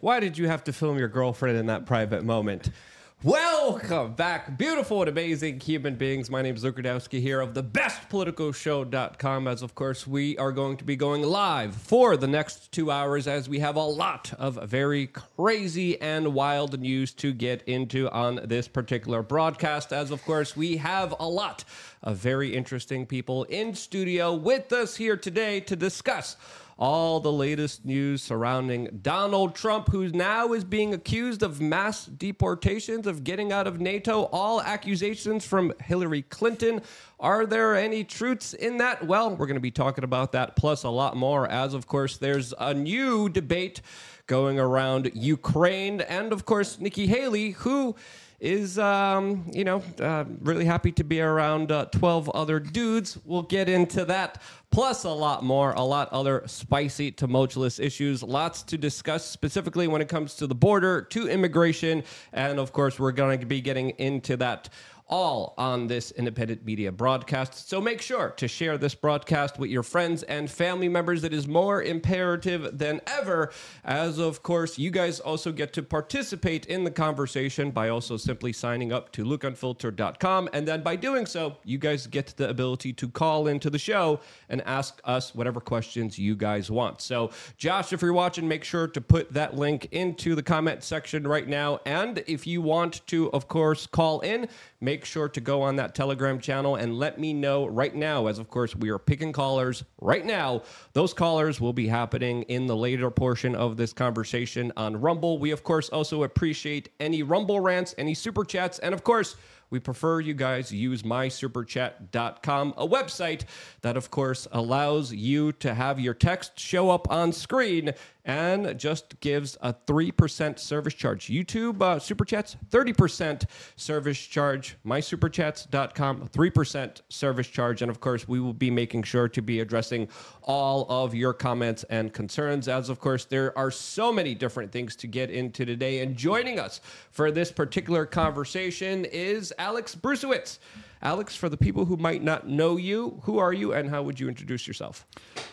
why did you have to film your girlfriend in that private moment? Welcome back, beautiful and amazing human beings. My name is Luke here of the bestpoliticalshow.com. As of course, we are going to be going live for the next two hours as we have a lot of very crazy and wild news to get into on this particular broadcast. As of course, we have a lot of very interesting people in studio with us here today to discuss all the latest news surrounding Donald Trump, who now is being accused of mass deportations, of getting out of NATO, all accusations from Hillary Clinton. Are there any truths in that? Well, we're going to be talking about that, plus a lot more, as of course, there's a new debate going around Ukraine, and of course, Nikki Haley, who is, um, you know, uh, really happy to be around uh, 12 other dudes. We'll get into that, plus a lot more, a lot other spicy, tumultuous issues. Lots to discuss, specifically when it comes to the border, to immigration, and of course, we're going to be getting into that all on this independent media broadcast. So make sure to share this broadcast with your friends and family members. It is more imperative than ever, as of course, you guys also get to participate in the conversation by also simply signing up to lukeunfiltered.com. And then by doing so, you guys get the ability to call into the show and ask us whatever questions you guys want. So, Josh, if you're watching, make sure to put that link into the comment section right now. And if you want to, of course, call in, make sure to go on that Telegram channel and let me know right now, as of course we are picking callers right now. Those callers will be happening in the later portion of this conversation on Rumble. We, of course, also appreciate any Rumble rants, any super chats, and of course, we prefer you guys use mysuperchat.com, a website that, of course, allows you to have your text show up on screen and just gives a 3% service charge. YouTube uh, Super Chats, 30% service charge. MySuperchats.com, 3% service charge. And of course, we will be making sure to be addressing all of your comments and concerns. As of course, there are so many different things to get into today. And joining us for this particular conversation is Alex Bruesewitz. Alex, for the people who might not know you, who are you and how would you introduce yourself?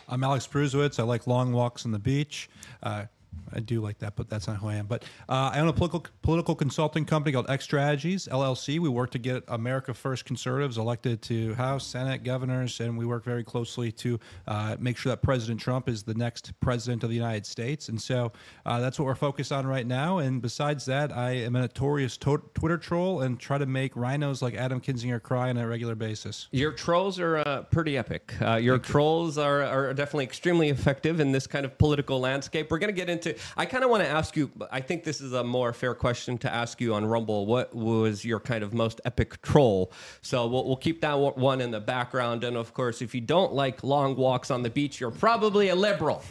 I'm Alex Bruesewitz. I like long walks on the beach. Uh, I do like that, but that's not who I am. But uh, I own a political political consulting company called X Strategies LLC. We work to get America First conservatives elected to House, Senate, governors, and we work very closely to uh, make sure that President Trump is the next president of the United States. And so uh, that's what we're focused on right now. And besides that, I am a notorious to- Twitter troll and try to make RINOs like Adam Kinzinger cry on a regular basis. Your trolls are uh, pretty epic. Uh, your trolls are, are definitely extremely effective in this kind of political landscape. We're going to get into. I kind of want to ask you. I think this is a more fair question to ask you on Rumble. What was your kind of most epic troll? So we'll, we'll keep that one in the background. And of course, if you don't like long walks on the beach, you're probably a liberal,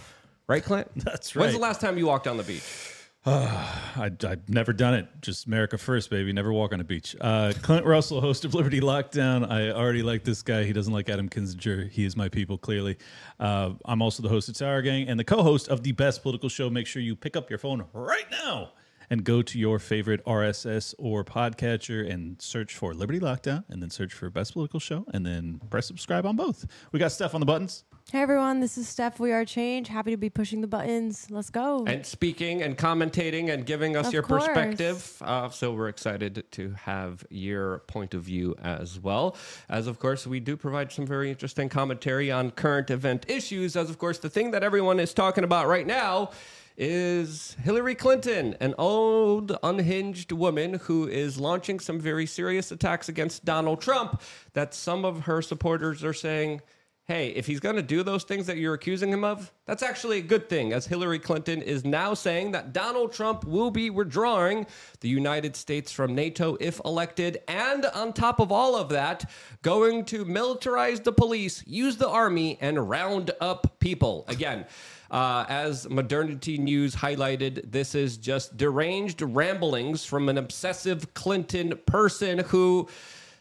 right, Clint? That's right. When's the last time you walked on the beach? I, I've never done it. Just America first, baby. Never walk on a beach. Uh, Clint Russell, host of Liberty Lockdown. I already like this guy. He doesn't like Adam Kinzinger. He is my people, clearly. Uh, I'm also the host of Tower Gang and the co host of the best political show. Make sure you pick up your phone right now and go to your favorite RSS or podcatcher and search for Liberty Lockdown and then search for Best Political Show and then press subscribe on both. We got stuff on the buttons. Hey everyone, this is Steph. We are Change. Happy to be pushing the buttons. Let's go. and speaking and commentating and giving us Of your course. perspective. Uh, so we're excited to have your point of view as well. As of course, we do provide some very interesting commentary on current event issues. As of course, the thing that everyone is talking about right now is Hillary Clinton, an old, unhinged woman who is launching some very serious attacks against Donald Trump that some of her supporters are saying, hey, if he's going to do those things that you're accusing him of, that's actually a good thing, as Hillary Clinton is now saying that Donald Trump will be withdrawing the United States from NATO if elected. And on top of all of that, going to militarize the police, use the army, and round up people. Again, uh, as Modernity News highlighted, this is just deranged ramblings from an obsessive Clinton person who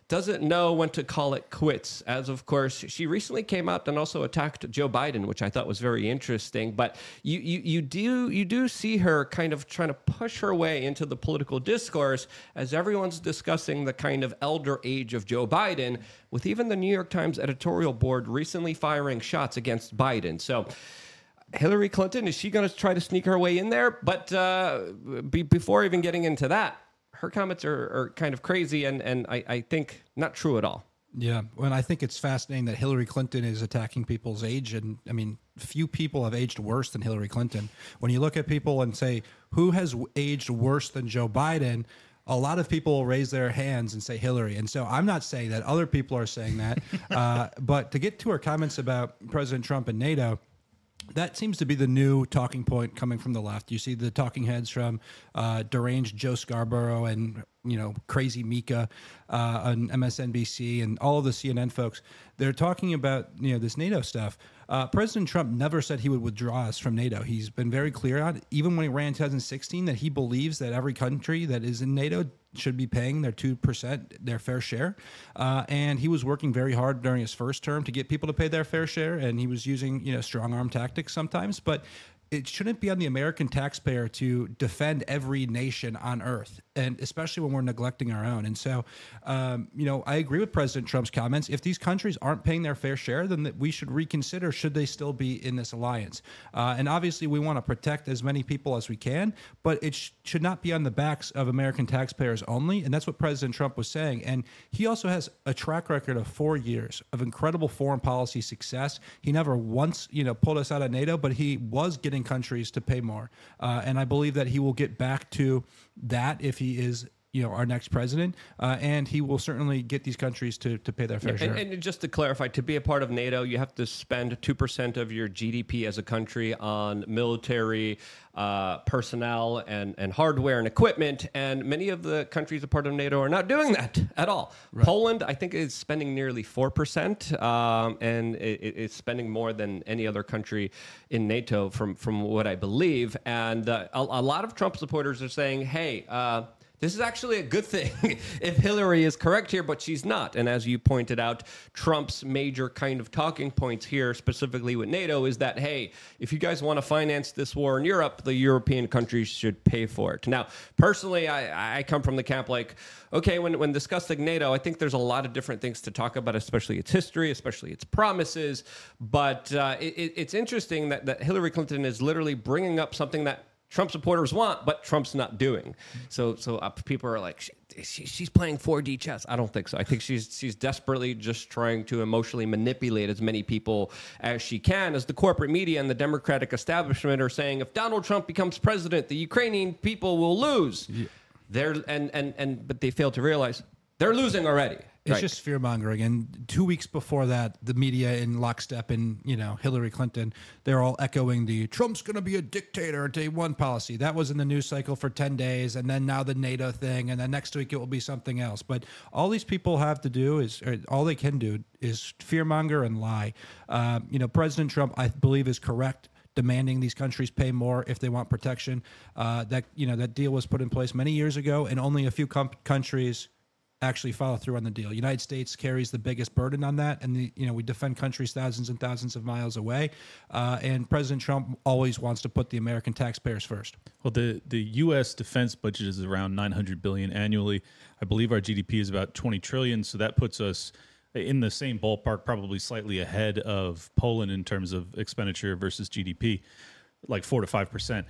doesn't know when to call it quits. As of course, she recently came out and also attacked Joe Biden, which I thought was very interesting. But you, you, you do you do see her kind of trying to push her way into the political discourse as everyone's discussing the kind of elder age of Joe Biden, with even the New York Times editorial board recently firing shots against Biden. So Hillary Clinton is she going to try to sneak her way in there? But uh, be, before even getting into that, her comments are, are kind of crazy and and I, I think not true at all. Yeah, and I think it's fascinating that Hillary Clinton is attacking people's age, and I mean, few people have aged worse than Hillary Clinton. When you look at people and say who has aged worse than Joe Biden, a lot of people will raise their hands and say Hillary. And so I'm not saying that other people are saying that, uh, but to get to her comments about President Trump and NATO that seems to be the new talking point coming from the left. You see the talking heads from uh, deranged Joe Scarborough and you know crazy Mika uh, on MSNBC and all of the CNN folks. They're talking about you know this NATO stuff. Uh, President Trump never said he would withdraw us from NATO. He's been very clear on, even when he ran in 2016, that he believes that every country that is in NATO should be paying their 2%, their fair share. Uh, and he was working very hard during his first term to get people to pay their fair share. And he was using, you know, strong arm tactics sometimes. But it shouldn't be on the American taxpayer to defend every nation on earth, and especially when we're neglecting our own. And so, um, you know, I agree with President Trump's comments. If these countries aren't paying their fair share, then we should reconsider should they still be in this alliance. Uh, and obviously, we want to protect as many people as we can, but it sh- should not be on the backs of American taxpayers only. And that's what President Trump was saying. And he also has a track record of four years of incredible foreign policy success. He never once, you know, pulled us out of NATO, but he was getting countries to pay more. Uh, and I believe that he will get back to that if he is you know our next president, uh, and he will certainly get these countries to, to pay their fair share. And, and, just to clarify, to be a part of NATO, you have to spend two percent of your GDP as a country on military uh, personnel and and hardware and equipment. And many of the countries a part of NATO are not doing that at all. Right. Poland, I think, is spending nearly four percent, um, and it, it's spending more than any other country in NATO, from from what I believe. And uh, a, a, lot of Trump supporters are saying, "Hey." This is actually a good thing if Hillary is correct here, but she's not. And as you pointed out, Trump's major kind of talking points here, specifically with NATO, is that, hey, if you guys want to finance this war in Europe, the European countries should pay for it. Now, personally, I, I come from the camp like, okay, when, when discussing NATO, I think there's a lot of different things to talk about, especially its history, especially its promises. But uh, it, it's interesting that, that Hillary Clinton is literally bringing up something that Trump supporters want, but Trump's not doing. So, so uh, people are like, she, she's playing 4D chess. I don't think so. I think she's she's desperately just trying to emotionally manipulate as many people as she can. As the corporate media and the Democratic establishment are saying, if Donald Trump becomes president, the Ukrainian people will lose. Yeah. They're and and and but they fail to realize they're losing already. It's right. just fear mongering. And two weeks before that, the media in lockstep and you know Hillary Clinton, they're all echoing the Trump's going to be a dictator day one policy. That was in the news cycle for ten days, and then now the NATO thing, and then next week it will be something else. But all these people have to do is, all they can do is fear monger and lie. Um, you know, President Trump, I believe, is correct demanding these countries pay more if they want protection. Uh, that you know that deal was put in place many years ago, and only a few com- countries actually follow through on the deal. United States carries the biggest burden on that, and the, you know we defend countries thousands and thousands of miles away. Uh, and President Trump always wants to put the American taxpayers first. Well, the the U.S. defense budget is around 900 billion annually. I believe our GDP is about 20 trillion, so that puts us in the same ballpark, probably slightly ahead of Poland in terms of expenditure versus GDP, like four to five percent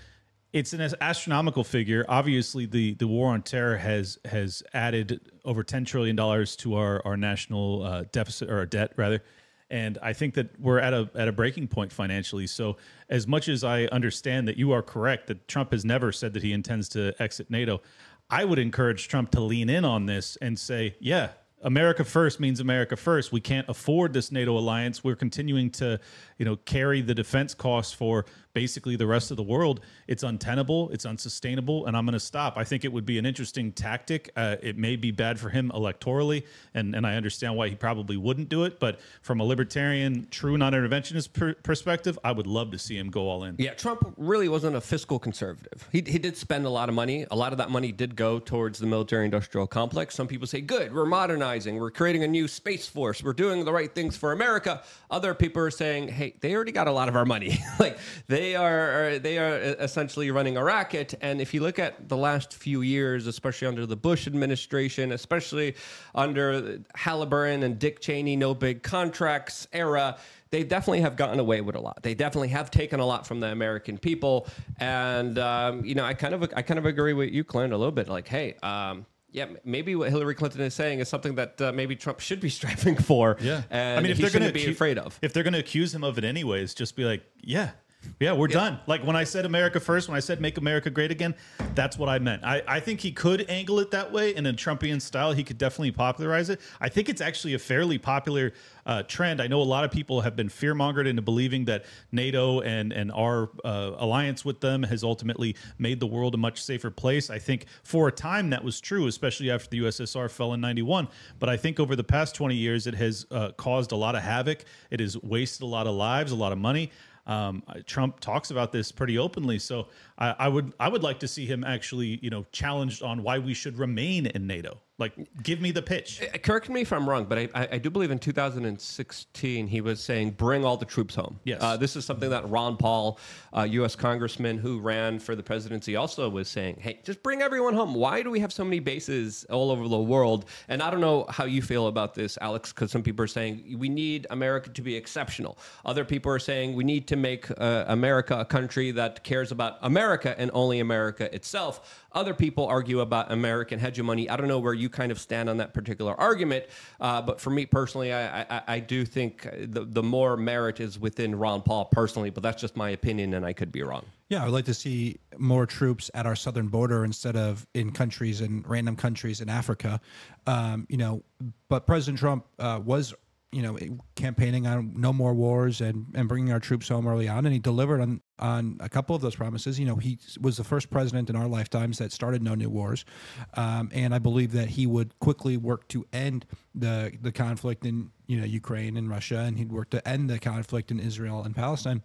it's an astronomical figure. Obviously, the, the war on terror has has added over ten trillion dollars to our our national uh, deficit or our debt rather, and I think that we're at a at a breaking point financially. So, as much as I understand that you are correct that Trump has never said that he intends to exit NATO, I would encourage Trump to lean in on this and say, yeah, America first means America first. We can't afford this NATO alliance. We're continuing to, you know, carry the defense costs for basically the rest of the world. It's untenable. It's unsustainable, and I'm going to stop. I think it would be an interesting tactic. Uh, it may be bad for him electorally, and and I understand why he probably wouldn't do it. But from a libertarian, true non-interventionist per- perspective, I would love to see him go all in. Yeah, Trump really wasn't a fiscal conservative. He he did spend a lot of money. A lot of that money did go towards the military-industrial complex. Some people say, "Good, we're modernizing." modernizing. We're creating a new space force. We're doing the right things for America. Other people are saying, hey, they already got a lot of our money. like they they are they are essentially running a racket. And if you look at the last few years, especially under the Bush administration, especially under Halliburton and Dick Cheney, no big contracts era, they definitely have gotten away with a lot. They definitely have taken a lot from the American people. And um, you know, I kind of I kind of agree with you, Clint, a little bit. Like, hey. Um, yeah, maybe what Hillary Clinton is saying is something that uh, maybe Trump should be striving for. Yeah, and I mean, if he they're going to be afraid of, if they're going to accuse him of it anyways, just be like, yeah, yeah, we're done. Like when I said America first, when I said make America great again, that's what I meant. I, I think he could angle it that way in a Trumpian style. He could definitely popularize it. I think it's actually a fairly popular uh, trend. I know a lot of people have been fear mongered into believing that NATO and and our uh, alliance with them has ultimately made the world a much safer place. I think for a time that was true, especially after the USSR fell in '91. But I think over the past 20 years, it has uh, caused a lot of havoc. It has wasted a lot of lives, a lot of money. Um, Trump talks about this pretty openly, so I, I, would I would like to see him actually, you know, challenged on why we should remain in NATO. Like, give me the pitch. Uh, correct me if I'm wrong, but I, I do believe in 2016 he was saying, "Bring all the troops home." Yes, uh, this is something that Ron Paul, uh, U.S. congressman who ran for the presidency, also was saying, "Hey, just bring everyone home." Why do we have so many bases all over the world? And I don't know how you feel about this, Alex, because some people are saying we need America to be exceptional. Other people are saying we need to make uh, America a country that cares about America and only America itself. Other people argue about American hegemony. I don't know where you kind of stand on that particular argument, uh, but for me personally, I, I, I, do think the, the more merit is within Ron Paul personally, but that's just my opinion, and I could be wrong. Yeah, I would like to see more troops at our southern border instead of in countries and random countries in Africa. Um, you know, but President Trump uh, was you know, campaigning on no more wars and, and bringing our troops home early on. And he delivered on, on a couple of those promises. You know, he was the first president in our lifetimes that started no new wars. Um, and I believe that he would quickly work to end the, the conflict in, you know, Ukraine and Russia, and he'd work to end the conflict in Israel and Palestine.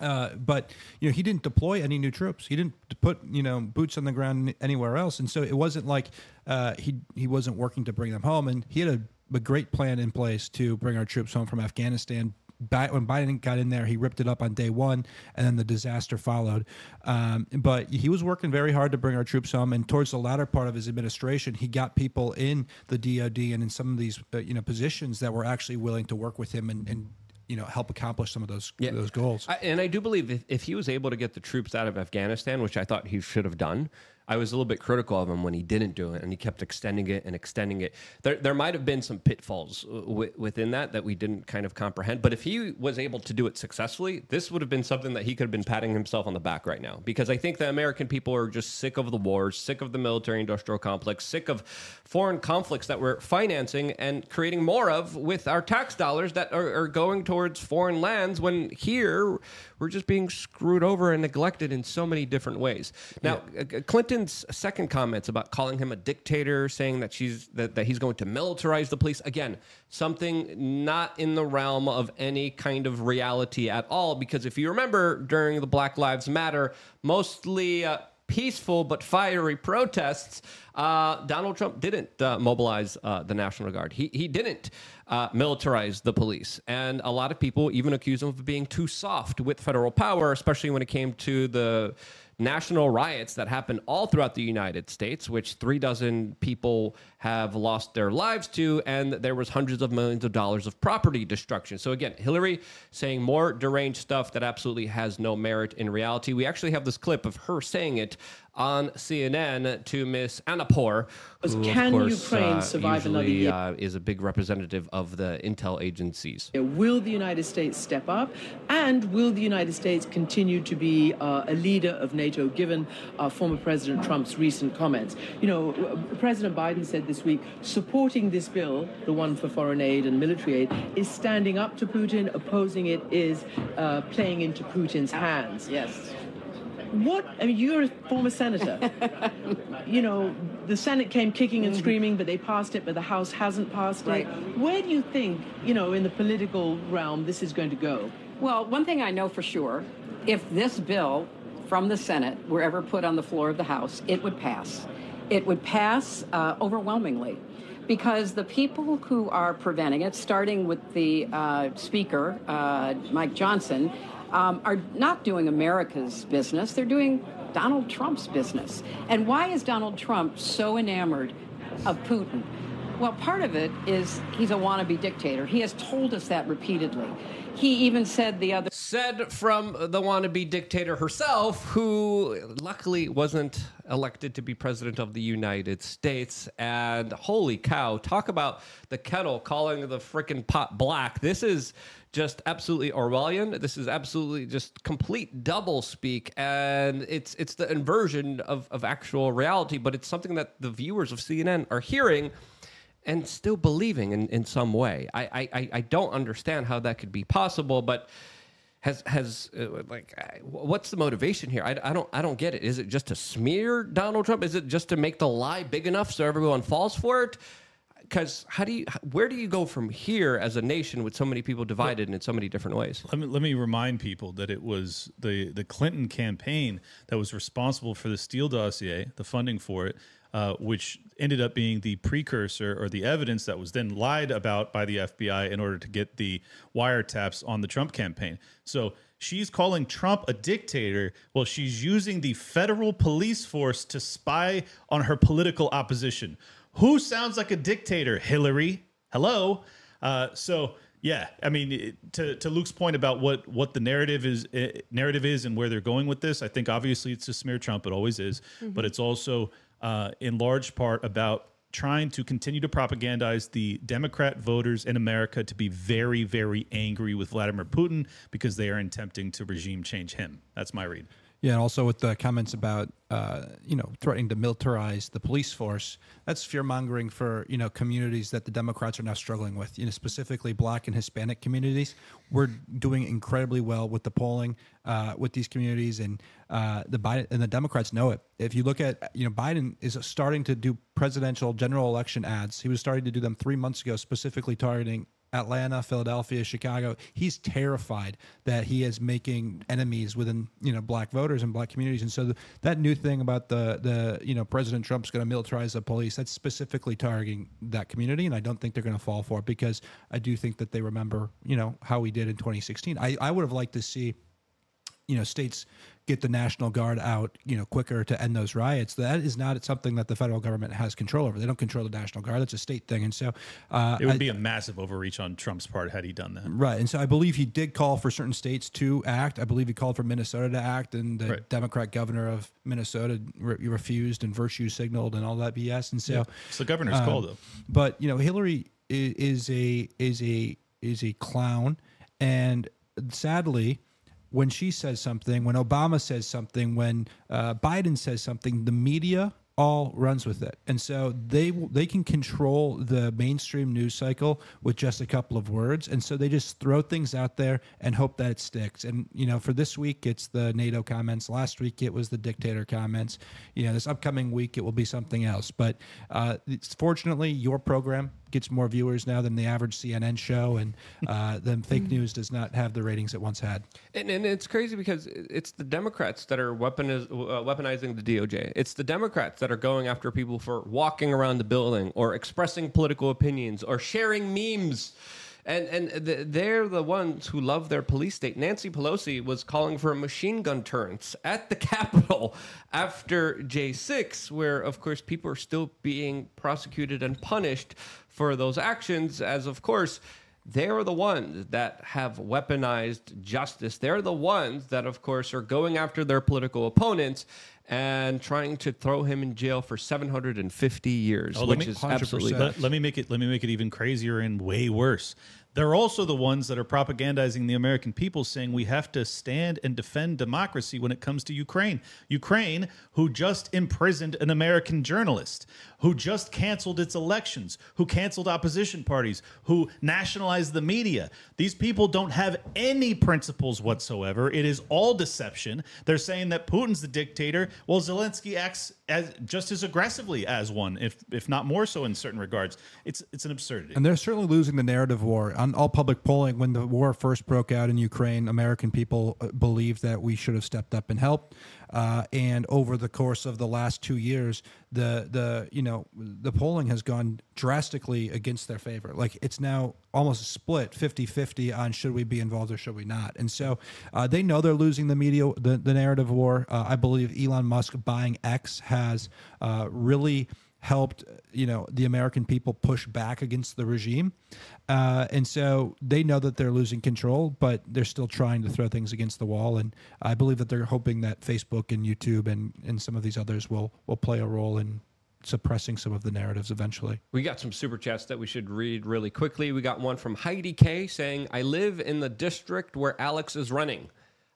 Uh, but you know he didn't deploy any new troops. He didn't put you know boots on the ground anywhere else, and so it wasn't like uh, he he wasn't working to bring them home. And he had a a great plan in place to bring our troops home from Afghanistan. When Biden got in there, he ripped it up on day one, and then the disaster followed. Um, but he was working very hard to bring our troops home. And towards the latter part of his administration, he got people in the DoD and in some of these uh, you know positions that were actually willing to work with him and, and you know help accomplish some of those yeah. those goals. I, and I do believe if, if he was able to get the troops out of Afghanistan, which I thought he should have done, I was a little bit critical of him when he didn't do it and he kept extending it and extending it. There, there might have been some pitfalls w- within that that we didn't kind of comprehend. But if he was able to do it successfully, this would have been something that he could have been patting himself on the back right now. Because I think the American people are just sick of the wars, sick of the military industrial complex, sick of foreign conflicts that we're financing and creating more of with our tax dollars that are, are going towards foreign lands when here we're just being screwed over and neglected in so many different ways. Now, yeah. Uh, Second comments about calling him a dictator, saying that she's that, that he's going to militarize the police again, something not in the realm of any kind of reality at all. Because if you remember during the Black Lives Matter, mostly. Uh, peaceful but fiery protests, uh, Donald Trump didn't uh, mobilize uh, the National Guard. He, he didn't uh, militarize the police. And a lot of people even accuse him of being too soft with federal power, especially when it came to the national riots that happened all throughout the United States, which three dozen people have lost their lives to, and there was hundreds of millions of dollars of property destruction. So again, Hillary saying more deranged stuff that absolutely has no merit in reality. We actually have this clip of her saying it on CNN to Miss Amanpour, who Can of course Ukraine uh, survive usually, another year? Uh, is a big representative of the intel agencies. Will the United States step up, and will the United States continue to be uh, a leader of NATO, given uh, former President Trump's recent comments? You know, President Biden said this week, supporting this bill, the one for foreign aid and military aid, is standing up to Putin. Opposing it is uh, playing into Putin's hands. Yes. What? I mean, you're a former senator. you know, the Senate came kicking and screaming, but they passed it, but the House hasn't passed right. it. Where do you think, you know, in the political realm, this is going to go? Well, one thing I know for sure if this bill from the Senate were ever put on the floor of the House, it would pass. It would pass uh, overwhelmingly because the people who are preventing it, starting with the uh, Speaker, uh, Mike Johnson, um, are not doing America's business, they're doing Donald Trump's business. And why is Donald Trump so enamored of Putin? Well, part of it is he's a wannabe dictator. He has told us that repeatedly. He even said the other Said from the wannabe dictator herself, who luckily wasn't elected to be president of the United States. And holy cow, talk about the kettle calling the freaking pot black. This is just absolutely Orwellian. This is absolutely just complete double speak, and it's it's the inversion of, of actual reality. But it's something that the viewers of CNN are hearing and still believing in, in some way. I, I- I, don't understand how that could be possible, but has has uh, like what's the motivation here? I, I don't I don't get it. Is it just to smear Donald Trump? Is it just to make the lie big enough so everyone falls for it? Because how do you where do you go from here as a nation with so many people divided in so many different ways? Let me, let me remind people that it was the, the Clinton campaign that was responsible for the Steele dossier, the funding for it, uh, which ended up being the precursor or the evidence that was then lied about by the FBI in order to get the wiretaps on the Trump campaign. So she's calling Trump a dictator. Well, she's using the federal police force to spy on her political opposition. Who sounds like a dictator? Hillary. Hello. Uh, so yeah, I mean, to to Luke's point about what what the narrative is eh, narrative is and where they're going with this, I think obviously it's to smear Trump. It always is, but it's also uh, in large part about trying to continue to propagandize the Democrat voters in America to be very, very angry with Vladimir Putin because they are attempting to regime change him. That's my read. Yeah, and also with the comments about uh, you know threatening to militarize the police force, that's fear mongering for you know communities that the Democrats are now struggling with. You know, specifically Black and Hispanic communities. We're doing incredibly well with the polling uh, with these communities, and uh, the Biden and the Democrats know it. If you look at you know Biden is starting to do presidential general election ads. He was starting to do them three months ago, specifically targeting Atlanta, Philadelphia, Chicago. He's terrified that he is making enemies within you know black voters and black communities. And so the, that new thing about the the you know President Trump's going to militarize the police that's specifically targeting that community, and I don't think they're going to fall for it because I do think that they remember you know how we did in 2016. I I would have liked to see you know states get the national guard out you know quicker to end those riots that is not something that the federal government has control over they don't control the national guard that's a state thing and so uh, It would I- be a massive overreach on Trump's part had he done that. Right, and so I believe he did call for certain states to act. I believe he called for Minnesota to act, and the Right. Democrat governor of Minnesota re- refused and virtue signaled and all that BS. And so, It's the governor's um, call, though. but you know, Hillary is, is a is a is a clown, and sadly, when she says something, when Obama says something, when uh, Biden says something, the media all runs with it, and so they they can control the mainstream news cycle with just a couple of words, and so they just throw things out there and hope that it sticks. And you know, for this week, it's the NATO comments. Last week, it was the dictator comments. You know, this upcoming week, it will be something else. But uh, fortunately, your program gets more viewers now than the average CNN show, and uh, then fake news does not have the ratings it once had. And, and it's crazy because it's the Democrats that are weaponiz- uh, weaponizing the DOJ. It's the Democrats that are going after people for walking around the building or expressing political opinions or sharing memes. And and th- they're the ones who love their police state. Nancy Pelosi was calling for machine gun turrets at the Capitol after J6, where of course people are still being prosecuted and punished for those actions. As of course they're the ones that have weaponized justice. They're the ones that, of course, are going after their political opponents and trying to throw him in jail for 750 years, Oh, which me- is absolutely. Let, let me make it let me make it even crazier and way worse. They're also the ones that are propagandizing the American people, saying we have to stand and defend democracy when it comes to Ukraine. Ukraine, who just imprisoned an American journalist, who just canceled its elections, who canceled opposition parties, who nationalized the media. These people don't have any principles whatsoever. It is all deception. They're saying that Putin's the dictator. Well, Zelensky acts as just as aggressively as one, if if not more so in certain regards. It's it's an absurdity. And they're certainly losing the narrative war on all public polling, when the war first broke out in Ukraine, American people uh, believed that we should have stepped up and helped. Uh, and over the course of the last two years, the the you know the polling has gone drastically against their favor. Like it's now almost split 50-50 on should we be involved or should we not. And so uh, they know they're losing the media, the, the narrative war. Uh, I believe Elon Musk buying X has uh, really helped you know the American people push back against the regime, uh, and so they know that they're losing control, but they're still trying to throw things against the wall. And I believe that they're hoping that Facebook and YouTube and and some of these others will will play a role in suppressing some of the narratives eventually. We got some super chats that we should read really quickly. We got one from Heidi K saying, I live in the district where Alex is running.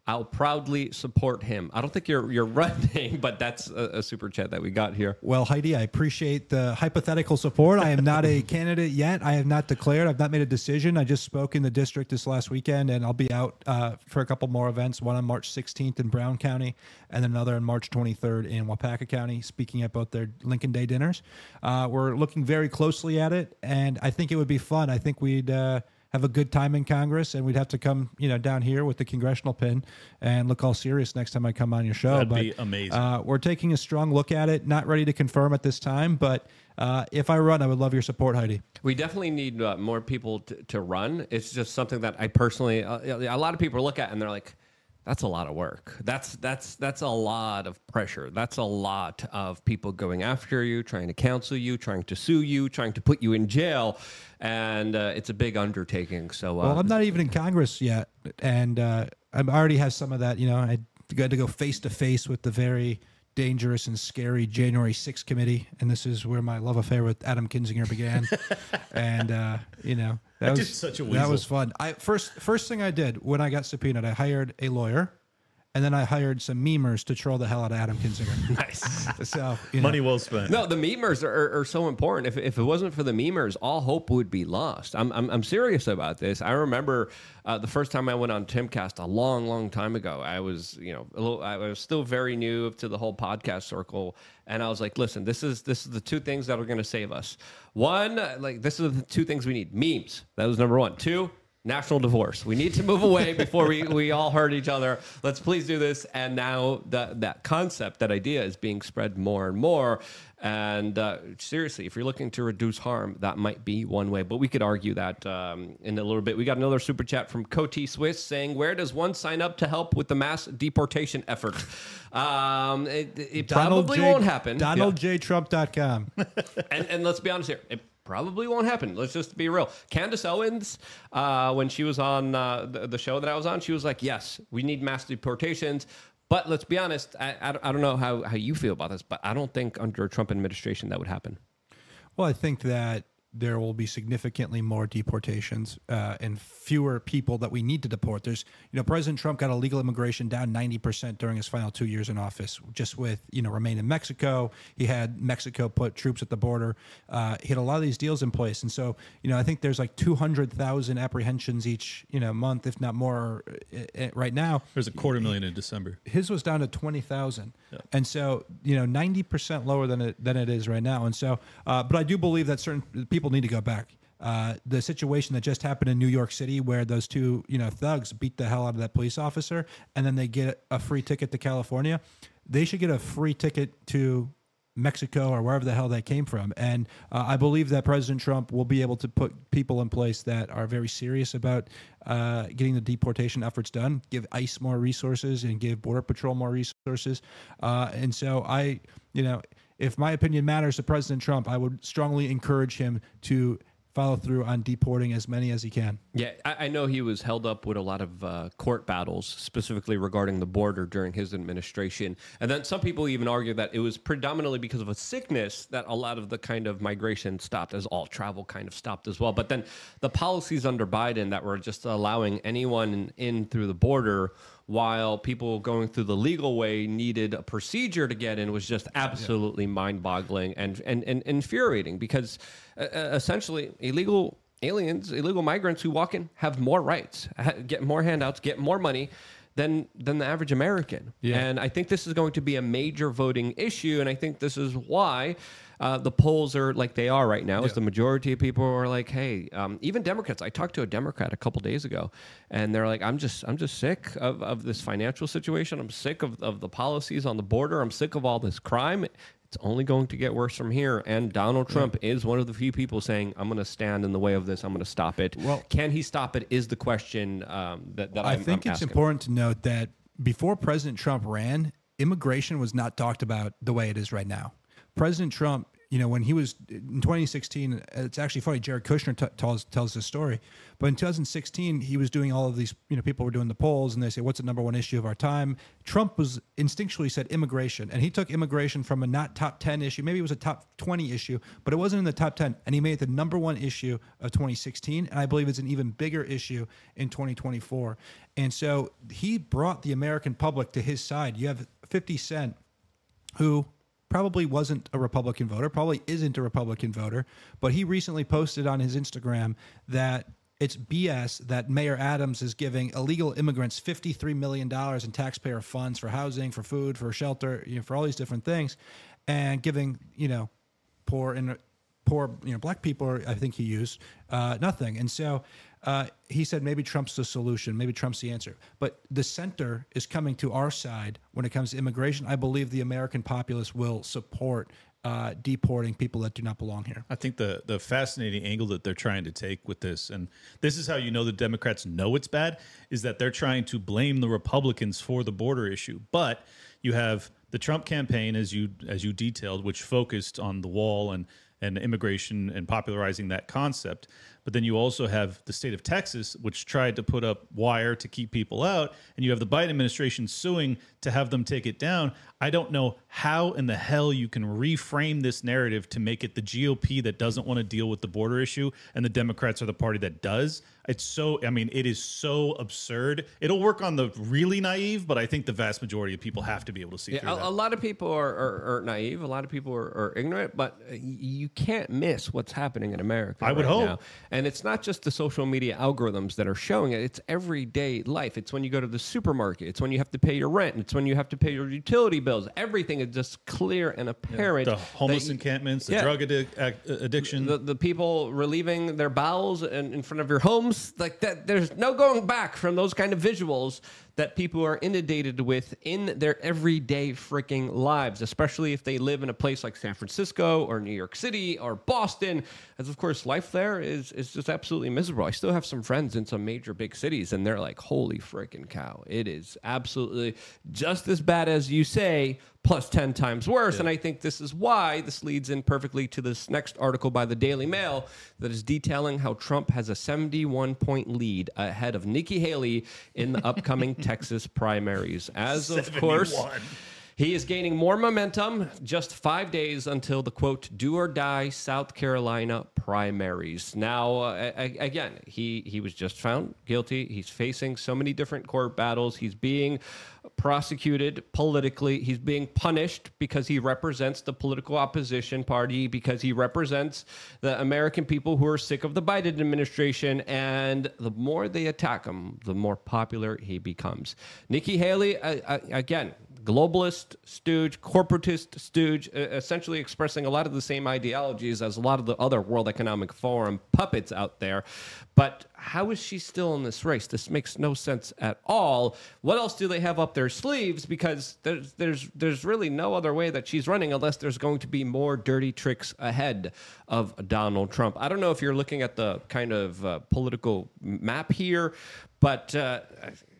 I'll proudly support him. I don't think you're you're running, but that's a, a super chat that we got here. Well, Heidi, I appreciate the hypothetical support. I am not a candidate yet. I have not declared. I've not made a decision. I just spoke in the district this last weekend, and I'll be out uh, for a couple more events. One on March 16th in Brown County, and another on March 23rd in Waupaca County, speaking at both their Lincoln Day dinners. Uh, we're looking very closely at it, and I think it would be fun. I think we'd. Uh, have a good time in Congress, and we'd have to come, you know, down here with the congressional pin and look all serious next time I come on your show. That'd but, be amazing. Uh, we're taking a strong look at it. Not ready to confirm at this time, but uh, if I run, I would love your support, Heidi. We definitely need uh, more people to, to run. It's just something that I personally, uh, a lot of people look at and they're like, that's a lot of work. That's that's that's a lot of pressure. That's a lot of people going after you, trying to counsel you, trying to sue you, trying to put you in jail, and uh, it's a big undertaking. So, uh, Well, I'm not even in Congress yet, and uh, I already have some of that. You know, I got to go face to face with the very dangerous and scary January 6th committee, and this is where my love affair with Adam Kinzinger began. and uh, you know, that I was such a that was fun. I first first thing I did when I got subpoenaed, I hired a lawyer. And then I hired some memers to troll the hell out of Adam Kinzinger. nice. So you know, Money well spent. No, the memers are, are, are so important. If, if it wasn't for the memers, all hope would be lost. I'm, I'm, I'm serious about this. I remember uh, the first time I went on Timcast a long, long time ago. I was, you know, a little, I was still very new to the whole podcast circle, and I was like, listen, this is this is the two things that are going to save us. One, like this is the two things we need: memes. That was number one. Two, national divorce. We need to move away before we, we all hurt each other. Let's please do this. And now that that concept, that idea is being spread more and more. And uh, seriously, if you're looking to reduce harm, that might be one way. But we could argue that um, in a little bit. We got another super chat from Coty Swiss saying, "Where does one sign up to help with the mass deportation effort?" Um, it it probably won't happen. Yeah DonaldJTrump.com. and, and let's be honest here. It probably won't happen. Let's just be real. Candace Owens, uh, when she was on uh, the, the show that I was on, she was like, yes, we need mass deportations. But let's be honest, I, I, I don't know how, how you feel about this, but I don't think under a Trump administration that would happen. Well, I think that there will be significantly more deportations uh, and fewer people that we need to deport. There's, you know, President Trump got illegal immigration down 90% during his final two years in office, just with, you know, remain in Mexico. He had Mexico put troops at the border. Uh, he had a lot of these deals in place. And so, you know, I think there's like 200,000 apprehensions each, you know, month, if not more uh, uh, right now There's a quarter million in December. his was down to 20,000. And so, you know, 90% lower than it than it is right now. And so, uh, but I do believe that certain people need to go back. Uh, the situation that just happened in New York City, where those two, you know, thugs beat the hell out of that police officer, and then they get a free ticket to California, they should get a free ticket to Mexico or wherever the hell they came from. And uh, I believe that President Trump will be able to put people in place that are very serious about uh, getting the deportation efforts done, give ICE more resources and give Border Patrol more resources. Uh, and so I, you know, if my opinion matters to President Trump, I would strongly encourage him to follow through on deporting as many as he can. Yeah, I, I know he was held up with a lot of uh, court battles, specifically regarding the border during his administration. And then some people even argue that it was predominantly because of a sickness that a lot of the kind of migration stopped, as all travel kind of stopped as well. But then the policies under Biden that were just allowing anyone in through the border while people going through the legal way needed a procedure to get in was just absolutely mind-boggling and, and, and infuriating because uh, uh, essentially illegal aliens, illegal migrants who walk in have more rights, ha- get more handouts, get more money. than than the average American. Yeah. And I think this is going to be a major voting issue, and I think this is why. Uh, the polls are like they are right now. Is the majority of people are like, hey, um, even Democrats. I talked to a Democrat a couple days ago, and they're like, I'm just, I'm just sick of, of this financial situation. I'm sick of, of the policies on the border. I'm sick of all this crime. It's only going to get worse from here. And Donald Trump is one of the few people saying, I'm going to stand in the way of this. I'm going to stop it. Well- can he stop it? Is the question um, that, that I I'm, think I'm it's asking. important to note that before President Trump ran, immigration was not talked about the way it is right now. President Trump, you know, when he was in 2016, it's actually funny. Jared Kushner t- tells tells this story, but in 2016, he was doing all of these. You know, people were doing the polls, and they say, "What's the number one issue of our time?" Trump was instinctually said immigration, and he took immigration from a not top 10 issue, maybe it was a top 20 issue, but it wasn't in the top 10, and he made it the number one issue of 2016, and I believe it's an even bigger issue in 2024. And so he brought the American public to his side. You have 50 Cent who probably wasn't a Republican voter, probably isn't a Republican voter, but he recently posted on his Instagram that it's BS that Mayor Adams is giving illegal immigrants $53 million in taxpayer funds for housing, for food, for shelter, you know, for all these different things, and giving, you know, poor and poor, you know, black people, I think he used, uh, nothing. And so uh, he said maybe Trump's the solution, maybe Trump's the answer. But the center is coming to our side when it comes to immigration. I believe the American populace will support uh, deporting people that do not belong here. I think the the fascinating angle that they're trying to take with this, and this is how you know the Democrats know it's bad, is that they're trying to blame the Republicans for the border issue. But you have the Trump campaign, as you as you detailed, which focused on the wall and and immigration and popularizing that concept. But then you also have the state of Texas, which tried to put up wire to keep people out, and you have the Biden administration suing to have them take it down. I don't know how in the hell you can reframe this narrative to make it the GOP that doesn't want to deal with the border issue and the Democrats are the party that does. It's so, I mean, it is so absurd. It'll work on the really naive, but I think the vast majority of people have to be able to see Yeah, through a, that. a lot of people are, are, are naive. A lot of people are, are ignorant, but uh, you can't miss what's happening in America. I would hope. now. And it's not just the social media algorithms that are showing it. It's everyday life. It's when you go to the supermarket. It's when you have to pay your rent. It's when you have to pay your utility bills. Everything is just clear and apparent. the homeless you- encampments, the Yeah. drug addic- addiction. the, the people relieving their bowels in, in front of your homes like that there's no going back from those kind of visuals that people are inundated with in their everyday freaking lives especially if they live in a place like san francisco or new york city or boston as of course life there is is just absolutely miserable i still have some friends in some major big cities and they're like holy freaking cow it is absolutely just as bad as you say plus 10 times worse. And I think this is why this leads in perfectly to this next article by the Daily Mail that is detailing how Trump has a 71 point lead ahead of Nikki Haley in the upcoming Texas primaries. As of course. 71. He is gaining more momentum just five days until the quote do or die South Carolina primaries. Now, uh, again, he, he was just found guilty. He's facing so many different court battles. He's being prosecuted politically. He's being punished because he represents the political opposition party, because he represents the American people who are sick of the Biden administration. And the more they attack him, the more popular he becomes. Nikki Haley, uh, uh, again, globalist stooge, corporatist stooge, essentially expressing a lot of the same ideologies as a lot of the other World Economic Forum puppets out there. But how is she still in this race? This makes no sense at all. What else do they have up their sleeves? Because there's there's there's really no other way that she's running unless there's going to be more dirty tricks ahead of Donald Trump. I don't know if you're looking at the kind of uh, political map here, but uh,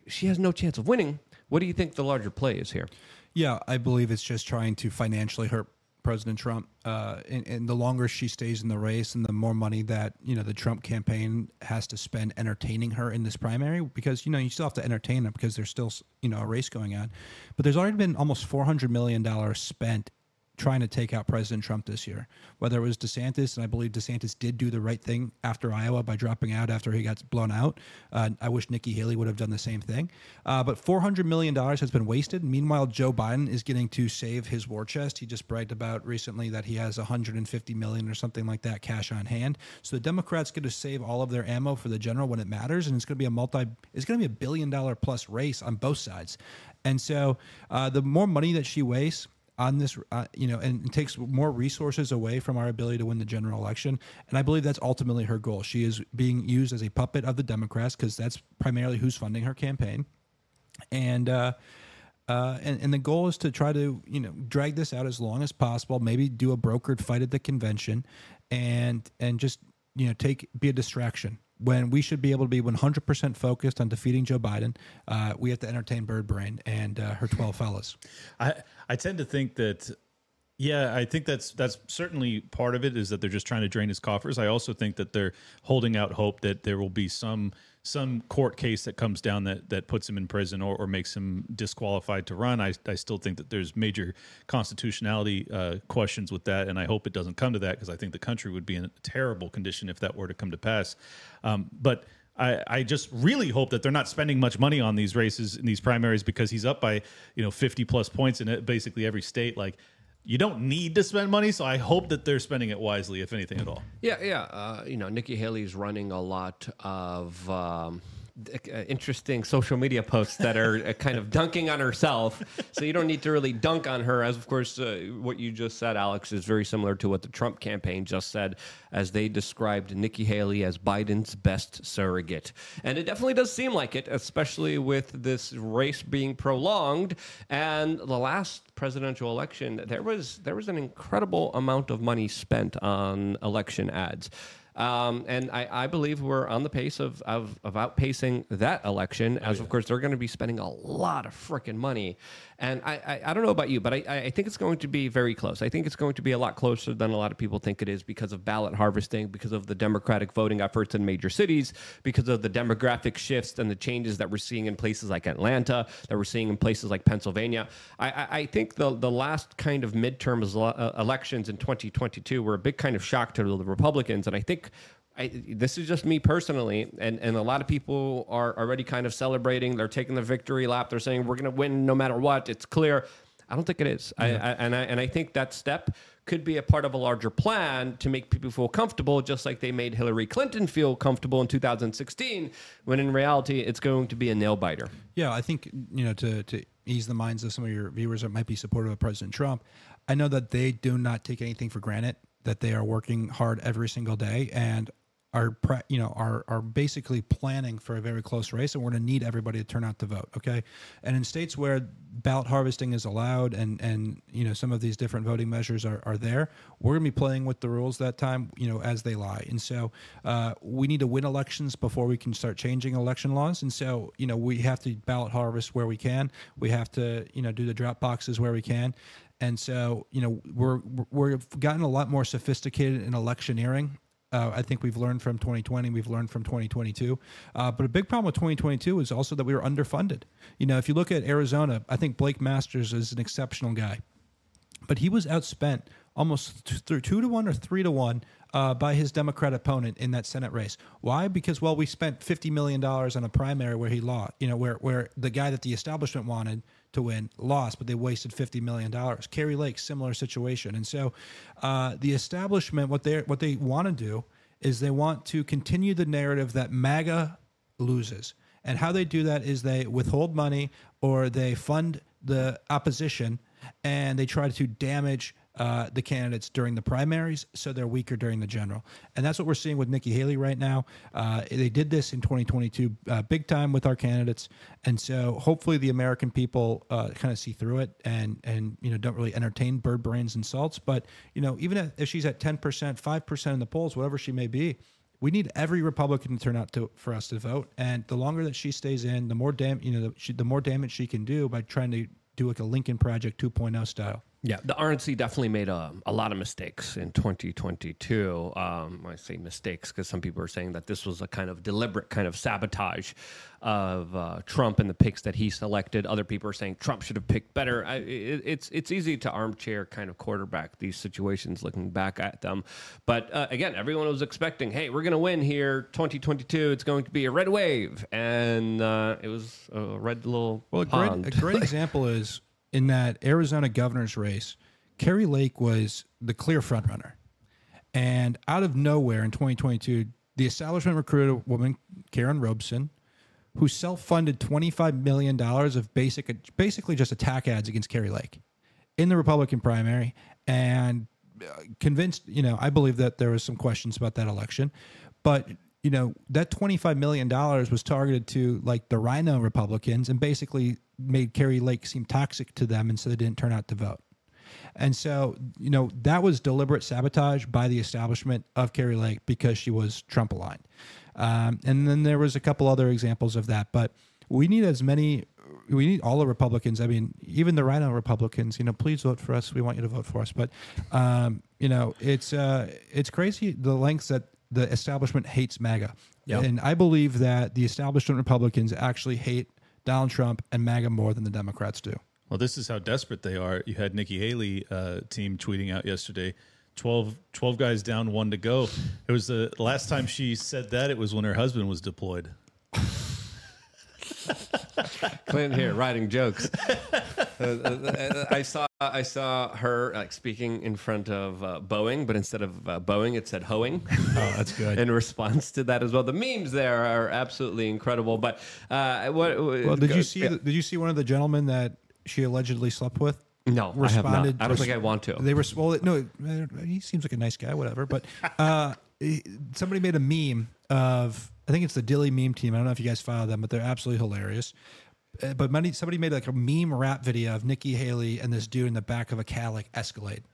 she has no chance of winning. What do you think the larger play is here? Yeah, I believe it's just trying to financially hurt President Trump. Uh, and, and the longer she stays in the race, and the more money that you know the Trump campaign has to spend entertaining her in this primary, because you know you still have to entertain them because there's still you know a race going on. But there's already been almost four hundred million dollars spent trying to take out President Trump this year. Whether it was DeSantis, and I believe DeSantis did do the right thing after Iowa by dropping out after he got blown out. Uh, I wish Nikki Haley would have done the same thing. Uh, but $400 million has been wasted. Meanwhile, Joe Biden is getting to save his war chest. He just bragged about recently that he has 150 million or something like that cash on hand. So the Democrats get to save all of their ammo for the general when it matters, and it's going to be a multi, it's going to be a billion dollar plus race on both sides. And so uh, the more money that she wastes, on this, uh, you know, and, takes more resources away from our ability to win the general election. And I believe that's ultimately her goal. She is being used as a puppet of the Democrats because that's primarily who's funding her campaign. And, uh, uh, and, and the goal is to try to you know drag this out as long as possible. Maybe do a brokered fight at the convention, and and just you know take be a distraction when we should be able to be 100% focused on defeating Joe Biden. Uh, we have to entertain Bird Brain and uh, her 12 fellas. I I tend to think that yeah, I think that's that's certainly part of it is that they're just trying to drain his coffers. I also think that they're holding out hope that there will be some some court case that comes down that that puts him in prison or, or makes him disqualified to run. I, I still think that there's major constitutionality uh, questions with that, and I hope it doesn't come to that because I think the country would be in a terrible condition if that were to come to pass. Um, but I, I just really hope that they're not spending much money on these races in these primaries because he's up by you know 50 plus points in basically every state. Like you don't need to spend money, so I hope that they're spending it wisely, if anything at all. Yeah, yeah. Uh, you know, Nikki Haley's running a lot of. Um, interesting social media posts that are uh, kind of dunking on herself. So you don't need to really dunk on her. As of course, uh, what you just said, Alex, is very similar to what the Trump campaign just said, as they described Nikki Haley as Biden's best surrogate. And it definitely does seem like it, especially with this race being prolonged. And the last presidential election, there was there was an incredible amount of money spent on election ads. Um, and I, I, believe we're on the pace of, of, of outpacing that election, as oh, yeah. of course they're going to be spending a lot of freaking money. And I, I, I, don't know about you, but I, I think it's going to be very close. I think it's going to be a lot closer than a lot of people think it is because of ballot harvesting, because of the Democratic voting efforts in major cities, because of the demographic shifts and the changes that we're seeing in places like Atlanta, that we're seeing in places like Pennsylvania. I, I think the, the last kind of midterm uh, elections in 2022 were a big kind of shock to the Republicans. And I think I, this is just me personally, and, and a lot of people are already kind of celebrating. They're taking the victory lap. They're saying we're going to win no matter what. It's clear. I don't think it is. Yeah. I, I, and I and I think that step could be a part of a larger plan to make people feel comfortable, just like they made Hillary Clinton feel comfortable in 2016. When in reality, it's going to be a nail biter. Yeah, I think you know to to ease the minds of some of your viewers that might be supportive of President Trump. I know that they do not take anything for granted. That they are working hard every single day, and are you know are are basically planning for a very close race, and we're going to need everybody to turn out to vote. Okay, and in states where ballot harvesting is allowed, and and you know some of these different voting measures are, are there, we're going to be playing with the rules that time, you know, as they lie. And so uh, we need to win elections before we can start changing election laws. And so you know we have to ballot harvest where we can. We have to you know do the drop boxes where we can. And so, you know, we're we've gotten a lot more sophisticated in electioneering uh, I think we've learned from 2020, we've learned from 2022. Uh, but a big problem with 2022 is also that we were underfunded. You know, if you look at Arizona, I think Blake Masters is an exceptional guy, but he was outspent almost th- two to one or three to one uh, by his Democrat opponent in that Senate race. Why? Because well, we spent fifty million dollars on a primary where he lost. You know, where where the guy that the establishment wanted to win lost, but they wasted fifty million dollars. Kari Lake, similar situation, and so uh, the establishment what they what they want to do is they want to continue the narrative that MAGA loses, and how they do that is they withhold money or they fund the opposition and they try to damage uh, the candidates during the primaries, so they're weaker during the general. And that's what we're seeing with Nikki Haley right now. Uh, they did this in 2022, uh, big time with our candidates, and so hopefully the American people uh, kind of see through it and and you know don't really entertain bird brains and insults. But you know even if she's at 10 percent, five percent in the polls, whatever she may be. We need every Republican to turn out to for us to vote, and the longer that she stays in, the more dam you know the, she, the more damage she can do by trying to do like a Lincoln Project 2.0 style. Yeah, the RNC definitely made a, a lot of mistakes in 2022. Um, I say mistakes because some people are saying that this was a kind of deliberate kind of sabotage of uh, Trump and the picks that he selected. Other people are saying Trump should have picked better. I, it, it's it's easy to armchair kind of quarterback these situations looking back at them. But uh, again, everyone was expecting, hey, we're going to win here 2022. It's going to be a red wave, and uh, it was a red little Well, a great, a great example is in that Arizona governor's race, Kari Lake was the clear frontrunner. And out of nowhere in 2022, the establishment recruited a woman, Karrin Robson, who self-funded $25 million of basic, basically just attack ads against Kari Lake in the Republican primary and uh, convinced, you know, I believe that there was some questions about that election, but you know, that $25 million was targeted to like the RINO Republicans and basically made Kari Lake seem toxic to them and so they didn't turn out to vote. And so, you know, that was deliberate sabotage by the establishment of Kari Lake because she was Trump aligned. Um, and then there was a couple other examples of that. But we need as many, we need all the Republicans. I mean, even the RINO Republicans, you know, please vote for us. We want you to vote for us. But, um, you know, it's, uh, it's crazy the lengths that the establishment hates MAGA. Yep. And I believe that the establishment Republicans actually hate Donald Trump and MAGA more than the Democrats do. Well, this is how desperate they are. You had Nikki Haley uh, team tweeting out yesterday 12, 12 guys down, one to go. It was the last time she said that, it was when her husband was deployed. Clinton here writing jokes. Uh, uh, I saw I saw her like speaking in front of uh, Boeing, but instead of uh, Boeing, it said hoeing. Oh, that's good. in response to that as well, the memes there are absolutely incredible. But uh, what? Well, did you see? The, did you see one of the gentlemen that she allegedly slept with? No, I have not. responded- I don't think I want to. They were well. No, he seems like a nice guy. Whatever. But uh, somebody made a meme of. I think it's the Dilley meme team. I don't know if you guys follow them, but they're absolutely hilarious. Uh, But many, somebody made like a meme rap video of Nikki Haley and this dude in the back of a Cadillac Escalade,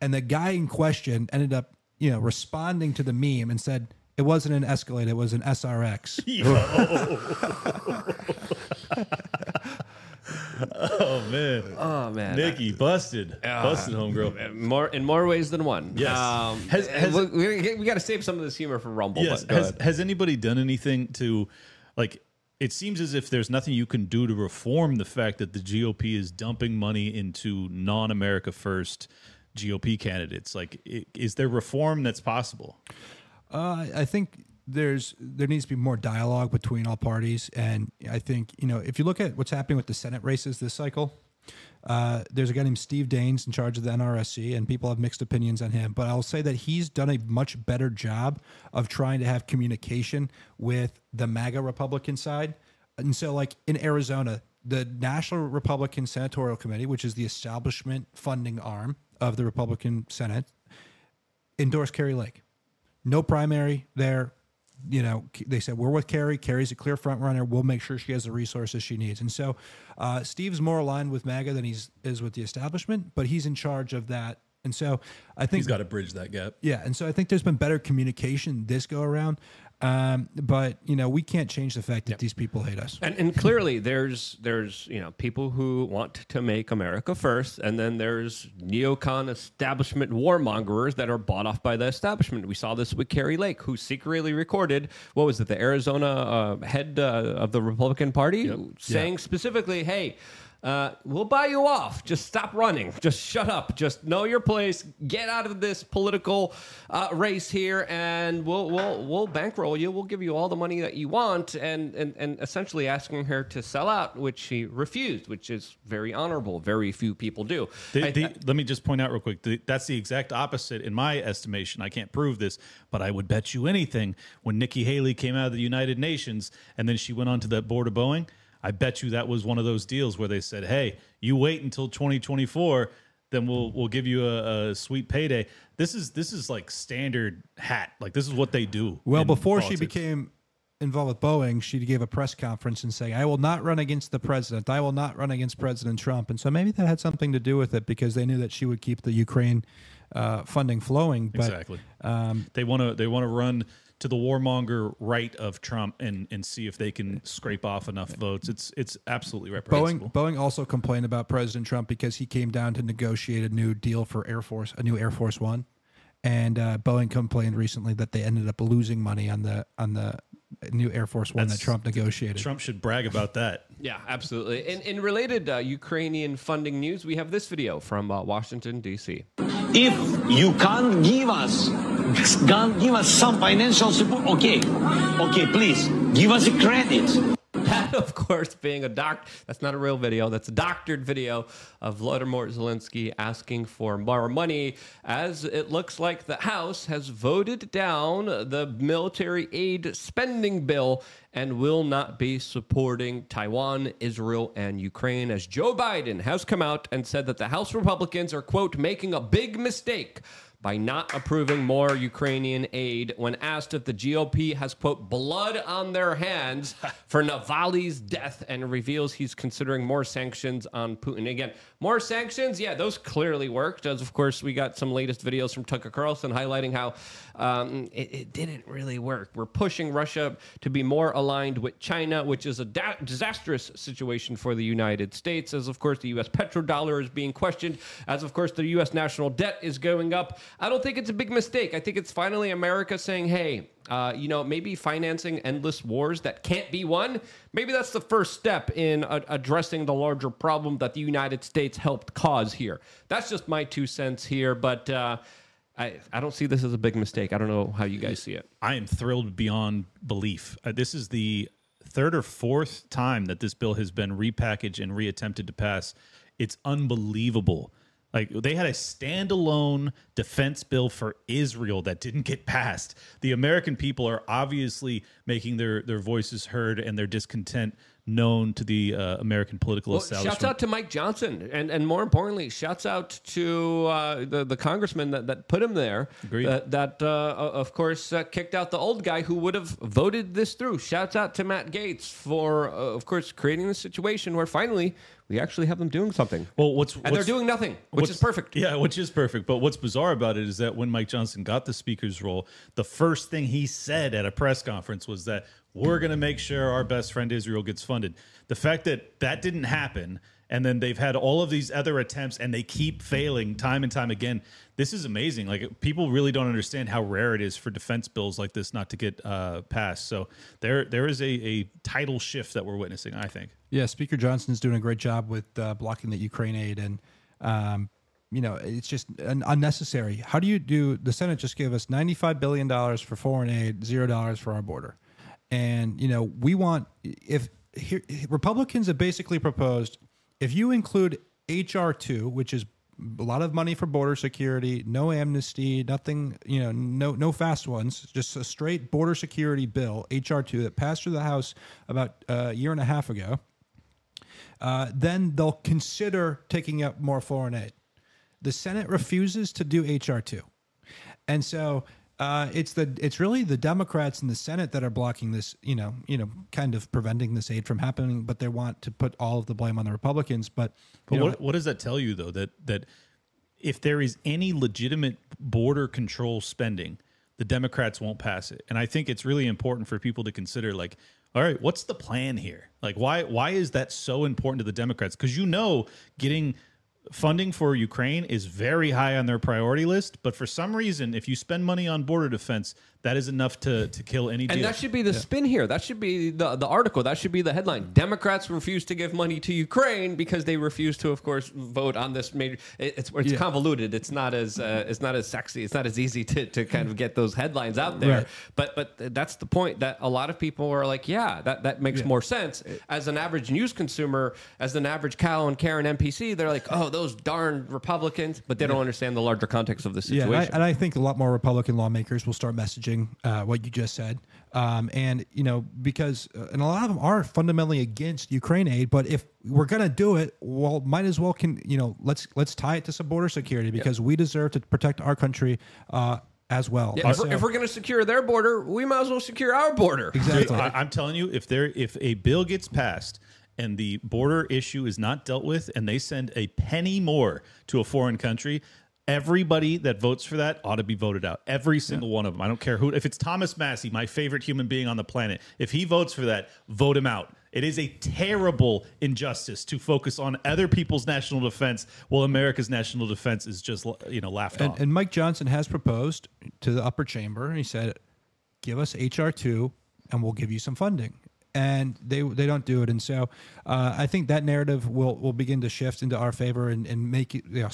and the guy in question ended up, you know, responding to the meme and said it wasn't an Escalade, it was an SRX. Oh, man. oh man, Nikki, busted. busted, homegirl. more in more ways than one. Yes. Um, Has- has- we, we, we got to save some of this humor for Rumble. Yes. but go Has, ahead. has anybody done anything to, like, it seems as if there's nothing you can do to reform the fact that the GOP is dumping money into non America first GOP candidates. Like, i- is there reform that's possible? Uh, I think there's there needs to be more dialogue between all parties, and I think you know if you look at what's happening with the Senate races this cycle, uh, there's a guy named Steve Daines in charge of the NRSC, and people have mixed opinions on him. But I'll say that he's done a much better job of trying to have communication with the MAGA Republican side. And so, like in Arizona, the National Republican Senatorial Committee, which is the establishment funding arm of the Republican Senate, endorsed Kari Lake no primary there. You know, they said we're with Kari. Kari's a clear front runner. We'll make sure she has the resources she needs. And so, uh, Steve's more aligned with MAGA than he is with the establishment, but he's in charge of that. And so, I think He's got to bridge that gap. yeah, and so I think there's been better communication this go around. Um, but you know, we can't change the fact that these people hate us. And, and clearly, there's there's you know people who want to make America first, and then there's neocon establishment warmongers that are bought off by the establishment. We saw this with Kari Lake, who secretly recorded what was it, the Arizona uh, head uh, of the Republican Party, saying specifically, "Hey." Uh, we'll buy you off. Just stop running. Just shut up. Just know your place. Get out of this political uh, race here, and we'll we'll we'll bankroll you. We'll give you all the money that you want, and and and essentially asking her to sell out, which she refused, which is very honorable. Very few people do. The, I- the, let me just point out real quick. The, that's the exact opposite in my estimation. I can't prove this, but I would bet you anything. When Nikki Haley came out of the United Nations and then she went on to that board of Boeing, I bet you that was one of those deals where they said, "Hey, you wait until 2024, then we'll we'll give you a, a sweet payday." This is this is like standard hat. Like this is what they do. Well, before she became involved with Boeing, she gave a press conference and saying, "I will not run against the president. I will not run against President Trump." And so maybe that had something to do with it because they knew that she would keep the Ukraine uh, funding flowing. But exactly. they want to they want to run to the warmonger right of Trump and and see if they can scrape off enough votes. It's it's absolutely reprehensible. Boeing Boeing also complained about President Trump because he came down to negotiate a new deal for Air Force, a new Air Force One, and uh, Boeing complained recently that they ended up losing money on the on the new Air Force One that Trump negotiated. Trump should brag about that. Yeah, absolutely. In, in related uh, Ukrainian funding news, we have this video from uh, Washington, D.C. If you can't give us, can't give us some financial support, okay, okay, please give us a credit. That, of course, being a doc, that's not a real video. That's a doctored video of Vladimir Zelensky asking for more money, as it looks like the House has voted down the military aid spending bill and will not be supporting Taiwan, Israel, and Ukraine, as Joe Biden has come out and said that the House Republicans are, quote, making a big mistake by not approving more Ukrainian aid when asked if the GOP has, quote, blood on their hands for Navalny's death and reveals he's considering more sanctions on Putin. Again, more sanctions? Yeah, those clearly worked. As, of course, we got some latest videos from Tucker Carlson highlighting how um, it, it didn't really work. We're pushing Russia to be more aligned with China, which is a da- disastrous situation for the United States, as, of course, the U.S. petrodollar is being questioned, as, of course, the U.S. national debt is going up. I don't think it's a big mistake. I think it's finally America saying, hey, uh, you know, maybe financing endless wars that can't be won. Maybe that's the first step in uh, addressing the larger problem that the United States helped cause here. That's just my two cents here, but uh, I, I don't see this as a big mistake. I don't know how you guys see it. I am thrilled beyond belief. Uh, this is the third or fourth time that this bill has been repackaged and reattempted to pass. It's unbelievable. Like they had a standalone defense bill for Israel that didn't get passed. The American people are obviously making their their voices heard and their discontent known to the uh, American political Well, establishment. shouts out to Mike Johnson, and and more importantly, shouts out to uh, the the congressman that, that put him there. Agreed. That, that uh, of course uh, kicked out the old guy who would have voted this through. Shouts out to Matt Gaetz for, uh, of course, creating the situation where finally we actually have them doing something. Well, what's and they're doing nothing, which is perfect. Yeah, which is perfect. But what's bizarre about it is that when Mike Johnson got the speaker's role, the first thing he said at a press conference was that we're going to make sure our best friend Israel gets funded. The fact that that didn't happen, and then they've had all of these other attempts, and they keep failing time and time again. This is amazing. Like people really don't understand how rare it is for defense bills like this not to get uh, passed. So there, there is a, a shift that we're witnessing. I think. Yeah, Speaker Johnson's doing a great job with uh, blocking the Ukraine aid, and um, you know it's just un- unnecessary. How do you do? The Senate just gave us ninety-five billion dollars for foreign aid, zero dollars for our border, and you know we want if here, Republicans have basically proposed if you include HR two, which is a lot of money for border security, no amnesty, nothing, you know, no no fast ones, just a straight border security bill, HR two that passed through the House about uh, a year and a half ago uh, then they'll consider taking up more foreign aid. The Senate refuses to do HR two, and so uh, it's the it's really the Democrats in the Senate that are blocking this. You know, you know, kind of preventing this aid from happening, but they want to put all of the blame on the Republicans. But, But know, what what does that tell you though? That that if there is any legitimate border control spending, the Democrats won't pass it. And I think it's really important for people to consider like, all right, what's the plan here? Like why why is that so important to the Democrats? Because you know getting funding for Ukraine is very high on their priority list, but for some reason, if you spend money on border defense, that is enough to to kill any deal. And that should be the spin here. That should be the, the article. That should be the headline. Democrats refuse to give money to Ukraine because they refuse to, of course, vote on this major. it- It's it's convoluted. It's not as uh, it's not as sexy. It's not as easy to, to kind of get those headlines out there. Right. But but that's the point that a lot of people are like, yeah, that that makes more sense. As an average news consumer, as an average Cal and Karen NPC, they're like, oh, those darn Republicans, but they don't understand the larger context of the Yeah, situation. and I, and I think a lot more Republican lawmakers will start messaging uh, what you just said, um, and you know because uh, and a lot of them are fundamentally against Ukraine aid. But if we're gonna do it, well, might as well can you know let's let's tie it to some border security because we deserve to protect our country uh, as well. Yeah, if, So- we're, if we're going to secure their border, we might as well secure our border. exactly. I, I'm telling you, if there if a bill gets passed and the border issue is not dealt with, and they send a penny more to a foreign country, Everybody that votes for that ought to be voted out. Every single one of them. I don't care who. If it's Thomas Massie, my favorite human being on the planet, if he votes for that, vote him out. It is a terrible injustice to focus on other people's national defense while America's national defense is just you know laughed And, off. and Mike Johnson has proposed to the upper chamber. He said, "Give us HR two, and we'll give you some funding." And they they don't do it, and so uh, I think that narrative will will begin to shift into our favor and, and make it you know,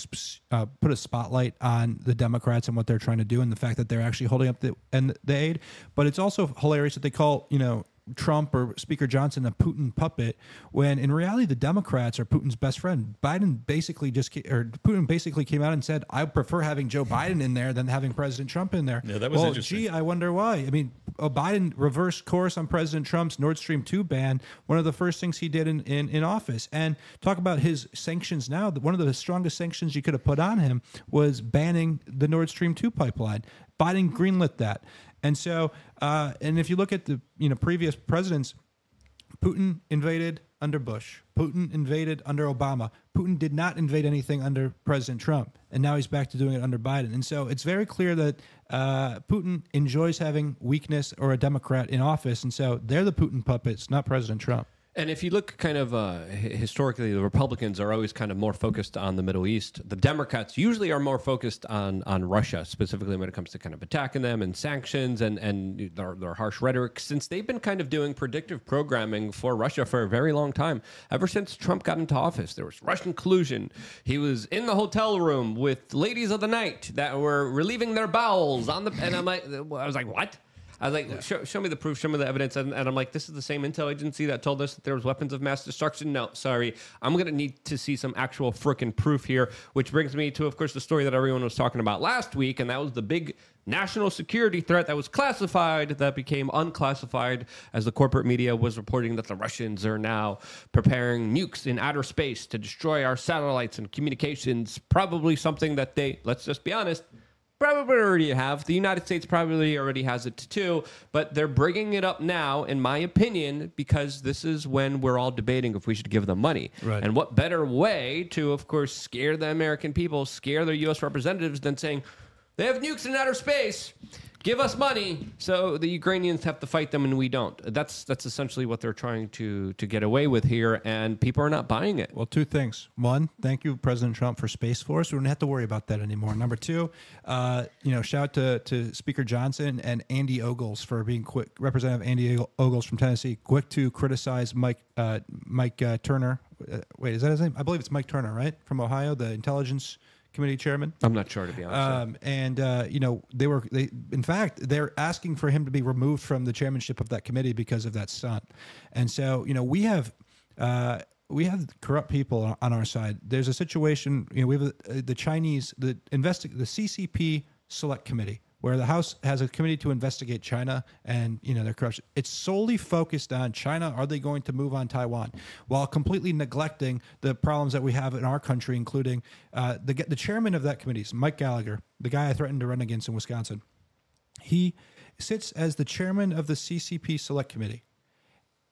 uh, put a spotlight on the Democrats and what they're trying to do, and the fact that they're actually holding up the and the aid. But it's also hilarious that they call you know Trump or Speaker Johnson a Putin puppet when in reality the Democrats are Putin's best friend. Biden basically just or Putin basically came out and said, "I prefer having Joe Biden in there than having President Trump in there." Yeah, that was well, interesting. Gee, I wonder why. I mean, Biden reversed course on President Trump's Nord Stream two ban. One of the first things he did in, in, in office, and talk about his sanctions now. One of the strongest sanctions you could have put on him was banning the Nord Stream two pipeline. Biden greenlit that. And so, uh, and if you look at the you know previous presidents, Putin invaded under Bush. Putin invaded under Obama. Putin did not invade anything under President Trump, and now he's back to doing it under Biden. And so it's very clear that uh, Putin enjoys having weakness or a Democrat in office, and so they're the Putin puppets, not President Trump. And if you look kind of uh, historically, the Republicans are always kind of more focused on the Middle East. The Democrats usually are more focused on on Russia, specifically when it comes to kind of attacking them and sanctions and and their, their harsh rhetoric. Since they've been kind of doing predictive programming for Russia for a very long time, ever since Trump got into office, there was Russian collusion. He was in the hotel room with ladies of the night that were relieving their bowels on the. And I'm like, I was like, what? I was like, show, show me the proof, show me the evidence. And, and I'm like, this is the same intel agency that told us that there was weapons of mass destruction. No, sorry. I'm going to need to see some actual frickin' proof here, which brings me to, of course, the story that everyone was talking about last week. And that was the big national security threat that was classified that became unclassified as the corporate media was reporting that the Russians are now preparing nukes in outer space to destroy our satellites and communications. Probably something that they, let's just be honest, probably already have. The United States probably already has it too, but they're bringing it up now, in my opinion, because this is when we're all debating if we should give them money. Right. And what better way to, of course, scare the American people, scare their U.S. representatives than saying they have nukes in outer space. Give us money, so the Ukrainians have to fight them, and we don't. That's that's essentially what they're trying to to get away with here, and people are not buying it. Well, two things. One, thank you, President Trump, for Space Force. We don't have to worry about that anymore. Number two, uh, you know, shout out to, to Speaker Johnson and Andy Ogles for being quick, Representative Andy Ogles from Tennessee, quick to criticize Mike uh, Mike uh, Turner. Uh, wait, is that his name? I believe it's Mike Turner, right, from Ohio, the Intelligence Committee Chairman. I'm not sure to be honest. Um, and uh, you know they were they in fact they're asking for him to be removed from the chairmanship of that committee because of that stunt. And so you know we have uh, we have corrupt people on our side. There's a situation you know we have uh, the Chinese the investi- the CCP Select Committee where the House has a committee to investigate China and you know their corruption. It's solely focused on China. Are they going to move on Taiwan while completely neglecting the problems that we have in our country, including uh, the the chairman of that committee, Mike Gallagher, the guy I threatened to run against in Wisconsin. He sits as the chairman of the CCP Select Committee.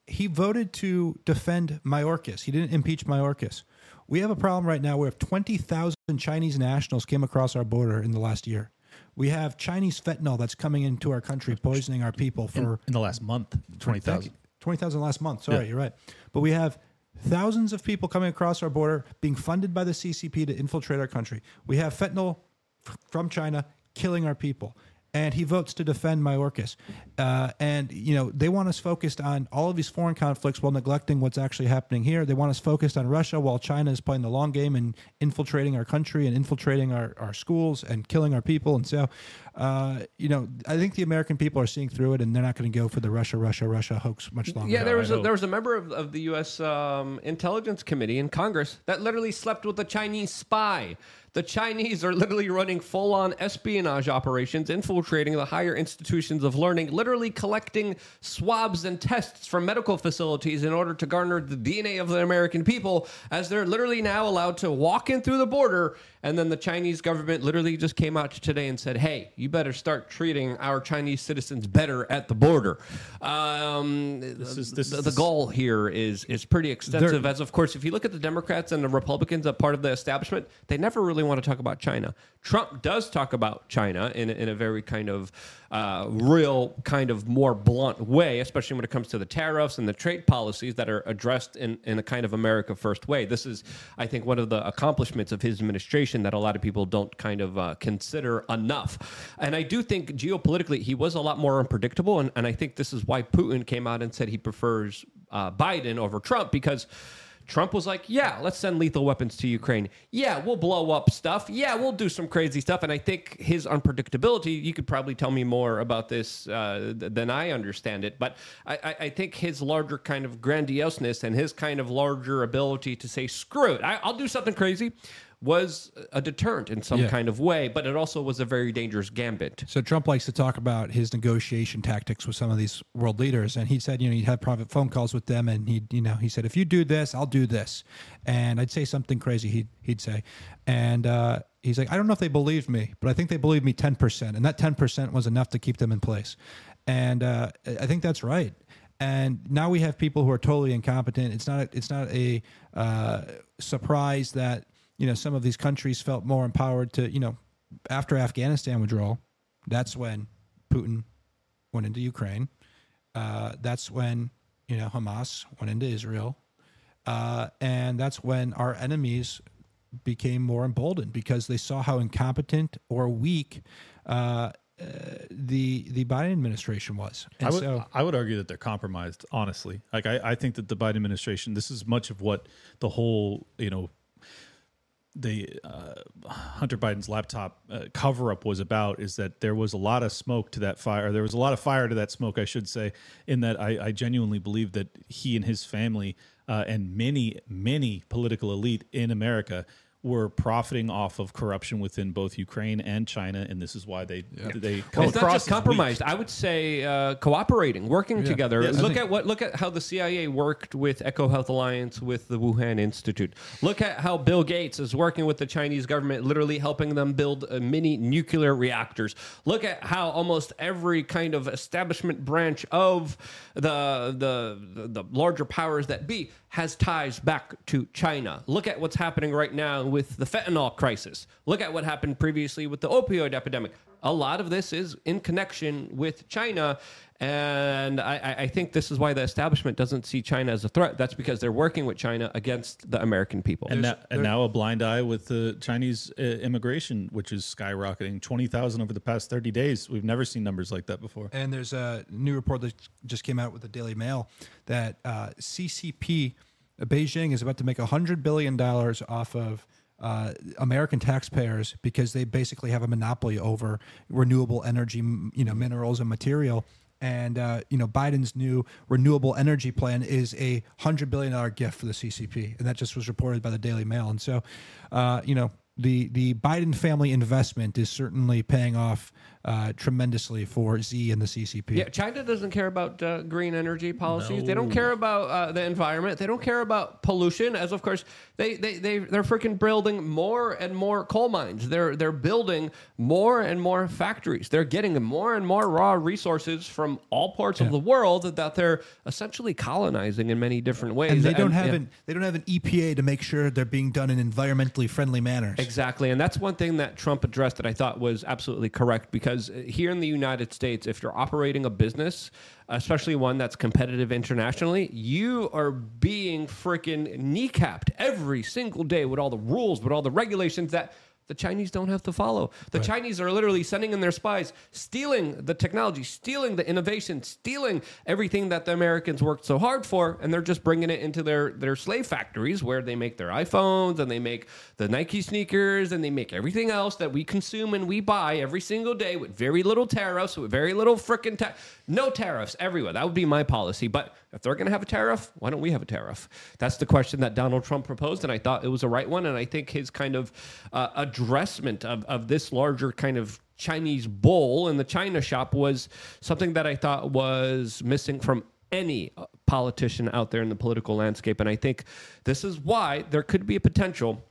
He voted to defend Mayorkas. He didn't impeach Mayorkas. We have a problem right now where 20,000 Chinese nationals came across our border in the last year. We have Chinese fentanyl that's coming into our country, poisoning our people for in the last month, twenty thousand. 20,000 last month. Sorry, Yeah. you're right. But we have thousands of people coming across our border being funded by the CCP to infiltrate our country. We have fentanyl f- from China killing our people. And he votes to defend Mayorkas. Uh, and, you know, they want us focused on all of these foreign conflicts while neglecting what's actually happening here. They want us focused on Russia while China is playing the long game and infiltrating our country and infiltrating our, our schools and killing our people. And so, uh, you know, I think the American people are seeing through it and they're not going to go for the Russia, Russia, Russia hoax much longer. Yeah, there was I a, hope. there was a member of, of the U.S. Um, Intelligence Committee in Congress that literally slept with a Chinese spy. The Chinese are literally running full on espionage operations, infiltrating the higher institutions of learning, literally collecting swabs and tests from medical facilities in order to garner the DNA of the American people, as they're literally now allowed to walk in through the border. And then the Chinese government literally just came out today and said, hey, you better start treating our Chinese citizens better at the border. Um, This is- this the, the goal here is is pretty extensive. as of course, if you look at the Democrats and the Republicans, a part of the establishment, they never really want to talk about China. Trump does talk about China in, in a very kind of uh, real, kind of more blunt way, especially when it comes to the tariffs and the trade policies that are addressed in, in a kind of America first way. This is, I think, one of the accomplishments of his administration that a lot of people don't kind of uh, consider enough. And I do think geopolitically, he was a lot more unpredictable. And, and I think this is why Putin came out and said he prefers uh, Biden over Trump because. Trump was like, yeah, let's send lethal weapons to Ukraine. Yeah, we'll blow up stuff. Yeah, we'll do some crazy stuff. And I think his unpredictability, you could probably tell me more about this uh, th- than I understand it. But I, I, think his larger kind of grandioseness and his kind of larger ability to say, screw it, I, I'll do something crazy was a deterrent in some Yeah. kind of way. But it also was a very dangerous gambit. So Trump likes to talk about his negotiation tactics with some of these world leaders, and he said, you know, he'd have private phone calls with them, and he, you know, he said, if you do this, I'll do this, and I'd say something crazy. He'd he'd say, and uh, he's like, I don't know if they believed me, but I think they believed me ten percent, and that ten percent was enough to keep them in place, and uh, I think that's right. And now we have people who are totally incompetent. It's not. It's not a uh, surprise that you know some of these countries felt more empowered to you know after Afghanistan withdrawal. That's when Putin went into Ukraine. Uh, that's when you know Hamas went into Israel, uh, and that's when our enemies became more emboldened because they saw how incompetent or weak uh, uh, the the Biden administration was. And I would, so, I would argue that they're compromised. Honestly, like I, I think that the Biden administration, this is much of what the whole, you know, the uh, Hunter Biden's laptop uh, cover up was about is that there was a lot of smoke to that fire. There was a lot of fire to that smoke, I should say, in that I, I genuinely believe that he and his family uh, and many, many political elite in America were profiting off of corruption within both Ukraine and China, and this is why they they come Well, it's not just as weak. compromised. I would say uh, cooperating, working together. Yes. Look think- at what look at how the CIA worked with EcoHealth Alliance with the Wuhan Institute. Look at how Bill Gates is working with the Chinese government, literally helping them build uh, mini nuclear reactors. Look at how almost every kind of establishment branch of the the the, the larger powers that be has ties back to China. Look at what's happening right now with the fentanyl crisis. Look at what happened previously with the opioid epidemic. A lot of this is in connection with China. And I, I- I think this is why the establishment doesn't see China as a threat. That's because they're working with China against the American people. And now, and now a blind eye with the Chinese uh, immigration, which is skyrocketing. 20,000 over the past 30 days. We've never seen numbers like that before. And there's a new report that just came out with the Daily Mail that uh, CCP, uh, Beijing is about to make $100 billion off of uh, American taxpayers because they basically have a monopoly over renewable energy, you know, minerals and material. And uh, you know, Biden's new renewable energy plan is a hundred billion dollar gift for the CCP, and that just was reported by the Daily Mail. And so, uh, you know, the the Biden family investment is certainly paying off uh, tremendously for Xi and the CCP. Yeah, China doesn't care about uh, green energy policies. They don't care about uh, the environment. They don't care about pollution. As of course, they they they they're freaking building more and more coal mines. They're they're building more and more factories. They're getting more and more raw resources from all parts of the world that they're essentially colonizing in many different ways. and they don't have yeah. an they don't have an EPA to make sure they're being done in environmentally friendly manners. Exactly. And that's one thing that Trump addressed that I thought was absolutely correct because here in the United States, if you're operating a business, especially one that's competitive internationally, you are being freaking kneecapped every single day with all the rules, with all the regulations that the Chinese don't have to follow. The Chinese are literally sending in their spies, stealing the technology, stealing the innovation, stealing everything that the Americans worked so hard for, and they're just bringing it into their their slave factories where they make their iPhones and they make the Nike sneakers and they make everything else that we consume and we buy every single day with very little tariffs, with very little frickin' ta- no tariffs everywhere. That would be my policy. But if they're going to have a tariff, why don't we have a tariff? That's the question that Donald Trump proposed, and I thought it was a right one. And I think his kind of uh, addressment of, of this larger kind of Chinese bull in the China shop was something that I thought was missing from any uh, politician out there in the political landscape. And I think this is why there could be a potential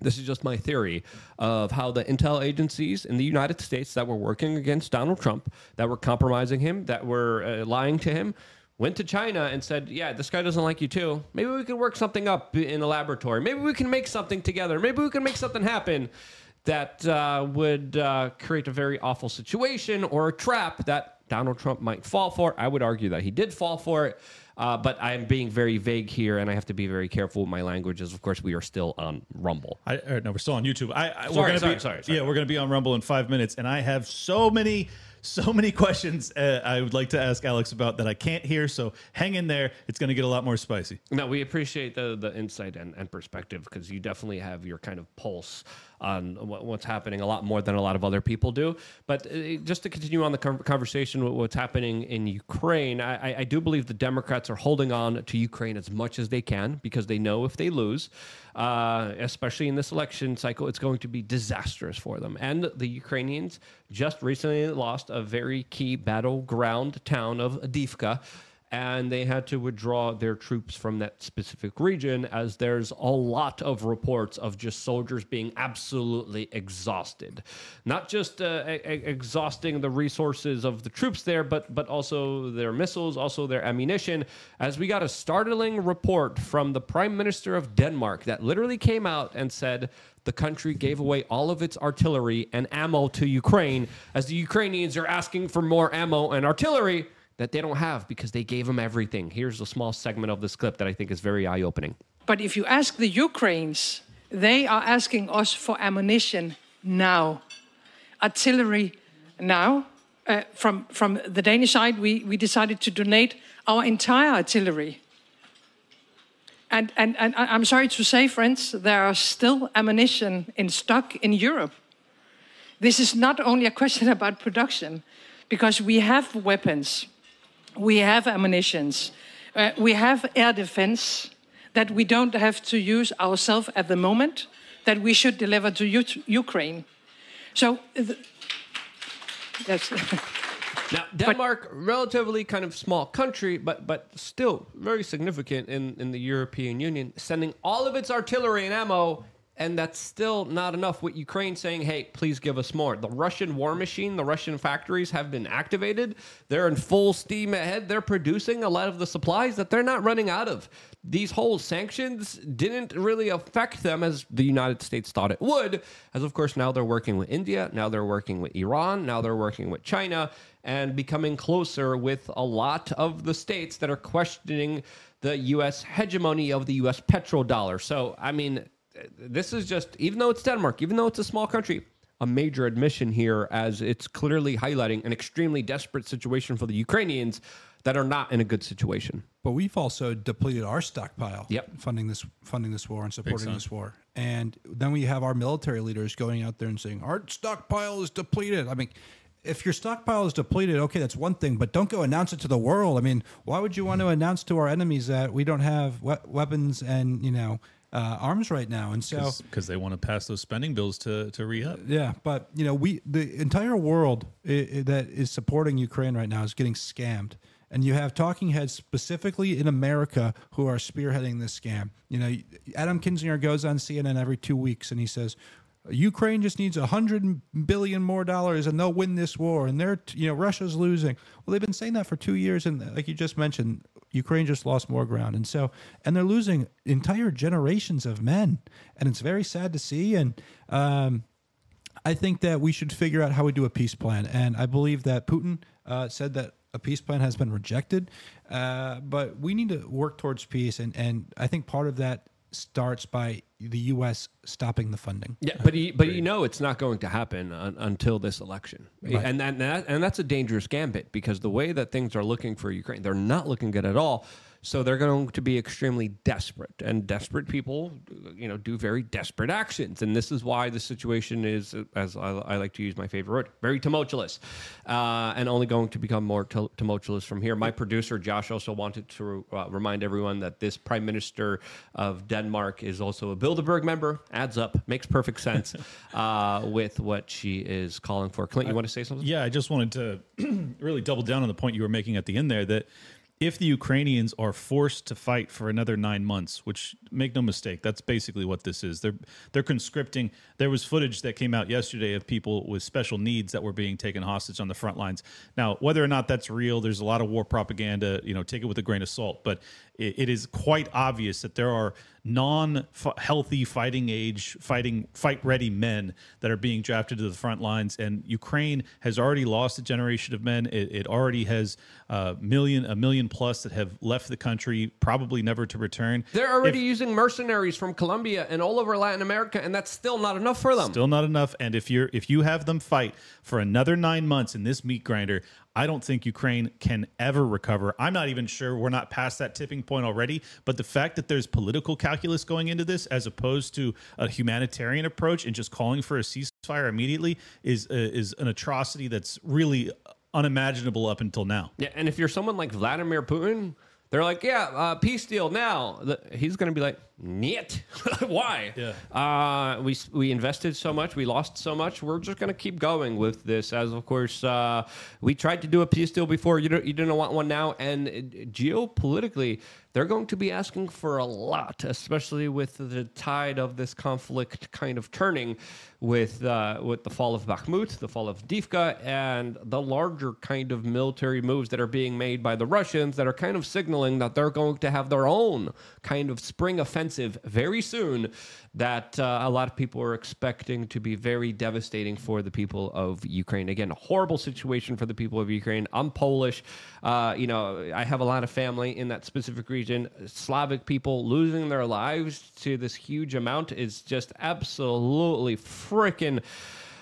this is just my theory of how the intel agencies in the United States that were working against Donald Trump, that were compromising him, that were uh, lying to him, went to China and said, "Yeah, this guy doesn't like you too. Maybe we can work something up in the laboratory. Maybe we can make something together. Maybe we can make something happen." That uh, would uh, create a very awful situation or a trap that Donald Trump might fall for. I would argue that he did fall for it. Uh, but I'm being very vague here, and I have to be very careful with my language. As of course, we are still on Rumble. I, no, we're still on YouTube. I, I Sorry, we're gonna sorry, be, sorry, sorry. Yeah, we're gonna be on Rumble in five minutes, and I have so many, so many questions uh, I would like to ask Alex about that I can't hear. So hang in there; it's gonna get a lot more spicy. No, we appreciate the the insight and, and perspective because you definitely have your kind of pulse on what, what's happening a lot more than a lot of other people do. But uh, just to continue on the conversation with what's happening in Ukraine, I, I- I do believe the Democrats are holding on to Ukraine as much as they can because they know if they lose, uh, especially in this election cycle, it's going to be disastrous for them. And the Ukrainians just recently lost a very key battleground town of Adivka and they had to withdraw their troops from that specific region as there's a lot of reports of just soldiers being absolutely exhausted. Not just uh, e- exhausting the resources of the troops there but but also their missiles also their ammunition. As we got a startling report from the prime minister of Denmark that literally came out and said the country gave away all of its artillery and ammo to Ukraine as the Ukrainians are asking for more ammo and artillery that they don't have because they gave them everything. Here's a small segment of this clip that I think is very eye opening. But if you ask the Ukrainians, they are asking us for ammunition now, artillery now. Uh, from from the Danish side, we, we decided to donate our entire artillery. And, and, and I'm sorry to say, friends, there are still ammunition in stock in Europe. This is not only a question about production, because we have weapons, we have ammunitions, uh, we have air defense that we don't have to use ourselves at the moment, that we should deliver to U- Ukraine. So, that's. Now, Denmark, relatively kind of small country, but but still very significant in, in the European Union, sending all of its artillery and ammo, and that's still not enough. With Ukraine saying, "Hey, please give us more." The Russian war machine, the Russian factories have been activated. They're in full steam ahead. They're producing a lot of the supplies that they're not running out of. These whole sanctions didn't really affect them as the United States thought it would. As of course now they're working with India, now they're working with Iran, now they're working with China and becoming closer with a lot of the states that are questioning the U.S. hegemony of the U.S. petrodollar. So, I mean, this is just, even though it's Denmark, even though it's a small country, a major admission here as it's clearly highlighting an extremely desperate situation for the Ukrainians that are not in a good situation. But we've also depleted our stockpile. Yep. Funding this funding this war and supporting this war. And then we have our military leaders going out there and saying, Our stockpile is depleted. I mean, if your stockpile is depleted, okay, that's one thing, but don't go announce it to the world. I mean, why would you want to announce to our enemies that we don't have we- weapons and, you know, uh, arms right now? And so because they want to pass those spending bills to to re up. yeah, but you know, we the entire world i- that is supporting Ukraine right now is getting scammed, and you have talking heads specifically in America who are spearheading this scam. You know, Adam Kinzinger goes on CNN every two weeks and he says. Ukraine just needs a hundred billion more dollars, and they'll win this war. And they're, you know, Russia's losing. Well, they've been saying that for two years, and like you just mentioned, Ukraine just lost more ground, and so, and they're losing entire generations of men, and it's very sad to see. And um, I think that we should figure out how we do a peace plan. And I believe that Putin uh, said that a peace plan has been rejected. Uh, but we need to work towards peace. And, and I think part of that starts by the U.S. stopping the funding. Yeah, but you, but you know it's not going to happen un, until this election, and that, and that and that's a dangerous gambit because the way that things are looking for Ukraine, they're not looking good at all. So they're going to be extremely desperate, and desperate people, you know, do very desperate actions, and this is why the situation is, as I, I like to use my favorite word, very tumultuous, uh, and only going to become more tul- tumultuous from here. My producer Josh also wanted to uh, remind everyone that this Prime Minister of Denmark is also a Bilderberg member. Adds up, makes perfect sense uh, with what she is calling for. Clint, you want to say something? Yeah, I just wanted to really double down on the point you were making at the end there that if the Ukrainians are forced to fight for another nine months, which make no mistake, that's basically what this is. They're they're conscripting. There was footage that came out yesterday of people with special needs that were being taken hostage on the front lines. Now, whether or not that's real, there's a lot of war propaganda. You know, take it with a grain of salt. But it, it is quite obvious that there are non-healthy fighting age, fighting fight-ready men that are being drafted to the front lines, and Ukraine has already lost a generation of men. It, it already has a million, a million plus that have left the country, probably never to return. They're already If- using mercenaries from Colombia and all over Latin America, and that's still not enough for them. Still not enough. And if you're if you have them fight for another nine months in this meat grinder, I don't think Ukraine can ever recover. I'm not even sure we're not past that tipping point already. But the fact that there's political calculus going into this, as opposed to a humanitarian approach and just calling for a ceasefire immediately, is uh, is an atrocity that's really unimaginable up until now. Yeah, and if you're someone like Vladimir Putin, they're like, yeah, uh, peace deal now. The- He's going to be like, niet. Why? Yeah. Uh, we we invested so much, we lost so much. We're just going to keep going with this. As of course, uh, we tried to do a peace deal before. You don't you didn't want one now, and uh, geopolitically, they're going to be asking for a lot, especially with the tide of this conflict kind of turning with uh, with the fall of Bakhmut, the fall of Divka, and the larger kind of military moves that are being made by the Russians that are kind of signaling that they're going to have their own kind of spring offensive very soon. That uh, a lot of people are expecting to be very devastating for the people of Ukraine. Again, a horrible situation for the people of Ukraine. I'm Polish. Uh, you know, I have a lot of family in that specific region. Slavic people losing their lives to this huge amount is just absolutely freaking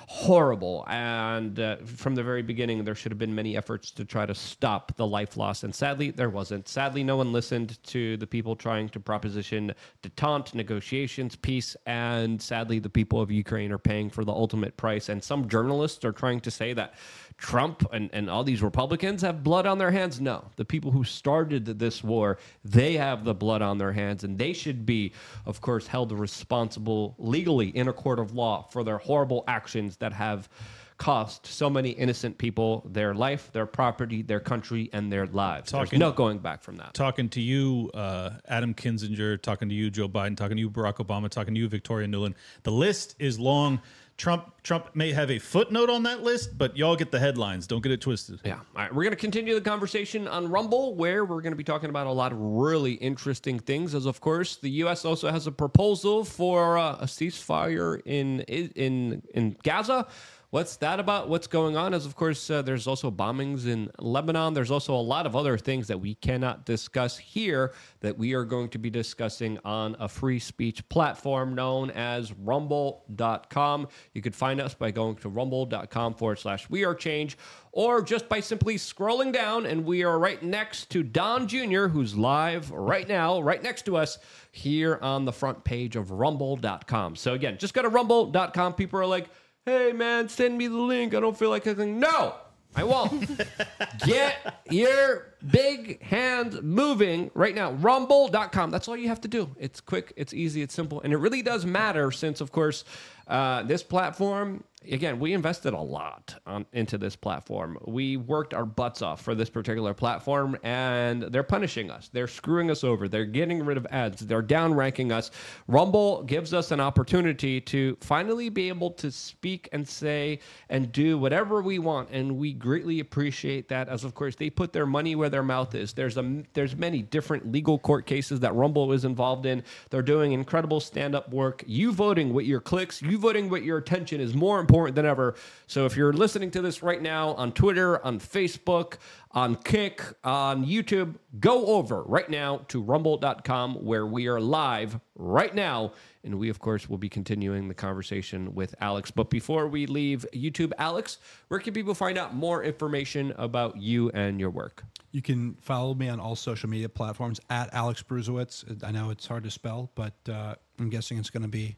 horrible. And uh, from the very beginning, there should have been many efforts to try to stop the life loss. And sadly, there wasn't. Sadly, no one listened to the people trying to proposition detente, negotiations, peace. And sadly, the people of Ukraine are paying for the ultimate price. And some journalists are trying to say that Trump and, and all these Republicans have blood on their hands. No, the people who started this war, they have the blood on their hands, and they should be, of course, held responsible legally in a court of law for their horrible actions that have cost so many innocent people their life, their property, their country, and their lives. Talking- There's no going back from that. talking to you, uh, Adam Kinzinger, talking to you, Joe Biden, talking to you, Barack Obama, talking to you, Victoria Nuland. The list is long. Trump Trump may have a footnote on that list, but y'all get the headlines. Don't get it twisted. Yeah. All right. We're going to continue the conversation on Rumble, where we're going to be talking about a lot of really interesting things. As of course, the U.S. also has a proposal for uh, a ceasefire in in in Gaza. What's that about? What's going on? Is of course, uh, there's also bombings in Lebanon. There's also a lot of other things that we cannot discuss here that we are going to be discussing on a free speech platform known as rumble.com. You could find us by going to rumble.com forward slash we are change or just by simply scrolling down. And we are right next to Don Jr., who's live right now, right next to us here on the front page of rumble.com. So again, just go to rumble.com. People are like, hey man, send me the link. I don't feel like clicking. No, I won't. Get your big hand moving right now. Rumble.com. That's all you have to do. It's quick, it's easy, it's simple. And it really does matter since, of course, uh, this platform, again, we invested a lot on, into this platform. We worked our butts off for this particular platform, and they're punishing us. They're screwing us over. They're getting rid of ads. They're downranking us. Rumble gives us an opportunity to finally be able to speak and say and do whatever we want, and we greatly appreciate that. As of course, they put their money where their mouth is. There's a there's many different legal court cases that Rumble is involved in. They're doing incredible stand-up work. You voting with your clicks, you voting with your attention is more important than ever. So if you're listening to this right now on Twitter, on Facebook, on Kick, on YouTube, go over right now to rumble.com where we are live right now. And we, of course, will be continuing the conversation with Alex. But before we leave YouTube, Alex, where can people find out more information about you and your work? You can follow me on all social media platforms at Alex Bruesewitz. I know it's hard to spell, but uh, I'm guessing it's going to be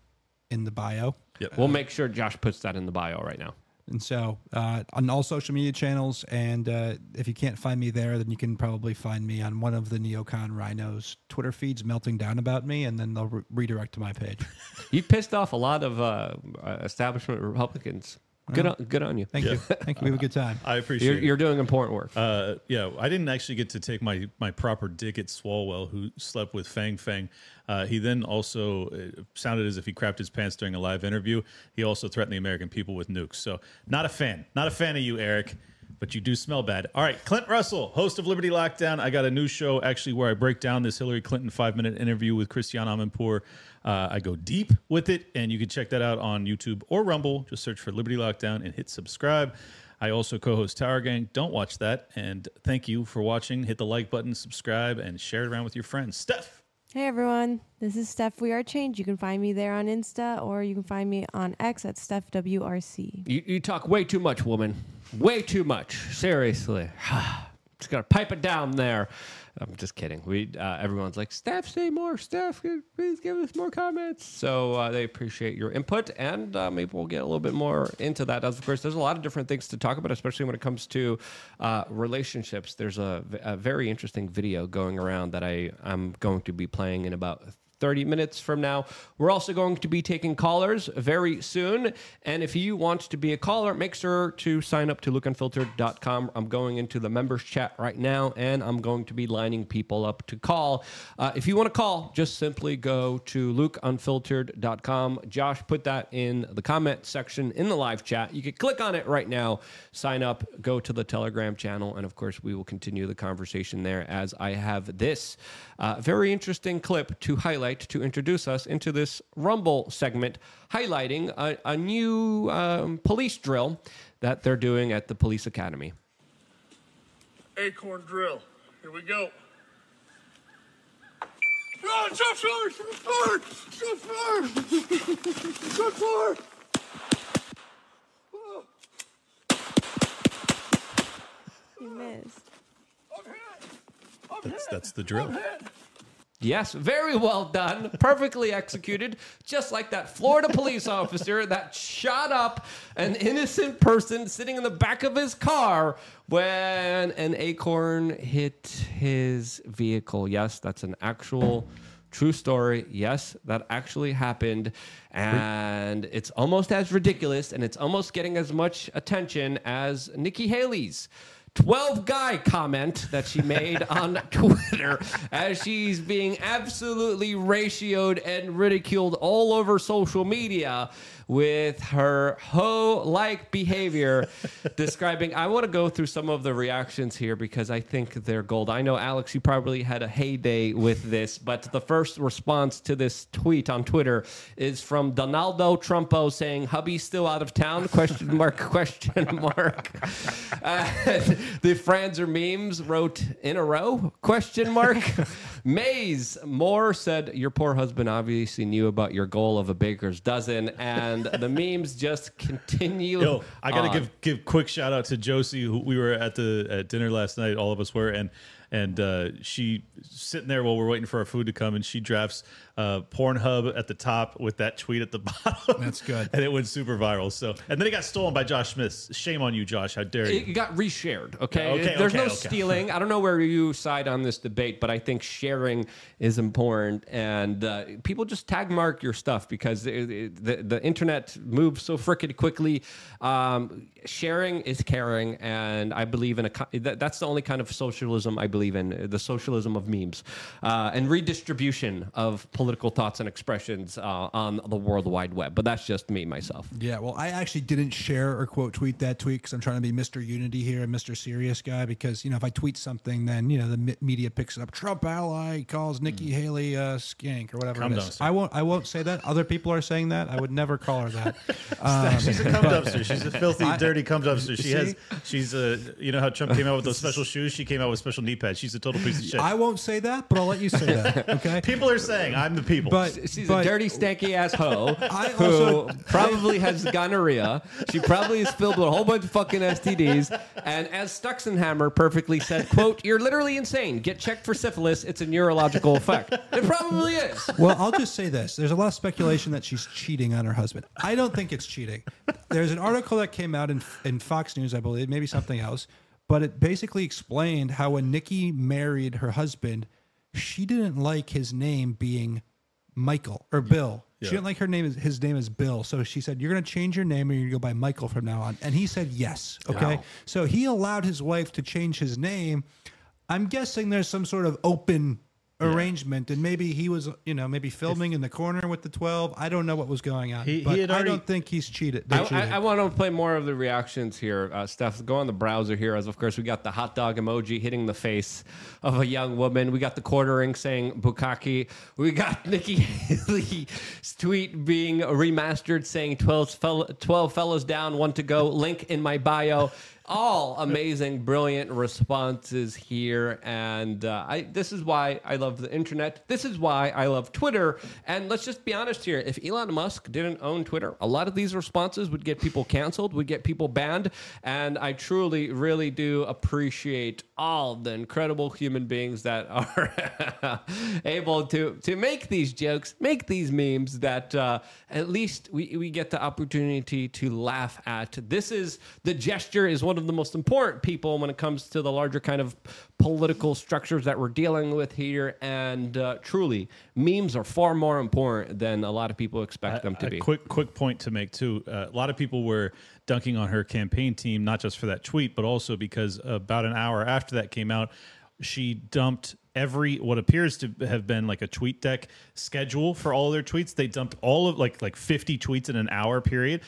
in the bio. Yep. We'll make sure Josh puts that in the bio right now. And so uh, on all social media channels, and uh, if you can't find me there, then you can probably find me on one of the Neocon RINOs Twitter feeds melting down about me, and then they'll re- redirect to my page. You pissed off a lot of uh, uh, establishment Republicans Good on, good on you. Thank you. Thank you. We have a good time. I appreciate You're, it. you're doing important work. Uh, yeah, I didn't actually get to take my my proper dig at Swalwell, who slept with Fang Fang. Uh, he then also uh, sounded as if he crapped his pants during a live interview. He also threatened the American people with nukes. So, not a fan. Not a fan of you, Eric. But you do smell bad. All right, Clint Russell, host of Liberty Lockdown. I got a new show actually where I break down this Hillary Clinton five minute interview with Christiane Amanpour. Uh, I go deep with it, and you can check that out on YouTube or Rumble. Just search for Liberty Lockdown and hit subscribe. I also co host Tower Gang. Don't watch that. And thank you for watching. Hit the like button, subscribe, and share it around with your friends. Steph. Hey everyone, this is Steph We Are Change. You can find me there on Insta or you can find me on X at Steph WRC. You, you talk way too much, woman. Way too much. Seriously. Just gotta pipe it down there. I'm just kidding. We uh, everyone's like, Steph, say more. Steph, please give us more comments. So uh, they appreciate your input, and uh, maybe we'll get a little bit more into that. Of course, there's a lot of different things to talk about, especially when it comes to uh, relationships. There's a, a very interesting video going around that I I'm going to be playing in about 30 minutes from now. We're also going to be taking callers very soon. And if you want to be a caller, make sure to sign up to lukeunfiltered.com. I'm going into the members chat right now and I'm going to be lining people up to call. Uh, if you want to call, just simply go to lukeunfiltered.com. Josh put that in the comment section in the live chat. You can click on it right now, sign up, go to the Telegram channel, and of course, we will continue the conversation there as I have this uh, very interesting clip to highlight to introduce us into this Rumble segment, highlighting a, a new um, police drill that they're doing at the police academy. Acorn drill. Here we go. Oh, shot fire! Shot fire! Shot fire! Shot fire! You missed. That's, that's the drill. Yes, very well done. Perfectly executed. Just like that Florida police officer that shot up an innocent person sitting in the back of his car when an acorn hit his vehicle. Yes, that's an actual true story. Yes, that actually happened. And it's almost as ridiculous and it's almost getting as much attention as Nikki Haley's. 12 guy comment that she made on Twitter as she's being absolutely ratioed and ridiculed all over social media with her hoe like behavior. describing, I want to go through some of the reactions here because I think they're gold. I know, Alex, you probably had a heyday with this, but the first response to this tweet on Twitter is from Donaldo Trumpo saying, Hubby's still out of town? Question mark, question mark. Uh, the Franzer memes wrote in a row? Question mark. Maze Moore said, Your poor husband obviously knew about your goal of a baker's dozen, and the memes just continue. Yo, I gotta give give quick shout out to Josie, who we were at the at dinner last night. All of us were, and and uh, she sitting there while we're waiting for our food to come, and she drafts uh, Pornhub at the top with that tweet at the bottom. That's good. and it went super viral. So, and then it got stolen by Josh Smith. Shame on you, Josh. How dare you? It got reshared. Okay, Okay, there's okay, no okay. stealing. I don't know where you side on this debate, but I think sharing is important, and uh, people just tag mark your stuff because it, it- the the internet moves so freaking quickly. Um, sharing is caring, and I believe in a. That, that's the only kind of socialism I believe in: the socialism of memes uh, and redistribution of political thoughts and expressions uh, on the World Wide Web. But that's just me myself. Yeah, well, I actually didn't share or quote tweet that tweet because I'm trying to be Mr. Unity here and Mr. Serious guy. Because you know, if I tweet something, then you know the me- media picks it up. Trump ally calls Nikki Haley a skank or whatever. Calm it down, I won't. I won't say that. Other people are saying that. I would never call her that. Um, She's a cum dumpster. She's a filthy, dirty cum dumpster. She See? has. She's a. You know how Trump came out with those special shoes. She came out with special knee pads. She's a total piece of shit. I won't say that, but I'll let you say that. Okay. People are saying I'm the people. But She's but- a dirty, stanky ass hoe I who also- probably has gonorrhea. She probably is filled with a whole bunch of fucking STDs. And as Stuxenhammer perfectly said, "quote You're literally insane. Get checked for syphilis. It's a neurological effect. It probably is." well, I'll just say this. There's a lot of speculation that she's cheating on her husband. I don't think it's cheating. There's an article that came out in, in Fox News, I believe, maybe something else, but it basically explained how when Nikki married her husband, she didn't like his name being Michael or mm. Bill. Yeah. She didn't like her name. Is, his name is Bill. So she said, "You're going to change your name, and you're going to go by Michael from now on." And he said, "Yes." Okay. Wow. So he allowed his wife to change his name. I'm guessing there's some sort of open arrangement, and maybe he was, you know, maybe filming in the corner with the 12. I don't know what was going on, He- he but had I don't think he's cheated. I, cheated. I, I want to play more of the reactions here, uh, Steph. Go on the browser here, as of course we got the hot dog emoji hitting the face of a young woman. We got the quartering saying "bukaki." We got Nikki Haley's tweet being remastered saying 12, fel- 12 fellows down, one to go. Link in my bio. All amazing, brilliant responses here, and uh, I. This is why I love the internet. This is why I love Twitter. And let's just be honest here: if Elon Musk didn't own Twitter, a lot of these responses would get people canceled, would get people banned. And I truly, really do appreciate all the incredible human beings that are able to to make these jokes, make these memes. That uh, at least we we get the opportunity to laugh at. This is the gesture is one of the most important people when it comes to the larger kind of political structures that we're dealing with here. And uh, truly, memes are far more important than a lot of people expect them to a be. quick quick point to make too. Uh, a lot of people were dunking on her campaign team, not just for that tweet, but also because about an hour after that came out, she dumped every what appears to have been like a tweet deck schedule for all their tweets. They dumped all of like like 50 tweets in an hour period.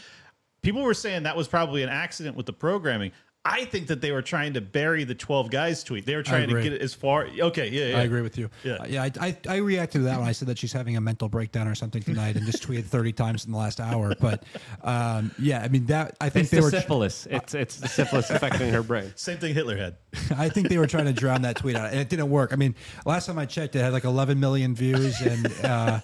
People were saying that was probably an accident with the programming. I think that they were trying to bury the 12 guys tweet. They were trying to get it as far. Okay, yeah, yeah. I agree with you. Yeah. Uh, yeah. I, I, I reacted to that when I said that she's having a mental breakdown or something tonight, and just tweeted thirty times in the last hour. But um, yeah, I mean that. I think It's they the were. syphilis. It's it's the syphilis affecting her brain. Same thing Hitler had. I think they were trying to drown that tweet out, and it didn't work. I mean, last time I checked, it had like 11 million views, and uh,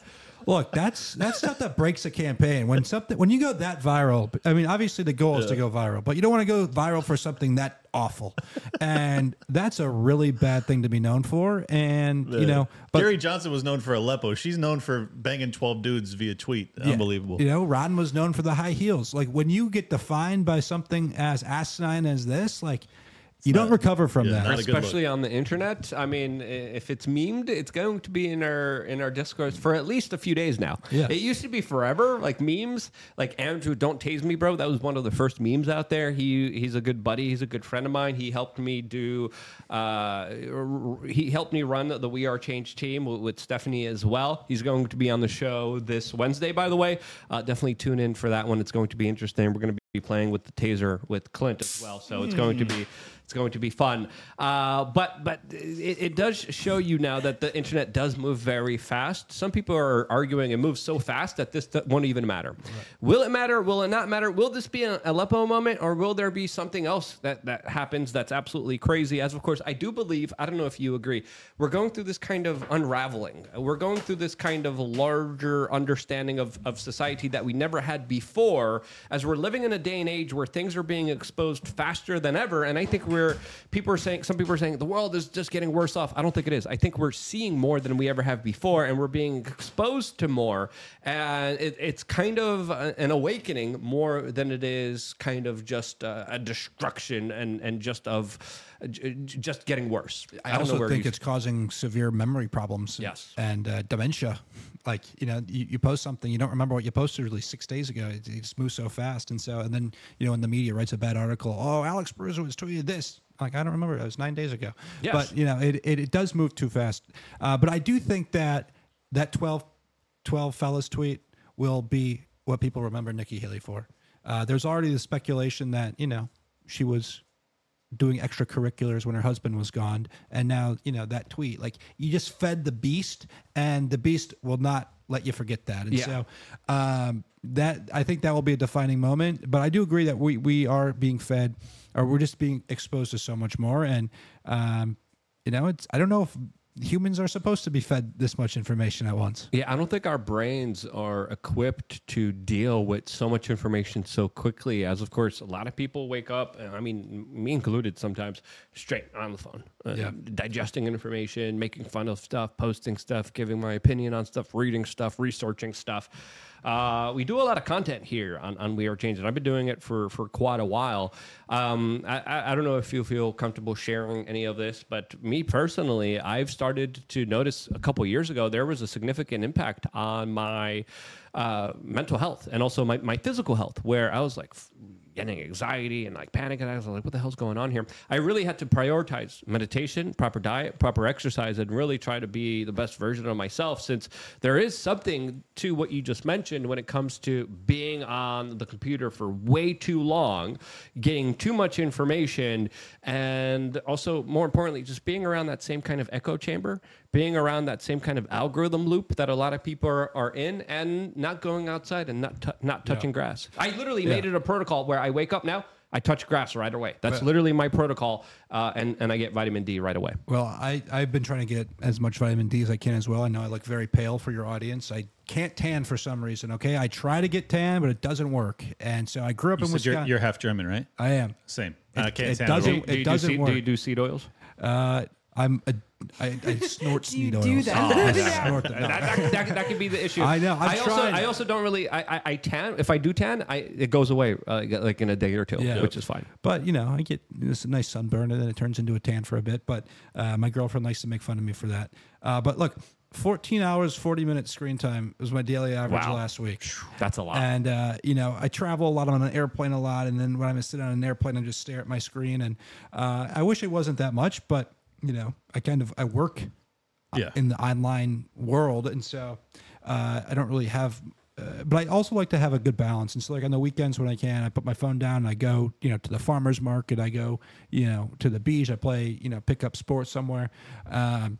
look, that's that's stuff that breaks a campaign. When something, when you go that viral, I mean, obviously the goal is to go viral, but you don't want to go viral for something that awful, and that's a really bad thing to be known for. And you know, but Gary Johnson was known for Aleppo. She's known for banging 12 dudes via tweet. Yeah. Unbelievable. You know, Rodden was known for the high heels. Like when you get defined by something as asinine as this, like you don't recover from yeah, that. not a good especially on the internet. I mean, i- if it's memed, it's going to be in our in our discourse for at least a few days now. Yeah. It used to be forever, like memes, like Andrew, don't tase me, bro. That was one of the first memes out there. He he's a good buddy. He's a good friend of mine. He helped me do. Uh, r- he helped me run the We Are Change team with, with Stephanie as well. He's going to be on the show this Wednesday, by the way. Uh, definitely tune in for that one. It's going to be interesting. We're going to be playing with the taser with Clint as well, so it's going to be it's going to be fun. Uh, but but it, it does show you now that the internet does move very fast. Some people are arguing it moves so fast that this won't even matter. Will it matter? Will it not matter? Will this be an Aleppo moment, or will there be something else that that happens that's absolutely crazy? As of course, I do believe. I don't know if you agree. We're going through this kind of unraveling. We're going through this kind of larger understanding of of society that we never had before. As we're living in a day and age where things are being exposed faster than ever, and I think we're people are saying some people are saying the world is just getting worse off. I don't think it is. I think we're seeing more than we ever have before, and we're being exposed to more, and it, it's kind of an awakening more than it is kind of just a, a destruction and and just of uh, just getting worse. I, don't know also where think it's causing severe memory problems. Yes. And uh, dementia. Like, you know, you, you post something, you don't remember what you posted really six days ago. It, just moves so fast. And so, and then, you know, when the media writes a bad article, oh, Alex Bruesewitz tweeted this. Like, I don't remember. It was nine days ago. Yes. But, you know, it, it, it does move too fast. Uh, but I do think that that 12, 12 fellas tweet will be what people remember Nikki Haley for. Uh, there's already the speculation that, you know, she was doing extracurriculars when her husband was gone. And now you know that tweet like you just fed the beast and the beast will not let you forget that. And Yeah. so um that i think that will be a defining moment but i do agree that we we are being fed or we're just being exposed to so much more. And um you know it's i don't know if humans are supposed to be fed this much information at once Yeah, I don't think our brains are equipped to deal with so much information so quickly. As of course, a lot of people wake up, and I mean, me included, sometimes straight on the phone, uh, Yeah. digesting information, making fun of stuff, posting stuff, giving my opinion on stuff, reading stuff, researching stuff. Uh, we do a lot of content here on, on We Are Changing. I've been doing it for, for quite a while. Um, I- I, don't know if you feel comfortable sharing any of this, but me personally, I've started to notice a couple years ago there was a significant impact on my uh, mental health and also my, my physical health, where I was like, getting anxiety and like panic attacks. I was like, what the hell's going on here? I really had to prioritize meditation, proper diet, proper exercise, and really try to be the best version of myself since there is something to what you just mentioned when it comes to being on the computer for way too long, getting too much information, and also more importantly, just being around that same kind of echo chamber, being around that same kind of algorithm loop that a lot of people are, are in, and not going outside and not, t- not touching grass. I literally made it a protocol where I wake up now. I touch grass right away. That's literally my protocol, uh, and and I get vitamin D right away. Well, I, I've been trying to get as much vitamin D as I can as well. I know I look very pale for your audience. I can't tan for some reason. Okay, I try to get tan, but it doesn't work. And so I grew up You in said you're, Wisconsin. you're half German, right? I am. Same. It- I can't it stand doesn't- all- it do you doesn't do, seed- work. Do you do seed oils? Uh, I'm a, I, I snort Do you seed do oils. that? I Yeah. snort them. That, that, that, that could be the issue. I know, I'm I also, trying. I also don't really. I, I, I tan. If I do tan, I it goes away uh, like in a day or two, Yeah. which is fine. But you know, I get this nice sunburn, and then it turns into a tan for a bit. But uh, my girlfriend likes to make fun of me for that. Uh, but look, 14 hours, 40 minutes screen time was my daily average Wow. last week. That's a lot. And uh, you know, I travel a lot on an airplane a lot, and then when I'm sitting on an airplane, I just stare at my screen. And uh, I wish it wasn't that much, but you know, I kind of I work Yeah. in the online world, and so uh, I don't really have. Uh, but I also like to have a good balance, and so like on the weekends when I can, I put my phone down. And I go, you know, to the farmers market. I go, you know, to the beach. I play, you know, pick up sports somewhere. Um,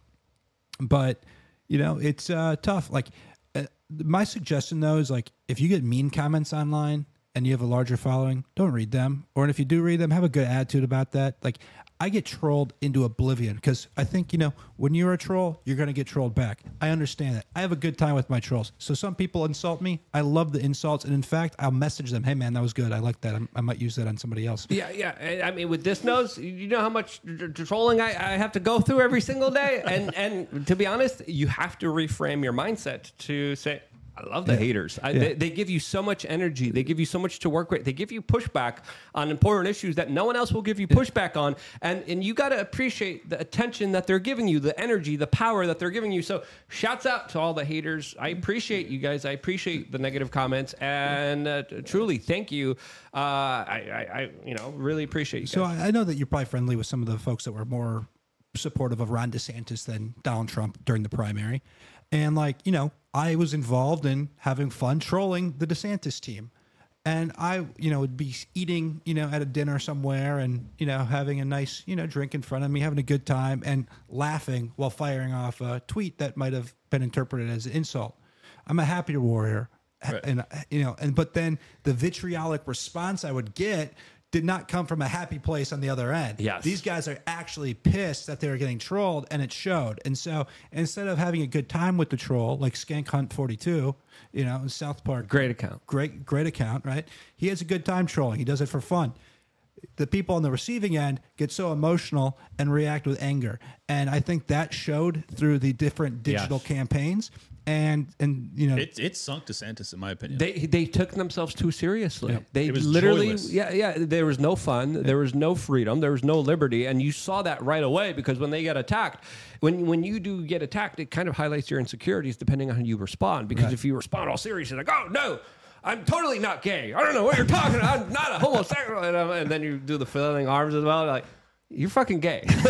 but you know it's uh, tough like uh, my suggestion though is like if you get mean comments online and you have a larger following don't read them or if you do read them have a good attitude about that like i get trolled into oblivion because i think you know when you're a troll you're going to get trolled back. I understand that. I have a good time with my trolls. So some people insult me. I love the insults and in fact i'll message them hey man that was good. I like that. I I might use that on somebody else. Yeah, yeah. I- mean, with this nose, you know how much tr- tr- trolling I, I have to go through every single day, and and to be honest, you have to reframe your mindset to say. I love the Yeah. haters. I, Yeah. they, they give you so much energy. They give you so much to work with. They give you pushback on important issues that no one else will give you pushback on. And and you got to appreciate the attention that they're giving you, the energy, the power that they're giving you. So shouts out to all the haters. I appreciate you guys. I appreciate the negative comments, and uh, truly thank you. Uh, I, I, I you know really appreciate you. So guys. I, I know that you're probably friendly with some of the folks that were more supportive of Ron DeSantis than Donald Trump during the primary. And like, you know, I was involved in having fun trolling the DeSantis team. And I, you know, would be eating, you know, at a dinner somewhere and, you know, having a nice, you know, drink in front of me, having a good time and laughing while firing off a tweet that might have been interpreted as an insult. I'm a happier warrior. Right. And, you know, and, but then the vitriolic response I would get did not come from a happy place on the other end. Yes. These guys are actually pissed that they were getting trolled and it showed. And so instead of having a good time with the troll, like Skank Hunt 42, you know, in South Park. Great account. Great, great account, right? He has a good time trolling. He does it for fun. The people on the receiving end get so emotional and react with anger. And I think that showed through the different digital Yes. campaigns. And, and, you know, It, it sunk DeSantis, in my opinion. They they took themselves too seriously. They It was literally joyless. yeah yeah. There was no fun. There was no freedom. There was no liberty, and you saw that right away because when they get attacked, when when you do get attacked, it kind of highlights your insecurities depending on how you respond. Because if you respond all serious, you're like, oh no. I'm totally not gay. I don't know what you're talking about. I'm not a homosexual. And, um, and then you do the flailing arms as well. Like, you're fucking gay.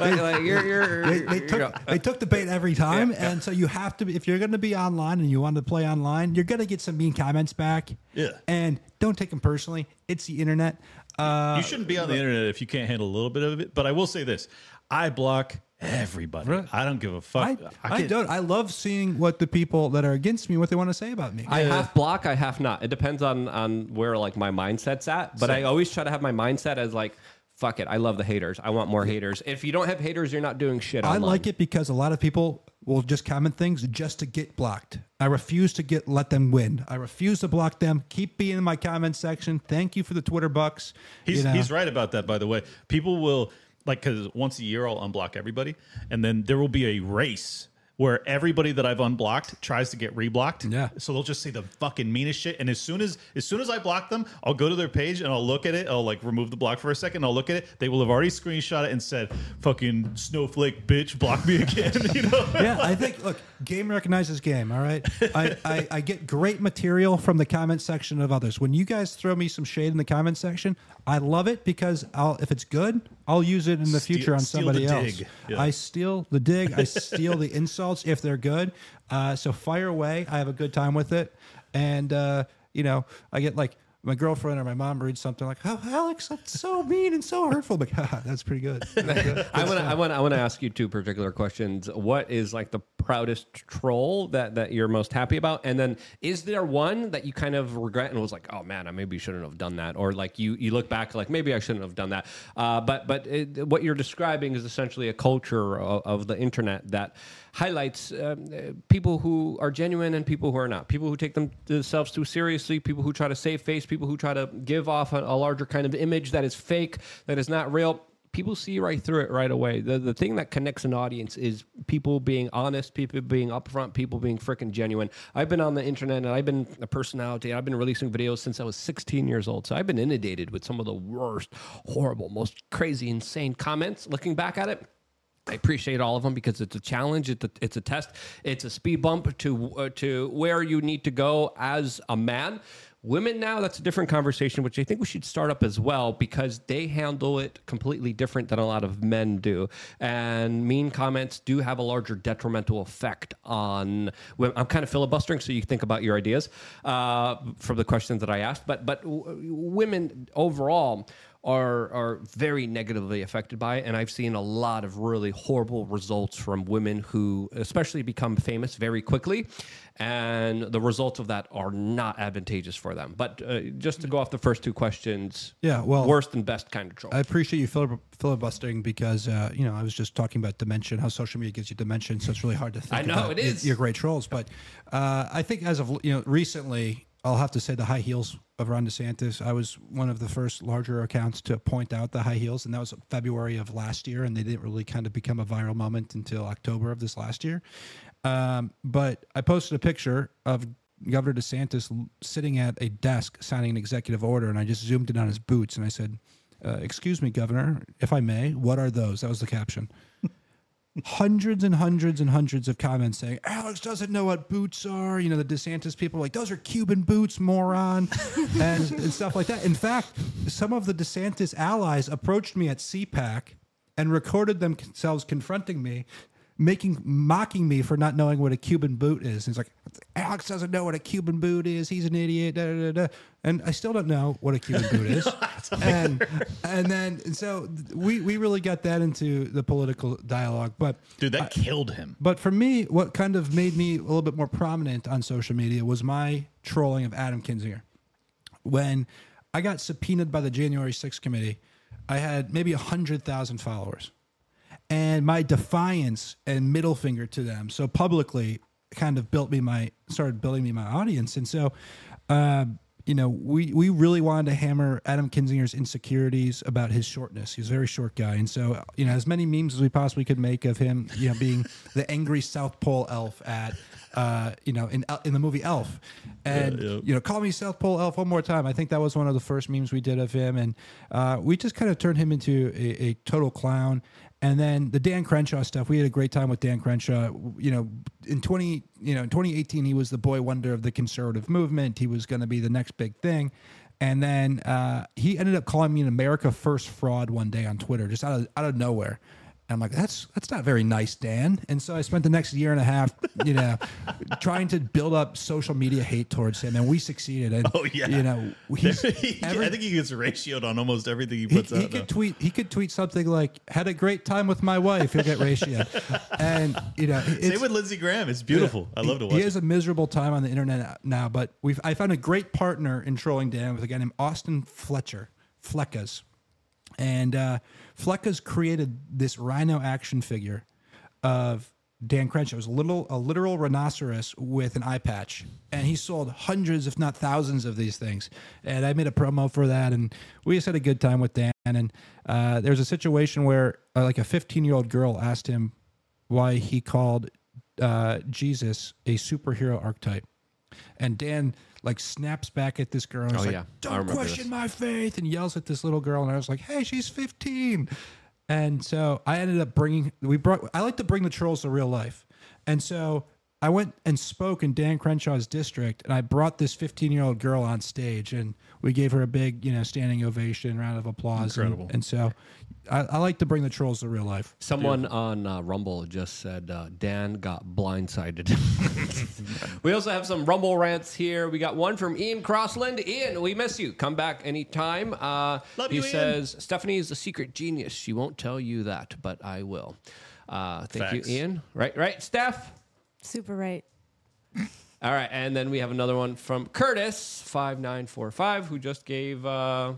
like, like, you're, you're, they, they you took know, they took the bait every time, Yeah, yeah. and so you have to. If you're going to be online and you want to play online, you're going to get some mean comments back. Yeah. and don't take them personally. It's the internet. Uh, you shouldn't be on the internet if you can't handle a little bit of it. But I will say this: I block everybody. Right. I don't give a fuck. I, I, can't- don't. I love seeing what the people that are against me what they want to say about me. I half block, I half not. It depends on on where like my mindset's at. But I always try to have my mindset as like, fuck it, I love the haters. I want more haters. If you don't have haters, you're not doing shit. I like it because a lot of people will just comment things just to get blocked. I refuse to get let them win. I refuse to block them. Keep being in my comment section. Thank you for the Twitter bucks. He's You know? he's right about that, by the way. People will like because once a year I'll unblock everybody, and then there will be a race where everybody that I've unblocked tries to get reblocked. Yeah. So they'll just say the fucking meanest shit. And as soon as as soon as I block them, I'll go to their page and I'll look at it. I'll like remove the block for a second. I'll look at it. They will have already screenshot it and said, "Fucking snowflake bitch, block me again." you know. yeah, I think look, game recognizes game. All right, I, I I get great material from the comment section of others. When you guys throw me some shade in the comment section, I love it because I'll if it's good, I'll use it in the Steal- future on somebody else. Yeah. I steal the dig. I steal the insults if they're good. Uh, so fire away. I have a good time with it, and uh, you know I get like. My girlfriend or my mom reads something like, "Oh, Alex, that's so mean and so hurtful." Like, Haha, that's pretty good. That's good. I want to. I want. I want to ask you two particular questions. What is like the proudest troll that that you're most happy about, and then is there one that you kind of regret and was like, oh man, I maybe shouldn't have done that, or like you you look back like maybe I shouldn't have done that. Uh, but but it, what you're describing is essentially a culture of, of the internet that highlights um, uh, people who are genuine and people who are not. People who take them themselves too seriously. People who try to save face. People who try to give off a, a larger kind of image that is fake, that is not real people see right through it right away. The the thing that connects an audience is people being honest, people being upfront, people being freaking genuine. I've been on the internet and I've been a personality. I've been releasing videos since I was 16 years old. So I've been inundated with some of the worst, horrible, most crazy, insane comments. Looking back at it, I appreciate all of them because it's a challenge. It's a, it's a test. It's a speed bump to uh, to where you need to go as a man. Women now, that's a different conversation, which I think we should start up as well because they handle it completely different than a lot of men do. And mean comments do have a larger detrimental effect on. women. I'm kind of filibustering, so you think about your ideas uh, from the questions that I asked. But but w- women overall are are very negatively affected by it. And I've seen a lot of really horrible results from women who especially become famous very quickly. And the results of that are not advantageous for them. But uh, just to go off the first two questions Yeah, well- worst and best kind of troll I appreciate you filib- filibustering because uh, you know I was just talking about dimension, how social media gives you dimension, so it's really hard to think. I know, about it is. Your great trolls, but uh, I think as of you know recently, I'll have to say the high heels of Ron DeSantis. I was one of the first larger accounts to point out the high heels, and that was February of last year, and they didn't really kind of become a viral moment until October of this last year. Um, but I posted a picture of Governor DeSantis sitting at a desk signing an executive order, and I just zoomed in on his boots, and I said, uh, "Excuse me, Governor, if I may, what are those?" That was the caption. Hundreds and hundreds and hundreds of comments saying Alex doesn't know what boots are. You know, the DeSantis people like those are Cuban boots, moron, and, and stuff like that. In fact, some of the DeSantis allies approached me at CPAC and recorded themselves confronting me. Making mocking me for not knowing what a Cuban boot is. He's like, Alex doesn't know what a Cuban boot is. He's an idiot. Da, da, da. And I still don't know what a Cuban boot is. and and then and so we we really got that into the political dialogue. But Dude, that killed him. but for me, what kind of made me a little bit more prominent on social media was my trolling of Adam Kinzinger. When I got subpoenaed by the January 6th committee, I had maybe 100,000 followers. And my defiance and middle finger to them, so publicly, kind of built me my started building me my audience. And so, um, you know, we we really wanted to hammer Adam Kinzinger's insecurities about his shortness. He's a very short guy, and so you know, as many memes as we possibly could make of him, you know, being the angry South Pole elf at. Uh, you know, in in the movie Elf, and Yeah, yeah. you know, call me South Pole Elf one more time. I think that was one of the first memes we did of him, and uh, we just kind of turned him into a, a total clown. And then the Dan Crenshaw stuff, we had a great time with Dan Crenshaw. You know, in twenty, you know, in twenty eighteen, he was the boy wonder of the conservative movement. He was going to be the next big thing. And then uh, he ended up calling me an America First fraud one day on Twitter, just out of out of nowhere. And I'm like, that's that's not very nice, Dan. And so I spent the next year and a half, you know, trying to build up social media hate towards him, and we succeeded. And Oh yeah. you know, he's He- every- I think he gets ratioed on almost everything he puts he out. He could now. tweet. He could tweet something like "Had a great time with my wife." He'll get ratioed, and you know, Same with Lindsey Graham. It's beautiful. I love to watch. He it. has a miserable time on the internet now, but we've I found a great partner in trolling Dan with a guy named Austin Fletcher, Fleccas, and uh, Fleccas created this rhino action figure of Dan Crenshaw. It was a little a literal rhinoceros with an eye patch, and he sold hundreds, if not thousands, of these things. And I made a promo for that, and we just had a good time with Dan. And uh, there was a situation where uh, like a 15 year old girl asked him why he called uh, Jesus a superhero archetype, and Dan like snaps back at this girl. And Oh, is like, yeah. I don't question this. my faith, and yells at this little girl. And I was like, hey, she's 15. And so I ended up bringing. We brought. I like to bring the trolls to real life, and so. I went and spoke in Dan Crenshaw's district, and I brought this 15 year old girl on stage, and we gave her a big, you know, standing ovation, round of applause. and- Incredible. And, so, I, I like to bring the trolls to real life. Someone on uh, Rumble just said uh, Dan got blindsided. we also have some Rumble rants here. We got one from Ian Crossland. Ian, we miss you. Come back anytime. Uh, Love he you, Ian. says Stephanie is a secret genius. She won't tell you that, but I will. Uh, thank Facts. you, Ian. Right, right, Steph. Super right. All right, and then we have another one from Curtis five nine four five, who just gave uh,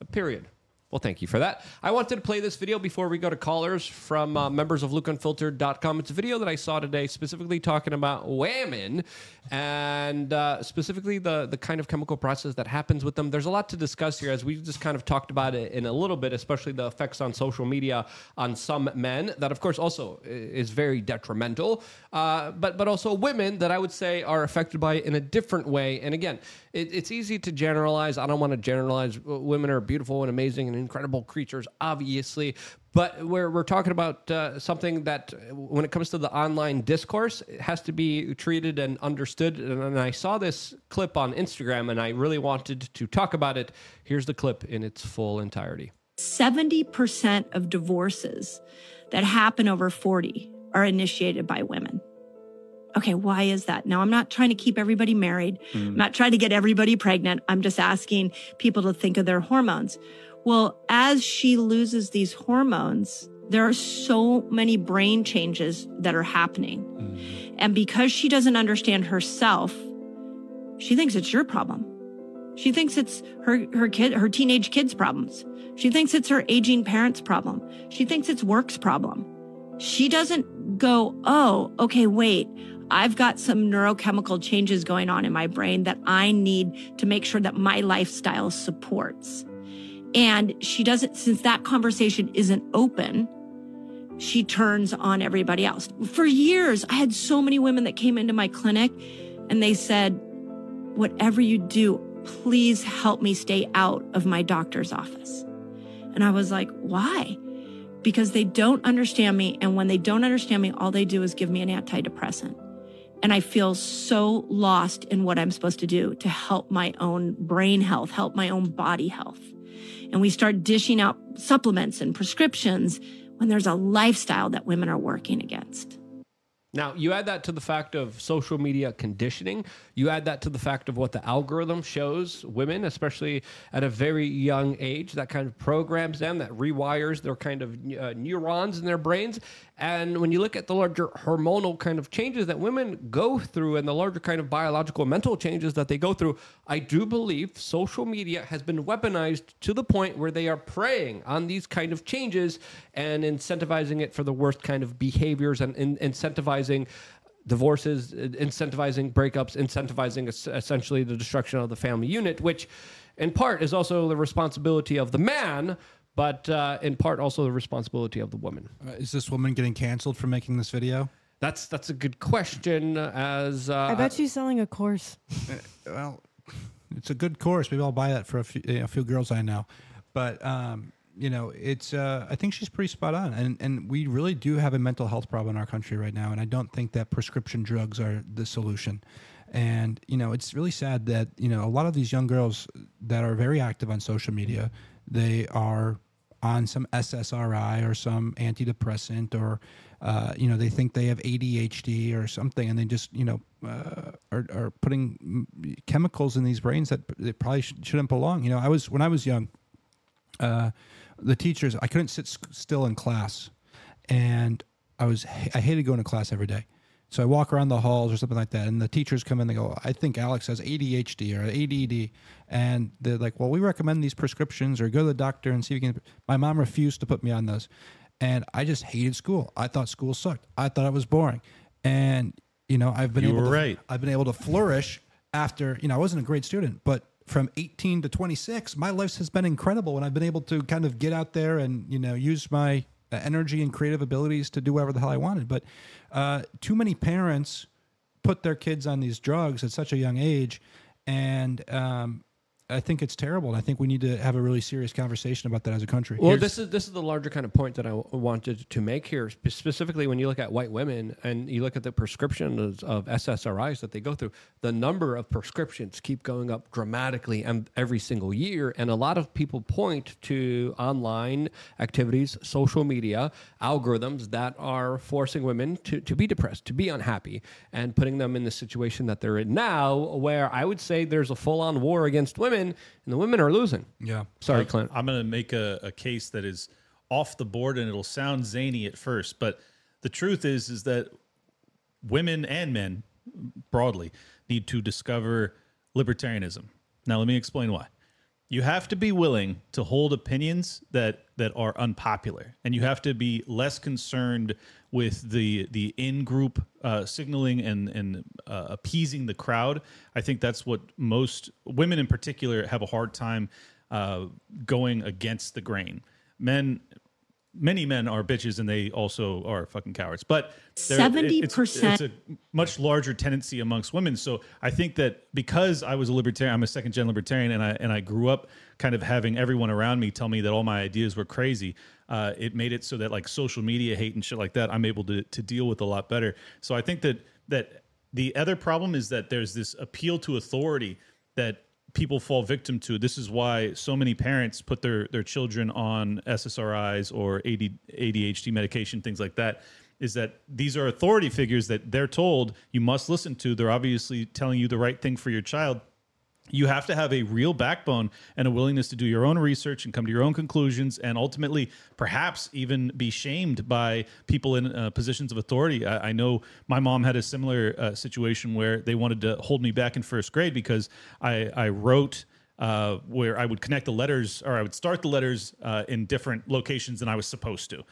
a period. Well, thank you for that. I wanted to play this video before we go to callers from uh, members of LukeUnfiltered.com. It's a video that I saw today, specifically talking about women and uh, specifically the the kind of chemical process that happens with them. There's a lot to discuss here, as we just kind of talked about it in a little bit, especially the effects on social media on some men. That, of course, also is very detrimental. Uh, but but also women that I would say are affected by it in a different way. And again, it, it's easy to generalize. I don't want to generalize. Women are beautiful and amazing and incredible creatures, obviously. But we're, we're talking about uh, something that, uh, when it comes to the online discourse, it has to be treated and understood. And, and I saw this clip on Instagram and I really wanted to talk about it. Here's the clip in its full entirety. 70% of divorces that happen over 40 are initiated by women. Okay, why is that? Now, I'm not trying to keep everybody married. I'm mm. not trying to get everybody pregnant. I'm just asking people to think of their hormones. Well, as she loses these hormones, there are so many brain changes that are happening. Mm. And because she doesn't understand herself, she thinks it's your problem. She thinks it's her, her kid, her teenage kid's problems. She thinks it's her aging parents' problem. She thinks it's work's problem. She doesn't go, oh, okay, wait, I've got some neurochemical changes going on in my brain that I need to make sure that my lifestyle supports. And she doesn't, since that conversation isn't open, she turns on everybody else. For years, I had so many women that came into my clinic and they said, whatever you do, please help me stay out of my doctor's office. And I was like, why? Because they don't understand me. And when they don't understand me, all they do is give me an antidepressant. And I feel so lost in what I'm supposed to do to help my own brain health, help my own body health. And we start dishing out supplements and prescriptions when there's a lifestyle that women are working against. Now, you add that to the fact of social media conditioning. You add that to the fact of what the algorithm shows women, especially at a very young age, that kind of programs them, that rewires their kind of uh, neurons in their brains. And when you look at the larger hormonal kind of changes that women go through and the larger kind of biological mental changes that they go through, I do believe social media has been weaponized to the point where they are preying on these kind of changes and incentivizing it for the worst kind of behaviors and, incentivizing divorces, incentivizing breakups, incentivizing es- essentially the destruction of the family unit, which in part is also the responsibility of the man, but uh, in part also the responsibility of the woman. Uh, is this woman getting canceled for making this video? That's that's a good question. As uh, I bet she's selling a course. well, it's a good course. Maybe I'll buy that for a few, a few girls I know. But um, you know, it's uh, I think she's pretty spot on, and and we really do have a mental health problem in our country right now, and I don't think that prescription drugs are the solution. And you know, it's really sad that you know a lot of these young girls that are very active on social media, they are on some SSRI or some antidepressant or uh, you know they think they have ADHD or something and they just you know uh, are, are putting chemicals in these brains that they probably sh- shouldn't belong. You know I was when I was young uh, the teachers I couldn't sit still in class and I was I hated going to class every day so I walk around the halls or something like that, and the teachers come in. They go, "I think Alex has ADHD or ADD," and they're like, "Well, we recommend these prescriptions, or go to the doctor and see if you can." My mom refused to put me on those, and I just hated school. I thought school sucked. I thought it was boring, and you know, I've been You able were to, right. I've been able to flourish after you know I wasn't a great student, but from 18 to 26, my life has been incredible and I've been able to kind of get out there and you know use my uh, energy and creative abilities to do whatever the hell I wanted. But uh, too many parents put their kids on these drugs at such a young age, and um, I think it's terrible. And I think we need to have a really serious conversation about that as a country. Well, this is this is the larger kind of point that I w- wanted to make here, spe- specifically when you look at white women and you look at the prescriptions of SSRIs that they go through. The number of prescriptions keep going up dramatically and every single year, and a lot of people point to online activities, social media algorithms that are forcing women to to be depressed, to be unhappy, and putting them in the situation that they're in now, where I would say there's a full on war against women, and the women are losing. Yeah. Sorry, I'm- Clint. I'm going to make a, a case that is off the board and it'll sound zany at first, but the truth is is that women and men broadly need to discover libertarianism. Now let me explain why. You have to be willing to hold opinions that that are unpopular, and you have to be less concerned with the the in group uh, signaling and and uh, appeasing the crowd. I think that's what most women in particular have a hard time uh, going against the grain. Men many men are bitches and they also are fucking cowards. But there- it- it's- 70%. It's a much larger tendency amongst women. So I think that because I was a libertarian, I'm a second gen libertarian, and I and I grew up kind of having everyone around me tell me that all my ideas were crazy. Uh, it made it so that like social media hate and shit like that, I'm able to to deal with a lot better. So I think that that the other problem is that there's this appeal to authority that people fall victim to. This is why so many parents put their their children on SSRIs or AD, ADHD medication, things like that. Is that these are authority figures that they're told you must listen to. They're obviously telling you the right thing for your child. You have to have a real backbone and a willingness to do your own research and come to your own conclusions, and ultimately, perhaps even be shamed by people in uh, positions of authority. I, I know my mom had a similar uh, situation where they wanted to hold me back in first grade because I, I wrote uh, where I would connect the letters or I would start the letters uh, in different locations than I was supposed to.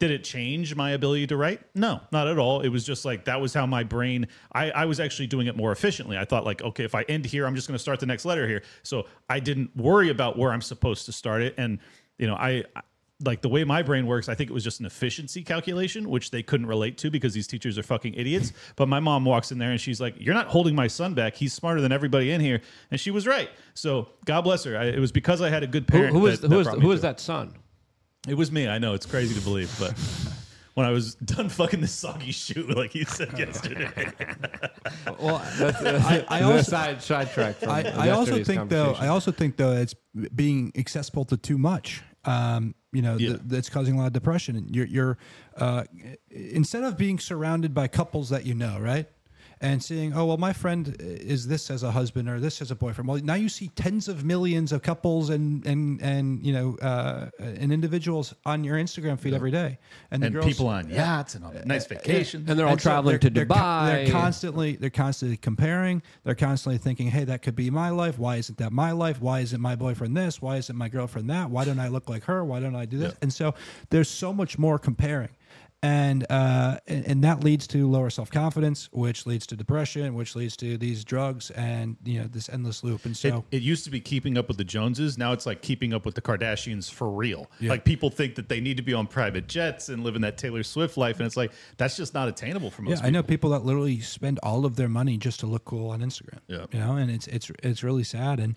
Did it change my ability to write? No, not at all. It was just like that was how my brain. I, I was actually doing it more efficiently. I thought like, okay, if I end here, I'm just going to start the next letter here. So I didn't worry about where I'm supposed to start it. And you know, I I- like the way my brain works. I think it was just an efficiency calculation, which they couldn't relate to because these teachers are fucking idiots. But my mom walks in there and she's like, "You're not holding my son back. He's smarter than everybody in here." And she was right. So God bless her. I, it was because I had a good parent. who is that- who that is who is that son? It was me. I know it's crazy to believe, but when I was done fucking this soggy shoe, like you said yesterday. Well, that's, I, I also a side sidetrack. From I, I also think though. I also think though it's being accessible to too much. Um, you know, th- that's causing a lot of depression. And you're, you're uh, instead of being surrounded by couples that you know, right? And seeing, oh well, my friend is this as a husband or this as a boyfriend. Well, now you see tens of millions of couples and and and you know uh, and individuals on your Instagram feed every day, the And people on yachts and on nice vacations. And they're all traveling to they're, co- Dubai. They're constantly they're constantly comparing. They're constantly thinking, "Hey, that could be my life. Why isn't that my life? Why isn't my boyfriend this? Why isn't my girlfriend that? Why don't I look like her? Why don't I do this?" And so there's so much more comparing. And, uh, and and that leads to lower self confidence, which leads to depression, which leads to these drugs, and you know this endless loop. And so It, it used to be keeping up with the Joneses. Now it's like keeping up with the Kardashians for real. Yeah. Like people think that they need to be on private jets and living that Taylor Swift life, and it's like that's just not attainable for most yeah, people. I know people that literally spend all of their money just to look cool on Instagram. Yeah. you know, and it's it's it's really sad. And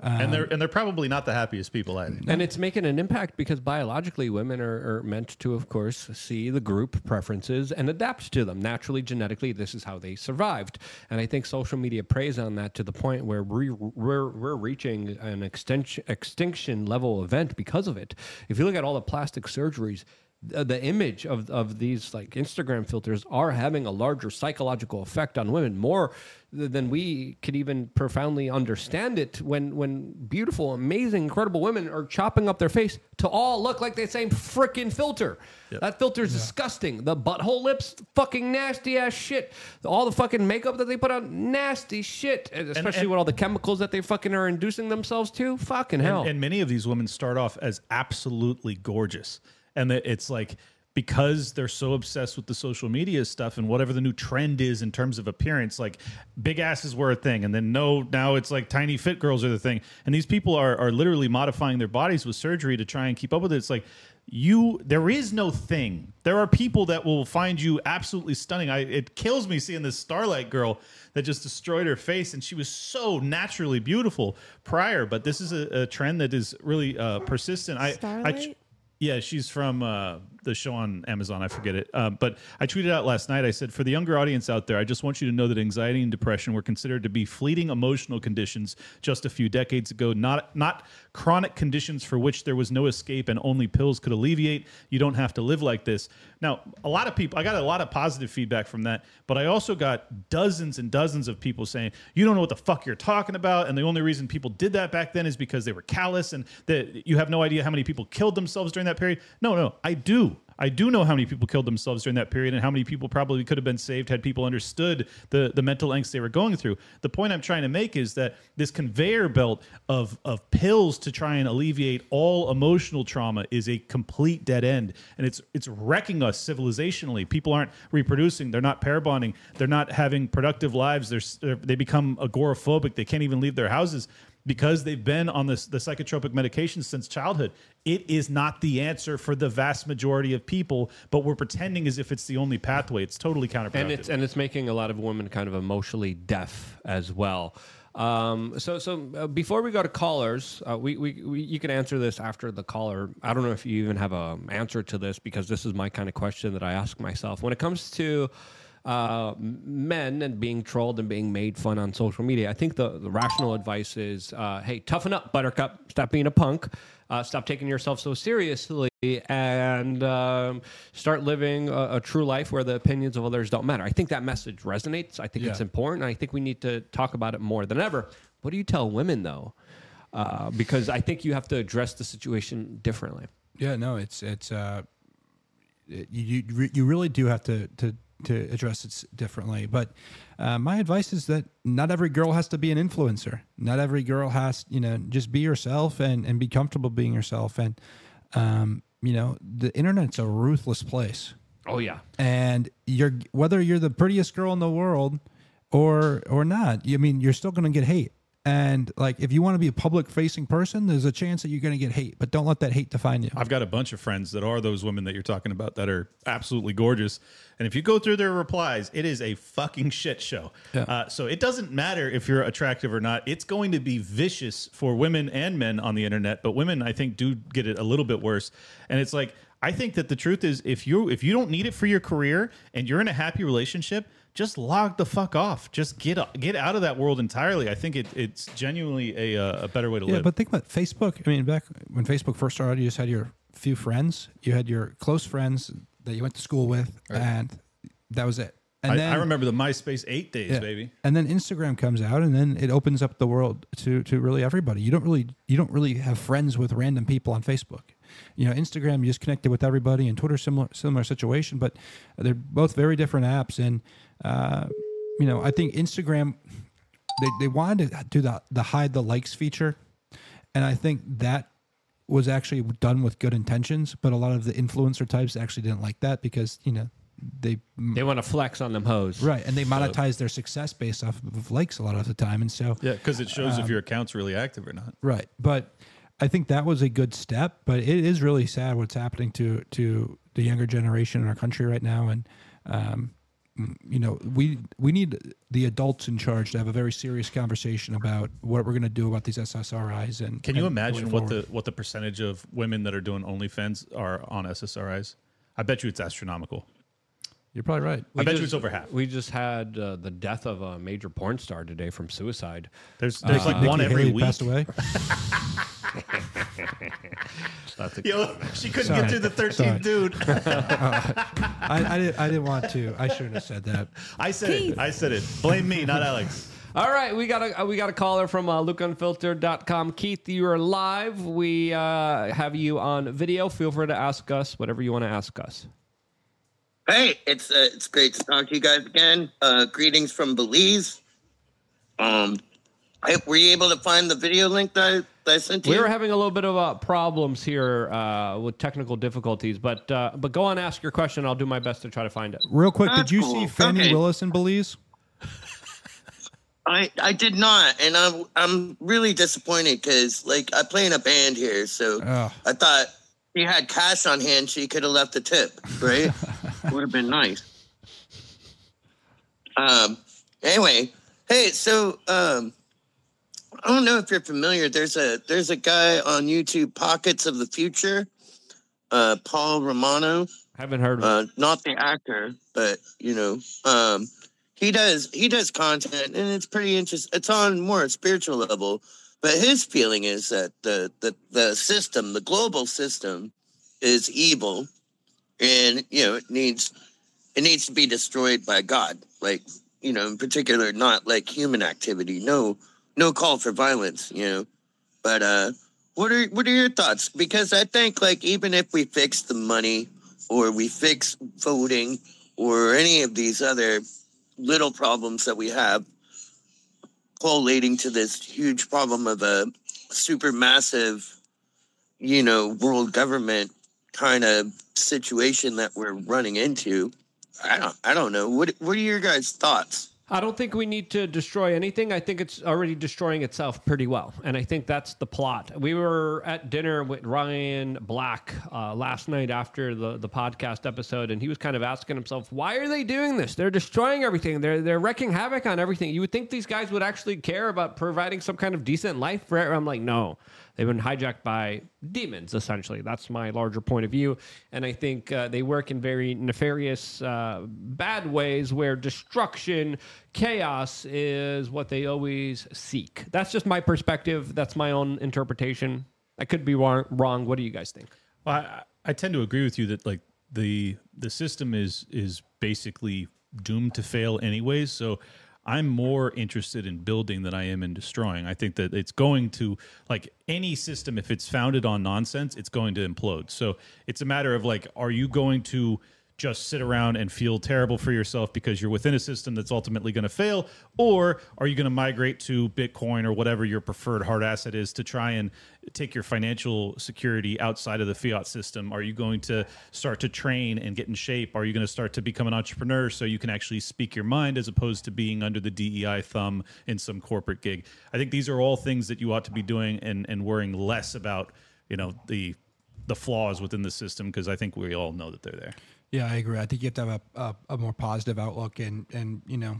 um, and they're and they're probably not the happiest people either. And it's making an impact because biologically, women are, are meant to, of course, see the group preferences and adapt to them. Naturally, genetically, this is how they survived. And I think social media preys on that to the point where we, we're, we're reaching an extension, extinction level event because of it. If you look at all the plastic surgeries, the image of, of these like Instagram filters are having a larger psychological effect on women, more than we could even profoundly understand it. When when beautiful, amazing, incredible women are chopping up their face to all look like the same freaking filter. That filter is disgusting. The butthole lips, fucking nasty ass shit. All the fucking makeup that they put on, nasty shit. And Especially and- with all the chemicals that they fucking are inducing themselves to. Fucking hell. And, and many of these women start off as absolutely gorgeous, and that it's like because they're so obsessed with the social media stuff and whatever the new trend is in terms of appearance, like big asses were a thing, and then no, now it's like tiny fit girls are the thing, and these people are are literally modifying their bodies with surgery to try and keep up with it. It's like you there is no thing. There are people that will find you absolutely stunning. I it kills me seeing this starlight girl that just destroyed her face and she was so naturally beautiful prior but this is a, a trend that is really uh persistent. I i Starlight? Yeah, she's from uh, the show on Amazon. I forget it. Um, but I tweeted out last night. I said, for the younger audience out there, I just want you to know that anxiety and depression were considered to be fleeting emotional conditions just a few decades ago, not not chronic conditions for which there was no escape and only pills could alleviate. You don't have to live like this. Now, a lot of people, I got a lot of positive feedback from that, but I also got dozens and dozens of people saying, you don't know what the fuck you're talking about. And the only reason people did that back then is because they were callous and that you have no idea how many people killed themselves during that period. No, no, I do. I do know how many people killed themselves during that period and how many people probably could have been saved had people understood the, the mental angst they were going through. The point I'm trying to make is that this conveyor belt of, of pills to try and alleviate all emotional trauma is a complete dead end. And it's it's wrecking us civilizationally. People aren't reproducing, they're not pair bonding, they're not having productive lives, they're, they become agoraphobic, they can't even leave their houses because they've been on this the psychotropic medications since childhood. It is not the answer for the vast majority of people, but we're pretending as if it's the only pathway. It's totally counterproductive. and it's and it's making a lot of women kind of emotionally deaf as well. Um, so so uh, before we go to callers, uh, we, we, we you can answer this after the caller. I don't know if you even have an answer to this because this is my kind of question that I ask myself when it comes to uh, men and being trolled and being made fun on social media. I think the, the rational advice is, uh, hey, toughen up, Buttercup. Stop being a punk. Uh, stop taking yourself so seriously and um, start living a, a true life where the opinions of others don't matter. I think that message resonates. I think it's important. I think we need to talk about it more than ever. What do you tell women though? Uh, because I think you have to address the situation differently. Yeah, no, it's it's uh, it- you you really do have to to to address it differently. But uh, my advice is that not every girl has to be an influencer. Not every girl has you know just be yourself and and be comfortable being yourself. And um, you know the internet's a ruthless place. Oh yeah. and you're whether you're the prettiest girl in the world or or not i mean you're still going to get hate and like if you want to be a public facing person there's a chance that you're going to get hate but don't let that hate define you I've got a bunch of friends that are those women that you're talking about that are absolutely gorgeous. And if you go through their replies, it is a fucking shit show. Yeah. Uh, so it doesn't matter if you're attractive or not. It's going to be vicious for women and men on the internet. But women, I think, do get it a little bit worse. And it's like, I think that the truth is if you if you don't need it for your career and you're in a happy relationship, just log the fuck off. Just get get out of that world entirely. I think it, it's genuinely a, uh, a better way to yeah live. Yeah, but think about facebook i mean back when facebook first started you just had your few friends you had your close friends that you went to school with and that was it and I, then I remember the MySpace eight days, Yeah. baby. And then Instagram comes out, and then it opens up the world to to really everybody. You don't really you don't really have friends with random people on Facebook. You know, Instagram you just connected with everybody, and Twitter similar similar situation, but they're both very different apps. And uh, you know, I think Instagram they they wanted to do the the hide the likes feature, and I think that was actually done with good intentions, but a lot of the influencer types actually didn't like that because you know they They want to flex on them hoes. Right, and they monetize their success based off of likes a lot of the time, and so Yeah, because it shows if Um, your account's really active or not. right. But I think that was a good step, but it is really sad what's happening to to the younger generation in our country right now, and um, you know we we need the adults in charge to have a very serious conversation about what we're going to do about these SSRIs. And Can you and imagine what forward. the what the percentage of women that are doing OnlyFans are on SSRIs? I bet you it's astronomical. You're probably right. I bet you it's over half. We just had uh, the death of a major porn star today from suicide. There's there's like Nikki one every Haley week. passed away. That's a, Yo, she couldn't Sorry. get through the 13th Sorry. dude. I, I didn't I didn't want to. I shouldn't have said that. I said it. I said it. Blame me, not Alex. All right, we got a we got a caller from uh, LukeUnfiltered.com. Keith, you are live. We uh, have you on video. Feel free to ask us whatever you want to ask us. Hey, it's uh, it's great to talk to you guys again. Uh, greetings from Belize. Um, Hey, were you able to find the video link that I, that I sent to We you? were having a little bit of uh, problems here uh, with technical difficulties, but uh, but go on, ask your question. I'll do my best to try to find it. Real quick, That's did you cool. see Fani Okay. Willis in Belize? I, I did not, and I'm I'm really disappointed because like I play in a band here, so Ugh. I thought she had cash on hand, she could have left a tip, right? Would have been nice. Um. Anyway, hey, so um, I don't know if you're familiar. There's a there's a guy on YouTube, Pockets of the Future, uh, Paul Romano Haven't heard of uh, not the actor, but you know, um, he does he does content, and it's pretty interesting. It's on more a spiritual level, but his feeling is that the the the system, the global system, is evil, and you know it needs it needs to be destroyed by God. Like you know, in particular, not like human activity. No, no call for violence. You know, but uh, what are what are your thoughts? Because I think like even if we fix the money or we fix voting or any of these other little problems that we have collating to this huge problem of a super massive you know world government kind of situation that we're running into i don't i don't know what what are your guys thoughts I don't think we need to destroy anything. I think it's already destroying itself pretty well. And I think that's the plot. We were at dinner with Ryan Black uh, last night after the, the podcast episode, and he was kind of asking himself, why are they doing this? They're destroying everything. They're, they're wrecking havoc on everything. You would think these guys would actually care about providing some kind of decent life for it. I'm like, no. They've been hijacked by demons, essentially. That's my larger point of view. And I think uh, they work in very nefarious, uh, bad ways where destruction, chaos is what they always seek. That's just my perspective. That's my own interpretation. I could be wrong. What do you guys think? Well, I, I tend to agree with you that like the the system is is basically doomed to fail anyways. So I'm more interested in building than I am in destroying. I think that it's going to like any system if it's founded on nonsense, it's going to implode. So it's a matter of like are you going to just sit around and feel terrible for yourself because you're within a system that's ultimately going to fail? Or are you going to migrate to bitcoin or whatever your preferred hard asset is to try and take your financial security outside of the fiat system? Are you going to start to train and get in shape? Are you going to start to become an entrepreneur so you can actually speak your mind as opposed to being under the DEI thumb in some corporate gig? I think these are all things that you ought to be doing and and worrying less about you know the the flaws within the system because i think we all know that they're there Yeah, I agree. I think you have to have a, a, a more positive outlook and, and, you know,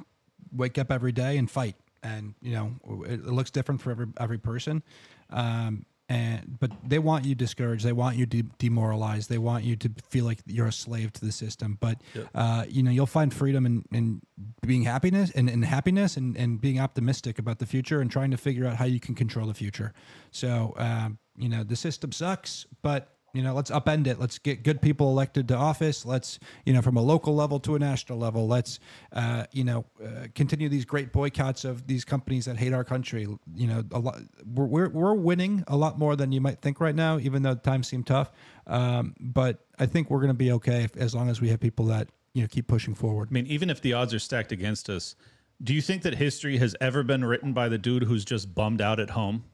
wake up every day and fight. And, you know, it, it looks different for every, every person. Um, and, but they want you discouraged. They want you de- demoralized. They want you to feel like you're a slave to the system. But, uh, you know, you'll find freedom in, in being happiness and, and happiness and, and being optimistic about the future and trying to figure out how you can control the future. So, um, you know, the system sucks, but you know let's upend it. Let's get good people elected to office. Let's you know from a local level to a national level let's uh, you know uh, continue these great boycotts of these companies that hate our country. You know a lot we're, we're, we're winning a lot more than you might think right now even though times seem tough. Um, but i think we're going to be okay if, as long as we have people that you know keep pushing forward. I mean, even if the odds are stacked against us, do you think that history has ever been written by the dude who's just bummed out at home?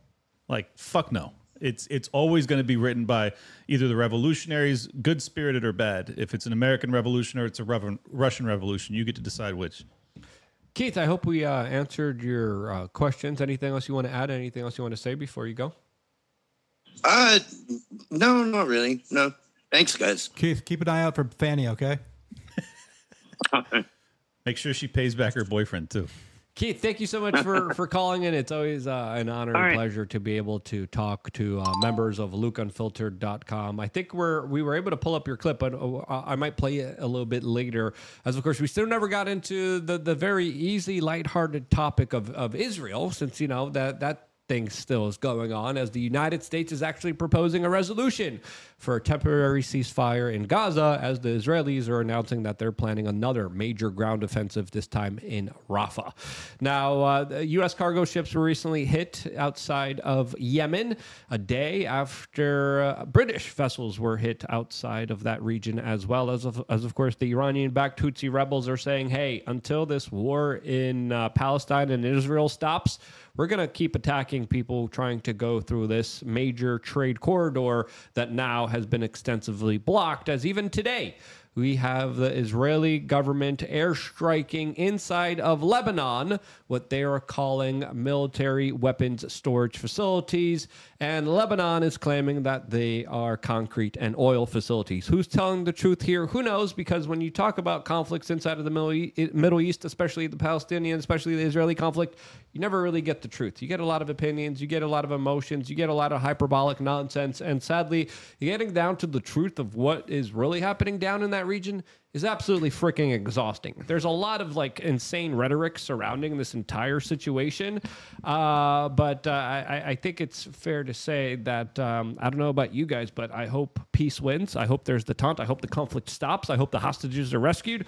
Like, fuck no. It's it's always going to be written by either the revolutionaries, good spirited or bad. If it's an American revolution or it's a Rev- Russian revolution, you get to decide which. Keith, I hope we uh, answered your uh, questions. Anything else you want to add? Anything else you want to say before you go? uh no not really no thanks guys keith keep an eye out for Fani okay Make sure she pays back her boyfriend too. Keith, thank you so much for, for calling in. It's always uh, an honor and pleasure to be able to talk to uh, members of LukeUnfiltered.com. I think we're we were able to pull up your clip, but uh, I might play it a little bit later. As of course, we still never got into the, the very easy, lighthearted topic of, of Israel, since you know that that thing still is going on as the United States is actually proposing a resolution for a temporary ceasefire in Gaza as the Israelis are announcing that they're planning another major ground offensive, this time in Rafah. Now, uh, U.S. cargo ships were recently hit outside of Yemen a day after uh, British vessels were hit outside of that region as well. As of, as of course, the Iranian backed Tutsi rebels are saying, hey, until this war in uh, Palestine and Israel stops, we're going to keep attacking people trying to go through this major trade corridor that now has been extensively blocked, as even today we have the Israeli government airstriking inside of Lebanon, what they are calling military weapons storage facilities. And Lebanon is claiming that they are concrete and oil facilities. Who's telling the truth here? Who knows? Because when you talk about conflicts inside of the Middle E- eh, Middle East, especially the Palestinian, especially the Israeli conflict, you never really get the truth. You get a lot of opinions, you get a lot of emotions, you get a lot of hyperbolic nonsense. And sadly, getting down to the truth of what is really happening down in that region is absolutely freaking exhausting. There's a lot of like insane rhetoric surrounding this entire situation, uh, but uh, I, I think it's fair to say that um, I don't know about you guys, but I hope peace wins. I hope there's the taunt. I hope the conflict stops. I hope the hostages are rescued.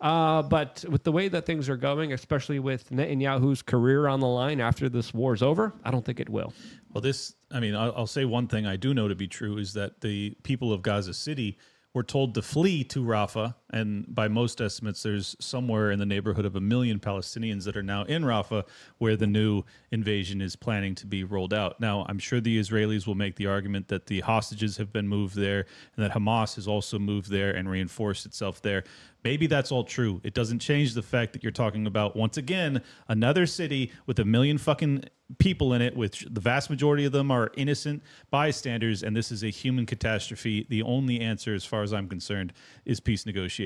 Uh, but with the way that things are going, especially with Netanyahu's career on the line after this war's over, I don't think it will. Well, this, I mean, I'll, I'll say one thing I do know to be true is that the people of Gaza City were told to flee to Rafah. And by most estimates, there's somewhere in the neighborhood of a million Palestinians that are now in Rafah, where the new invasion is planning to be rolled out. Now, I'm sure the Israelis will make the argument that the hostages have been moved there and that Hamas has also moved there and reinforced itself there. Maybe that's all true. It doesn't change the fact that you're talking about, once again, another city with a million fucking people in it, which the vast majority of them are innocent bystanders, and this is a human catastrophe. The only answer, as far as I'm concerned, is peace negotiations.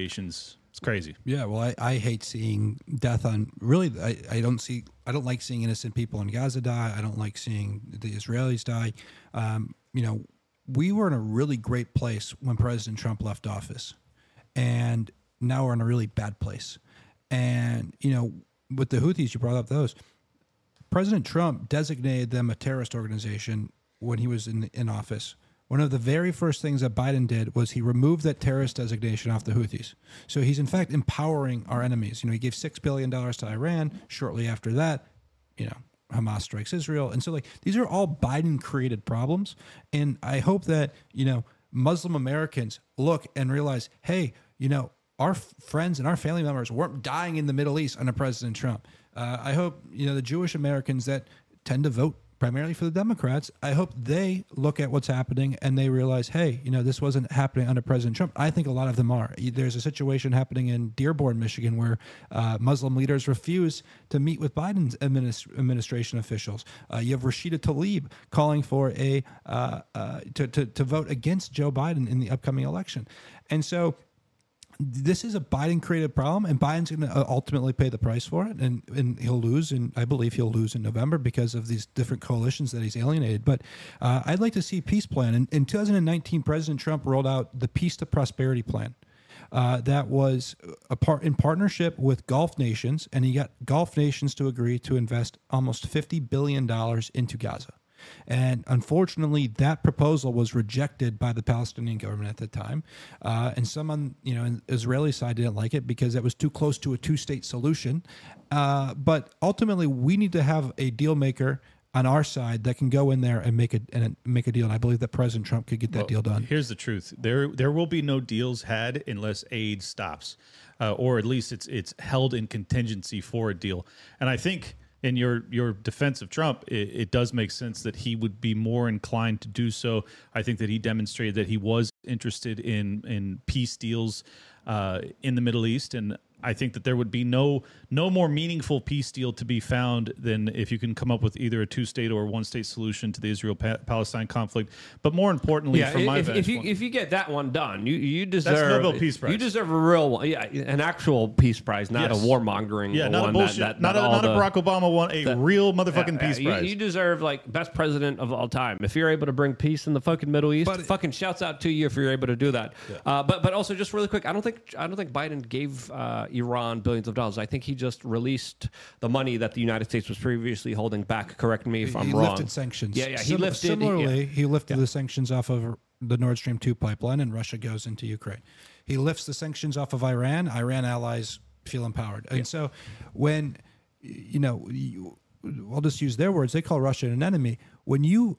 It's crazy. Yeah, well, I, I hate seeing death on. Really, I, I don't see. I don't like seeing innocent people in Gaza die. I don't like seeing the Israelis die. Um, you know, we were in a really great place when President Trump left office, and now we're in a really bad place. And you know, with the Houthis, you brought up those. President Trump designated them a terrorist organization when he was in in office. One of the very first things that Biden did was he removed that terrorist designation off the Houthis. So he's in fact empowering our enemies. You know, he gave six billion dollars to Iran. Shortly after that, you know, Hamas strikes Israel, and so like these are all Biden created problems. And I hope that you know Muslim Americans look and realize, hey, you know, our f- friends and our family members weren't dying in the Middle East under President Trump. Uh, I hope you know the Jewish Americans that tend to vote primarily for the Democrats. I hope they look at what's happening and they realize, hey, you know, this wasn't happening under President Trump. I think a lot of them are. There's a situation happening in Dearborn, Michigan, where uh, Muslim leaders refuse to meet with Biden's administ- administration officials. Uh, you have Rashida Tlaib calling for a uh, uh, to, to to vote against Joe Biden in the upcoming election, and so this is a Biden created problem, and Biden's going to ultimately pay the price for it, and and he'll lose, and I believe he'll lose in November because of these different coalitions that he's alienated. But uh, I'd like to see peace plan. In, in 2019, President Trump rolled out the Peace to Prosperity Plan. Uh, that was a part in partnership with Gulf nations, and he got Gulf nations to agree to invest almost fifty billion dollars into Gaza. And unfortunately, that proposal was rejected by the Palestinian government at the time. Uh, and some on you know on Israeli side didn't like it because it was too close to a two-state solution. Uh, but ultimately, we need to have a deal maker on our side that can go in there and make a and make a deal. And I believe that President Trump could get that Well, deal done. Here's the truth: there there will be no deals had unless aid stops, uh, or at least it's it's held in contingency for a deal. And I think in your your defense of Trump, it, it does make sense that he would be more inclined to do so. I think that he demonstrated that he was interested in in peace deals uh, in the Middle East, and I think that there would be no no more meaningful peace deal to be found than if you can come up with either a two state or one state solution to the Israel Palestine conflict. But more importantly, Yeah, from my if, if you point- if you get that one done, you you deserve Nobel Peace Prize. You deserve a real one, yeah, an actual peace prize, not Yes. a warmongering. One. Yeah, not a one bullshit. That, that, not a, all not a Barack Obama one. A that- real motherfucking Yeah, peace prize. You, you deserve like best president of all time. If you're able to bring peace in the fucking Middle East, fucking shouts out to you if you're able to do that. Uh, but but also just really quick, I don't think I don't think Biden gave uh, Uh, Iran billions of dollars. I think he just released the money that the United States was previously holding back. Correct me if I'm he wrong. lifted sanctions. Yeah, yeah. He Sim- lifted. Similarly, yeah. he lifted the sanctions off of the Nord Stream two pipeline, and Russia goes into Ukraine. He lifts the sanctions off of Iran. Iran allies feel empowered, and so when you know, you, I'll just use their words. They call Russia an enemy. When you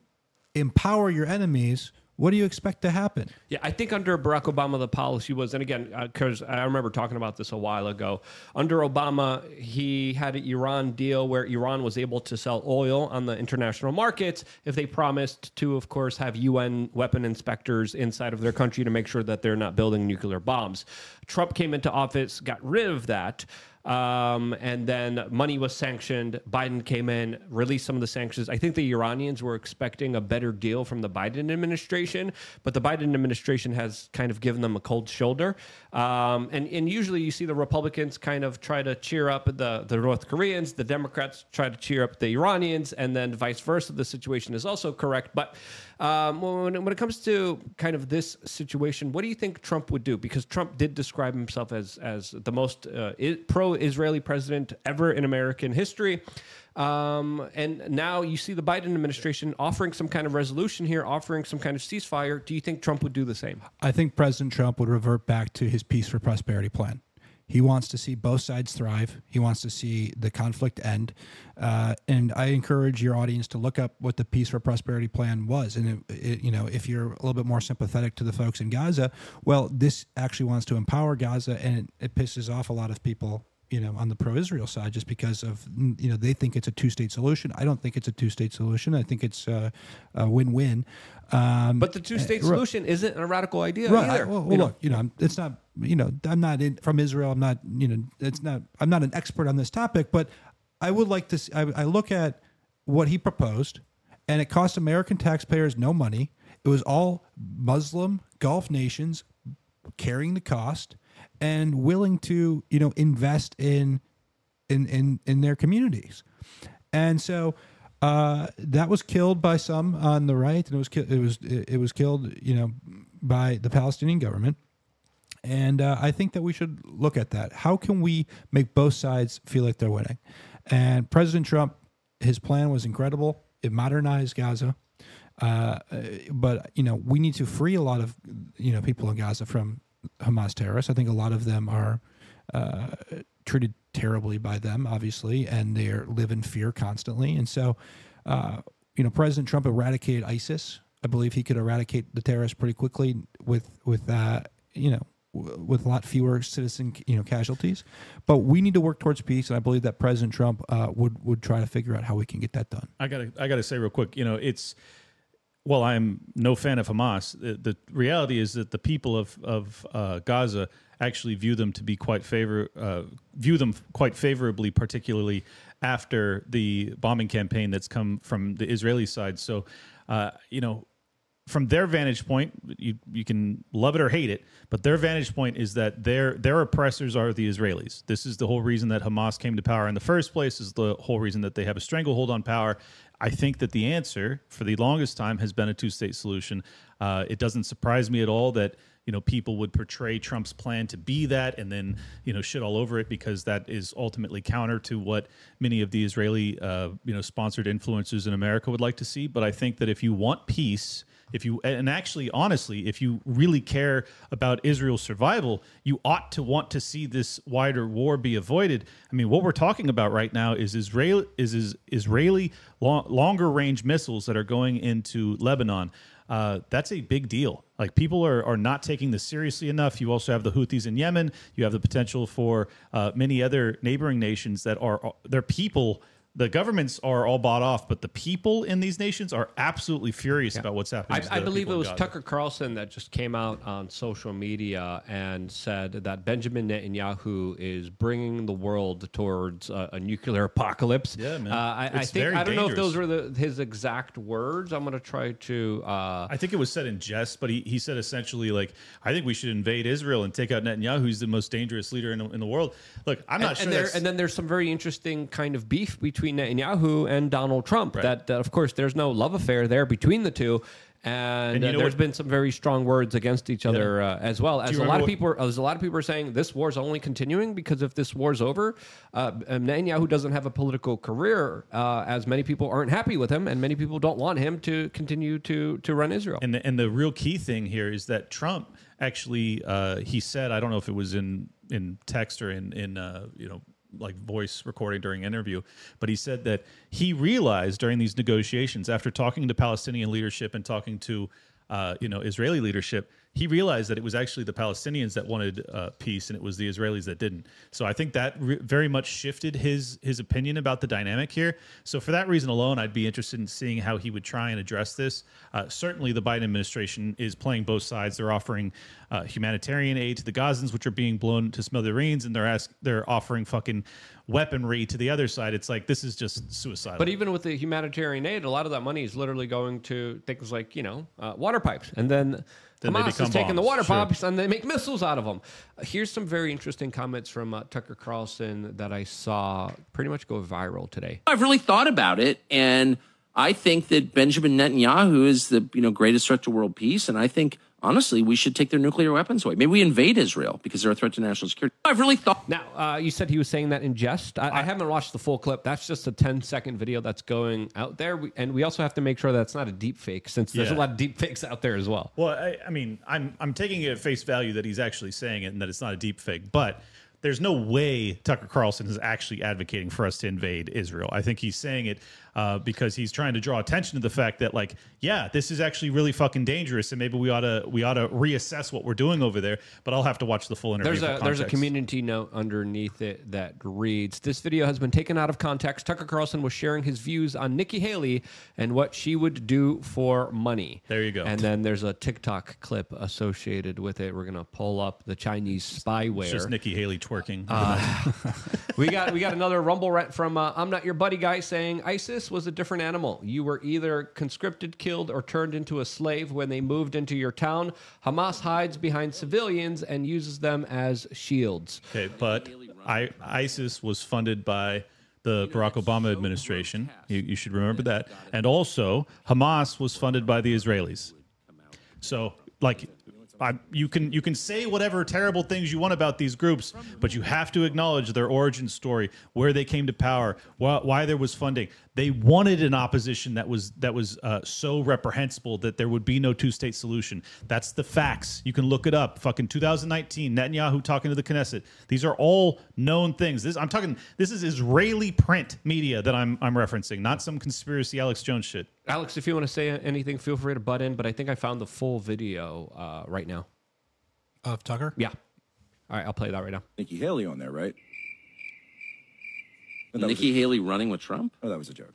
empower your enemies what do you expect to happen? Yeah, I think under Barack Obama, the policy was, and again, uh, because I remember talking about this a while ago. Under Obama, he had an Iran deal where Iran was able to sell oil on the international markets if they promised to, of course, have UN weapon inspectors inside of their country to make sure that they're not building nuclear bombs. Trump came into office, got rid of that. Um, and then money was sanctioned. Biden came in, released some of the sanctions. I think the Iranians were expecting a better deal from the Biden administration, but the Biden administration has kind of given them a cold shoulder. Um, and, and usually you see the Republicans kind of try to cheer up the, the North Koreans, the Democrats try to cheer up the Iranians, and then vice versa. The situation is also correct. But um, when, when it comes to kind of this situation, what do you think Trump would do? Because Trump did describe himself as as the most uh, pro-Israeli president ever in American history. Um, and now you see the Biden administration offering some kind of resolution here, offering some kind of ceasefire. Do you think Trump would do the same? I think President Trump would revert back to his peace for prosperity plan. He wants to see both sides thrive. He wants to see the conflict end. Uh, and I encourage your audience to look up what the peace for prosperity plan was. And it, it, you know, if you're a little bit more sympathetic to the folks in Gaza, well, this actually wants to empower Gaza, and it, it pisses off a lot of people you know on the pro-Israel side just because of you know they think it's a two-state solution. I don't think it's a two-state solution. I think it's uh, a win-win. Um, But the two-state uh, solution isn't a radical idea right. either. I- well, you well, know? look, you know, I'm- it's not. You know, I'm not in, from Israel. I'm not. You know, it's not. I'm not an expert on this topic, but I would like to. See, I, I look at what he proposed, and it cost American taxpayers no money. It was all Muslim Gulf nations carrying the cost and willing to, you know, invest in in in in their communities. And so uh, that was killed by some on the right, and it was ki- it was it, it was killed, you know, by the Palestinian government. And uh, I think that we should look at that. How can we make both sides feel like they're winning? And President Trump, his plan was incredible. It modernized Gaza, uh, but you know we need to free a lot of you know people in Gaza from Hamas terrorists. I think a lot of them are uh, treated terribly by them, obviously, and they live in fear constantly. And so, uh, you know, President Trump eradicated ISIS. I believe he could eradicate the terrorists pretty quickly with with uh, you know w- with a lot fewer citizen you know casualties. But we need to work towards peace, and I believe that President Trump uh, would would try to figure out how we can get that done. I gotta I gotta say real quick, you know, it's well, I'm no fan of Hamas. The, the reality is that the people of of uh, Gaza actually view them to be quite favor uh, view them quite favorably, particularly after the bombing campaign that's come from the Israeli side. So, uh, you know, from their vantage point, you you can love it or hate it, but their vantage point is that their their oppressors are the Israelis. This is the whole reason that Hamas came to power in the first place. Is the whole reason that they have a stranglehold on power. I think that the answer for the longest time has been a two state solution. Uh, it doesn't surprise me at all that you know people would portray Trump's plan to be that and then you know shit all over it because that is ultimately counter to what many of the Israeli uh, you know sponsored influencers in America would like to see. But I think that if you want peace if you and actually honestly if you really care about israel's survival you ought to want to see this wider war be avoided i mean what we're talking about right now is israel is, is israeli long, longer range missiles that are going into lebanon uh, that's a big deal. Like people are, are not taking this seriously enough. You also have the Houthis in Yemen. You have the potential for uh, many other neighboring nations that are their people. The governments are all bought off, but the people in these nations are absolutely furious about what's happening. I, I believe it was Tucker Carlson that just came out on social media and said that Benjamin Netanyahu is bringing the world towards a, a nuclear apocalypse. Yeah, man. Uh, I, I think I don't know if those were the, his exact words. I'm going to try to. Uh, I think it was said in jest, but he, he said essentially like, I think we should invade Israel and take out Netanyahu, who's the most dangerous leader in, the- in the world. Look, I'm not and, sure. and, there, and then there's some very interesting kind of beef between Netanyahu and Donald Trump. That, that, of course, there's no love affair there between the two. And, And uh, there's what- been some very strong words against each other uh, as well. As a lot of people, are, as a lot of people are saying, this war's only continuing because if this war's over, uh, Netanyahu doesn't have a political career, uh, as many people aren't happy with him, and many people don't want him to continue to to run Israel. And the, and the real key thing here is that Trump actually uh, he said I don't know if it was in in text or in in uh, you know like voice recording during interview, but he said that he realized during these negotiations after talking to Palestinian leadership and talking to uh, you know, Israeli leadership, he realized that it was actually the Palestinians that wanted uh, peace and it was the Israelis that didn't. So I think that re- very much shifted his his opinion about the dynamic here. So for that reason alone, I'd be interested in seeing how he would try and address this. Uh, certainly, the Biden administration is playing both sides. They're offering uh, humanitarian aid to the Gazans, which are being blown to smithereens, and they're ask they're offering fucking weaponry to the other side. It's like this is just suicidal. But even with the humanitarian aid, a lot of that money is literally going to things like you know uh, water pipes, and then, Then they Hamas become is taking the bombs, water sure. and they make missiles out of them. Uh, here's some very interesting comments from uh, Tucker Carlson that I saw pretty much go viral today. I've really thought about it, and I think that Benjamin Netanyahu is the you know greatest threat to world peace, and I think honestly we should take their nuclear weapons away. Maybe we invade Israel because they're a threat to national security. I've really thought. Now, uh, you said he was saying that in jest. I, I haven't watched the full clip. That's just a 10 second video that's going out there. We, and we also have to make sure that's not a deep fake since there's Yeah. a lot of deep fakes out there as well. Well, I, I mean, I'm I'm taking it at face value that he's actually saying it and that it's not a deep fake, but there's no way Tucker Carlson is actually advocating for us to invade Israel. I think he's saying it uh, because he's trying to draw attention to the fact that, like, yeah, this is actually really fucking dangerous, and maybe we ought to we ought to reassess what we're doing over there. But I'll have to watch the full interview. There's a there's a community note underneath it that reads: This video has been taken out of context. Tucker Carlson was sharing his views on Nikki Haley and what she would do for money. There you go. And then there's a TikTok clip associated with it. We're gonna pull up the Chinese spyware. It's just Nikki Haley twerking. Uh, we got we got another rumble rant from uh, I'm not your buddy guy saying ISIS was a different animal. You were either conscripted, killed, or turned into a slave when they moved into your town. Hamas hides behind civilians and uses them as shields. Okay, but I, ISIS was funded by the Barack Obama administration. You, you should remember that. And also, Hamas was funded by the Israelis. So, like, I, you can you can say whatever terrible things you want about these groups, but you have to acknowledge their origin story, where they came to power, why there was funding. They wanted an opposition that was that was uh, so reprehensible that there would be no two state solution. That's the facts. You can look it up. Fucking 2019, Netanyahu talking to the Knesset. These are all known things. This I'm talking. This is Israeli print media that I'm I'm referencing, not some conspiracy Alex Jones shit. Alex, if you want to say anything, feel free to butt in. But I think I found the full video uh, right now. Of Tucker? Yeah. All right, I'll play that right now. Nikki Haley on there, right? Oh, Nikki Haley running with Trump? Oh, that was a joke.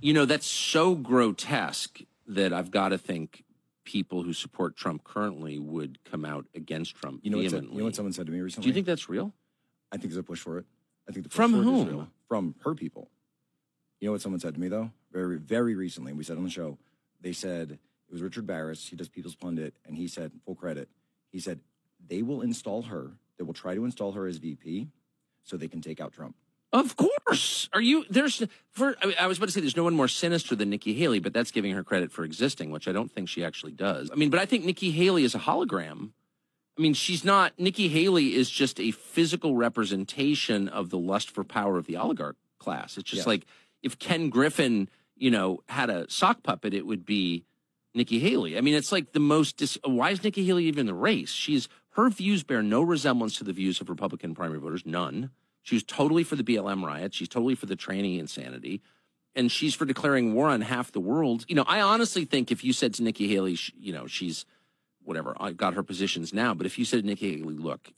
You know, that's so grotesque that I've got to think people who support Trump currently would come out against Trump You know, what vehemently. you know what someone said to me recently? Do you think that's real? I think there's a push for it. I think the push From for it is whom? real. From her people. You know what someone said to me though? Very, very recently. We said on the show. They said it was Richard Baris. He does People's Pundit, and he said full credit. He said they will install her. They will try to install her as VP, so they can take out Trump. Of course. Are you there's for I, mean, I was about to say there's no one more sinister than Nikki Haley, but that's giving her credit for existing, which I don't think she actually does. I mean, but I think Nikki Haley is a hologram. I mean, she's not Nikki Haley is just a physical representation of the lust for power of the oligarch class. It's just Yeah. like if Ken Griffin, you know, had a sock puppet, it would be Nikki Haley. I mean, it's like the most. Dis- Why is Nikki Haley even in the race? She's her views bear no resemblance to the views of Republican primary voters. None. She was totally for the BLM riot. She's totally for the tranny insanity, and she's for declaring war on half the world. You know, I honestly think if you said to Nikki Haley, you know, she's whatever. I got her positions now, but if you said to Nikki Haley, look,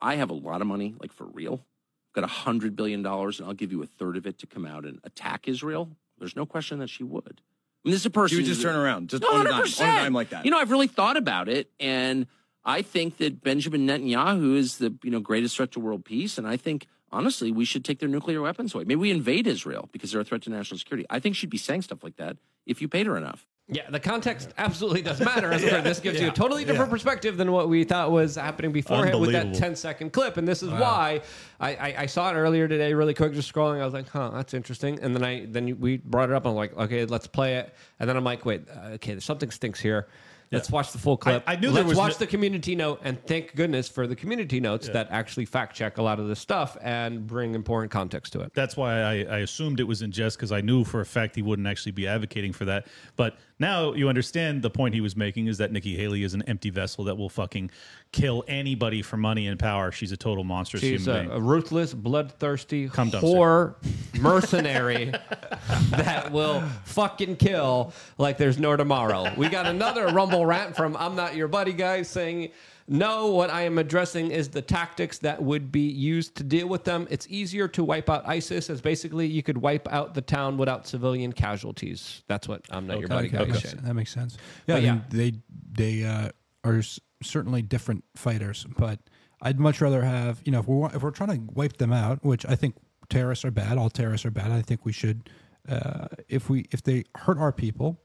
I have a lot of money, like for real. I've got a hundred billion dollars, and I'll give you a third of it to come out and attack Israel. There's no question that she would. I mean, this is a person. She would just turn around, just no, on a dime, on a dime like that. You know, I've really thought about it, and I think that Benjamin Netanyahu is the you know greatest threat to world peace, and I think honestly we should take their nuclear weapons away. Maybe we invade Israel because they're a threat to national security. I think she'd be saying stuff like that if you paid her enough. Yeah, the context absolutely does matter. As Yeah, this gives you a totally different yeah. perspective than what we thought was happening beforehand with that Unbelievable. 10 second clip. And this is Wow. why I, I, I saw it earlier today, really quick, just scrolling. I was like, huh, that's interesting. And then I then we brought it up. I'm like, okay, let's play it. And then I'm like, wait, uh, okay, something stinks here. Let's watch the full clip. I- I knew there Let's was watch no- the community note, and thank goodness for the community notes that actually fact check a lot of this stuff and bring important context to it. That's why I, I assumed it was in jest because I knew for a fact he wouldn't actually be advocating for that. But Now you understand the point he was making is that Nikki Haley is an empty vessel that will fucking kill anybody for money and power. She's a total monstrous She's human a, being. a ruthless, bloodthirsty Cum dumpster. whore mercenary that will fucking kill like there's no tomorrow. We got another rumble rant from I'm Not Your Buddy guy saying, No, what I am addressing is the tactics that would be used to deal with them. It's easier to wipe out ISIS as basically you could wipe out the town without civilian casualties. That's what I'm Not Your Buddy guy Okay, okay. That makes sense. Yeah, I mean, they they uh, are certainly different fighters, but I'd much rather have you know if we're if we're trying to wipe them out, which I think terrorists are bad. All terrorists are bad. I think we should uh, if we if they hurt our people,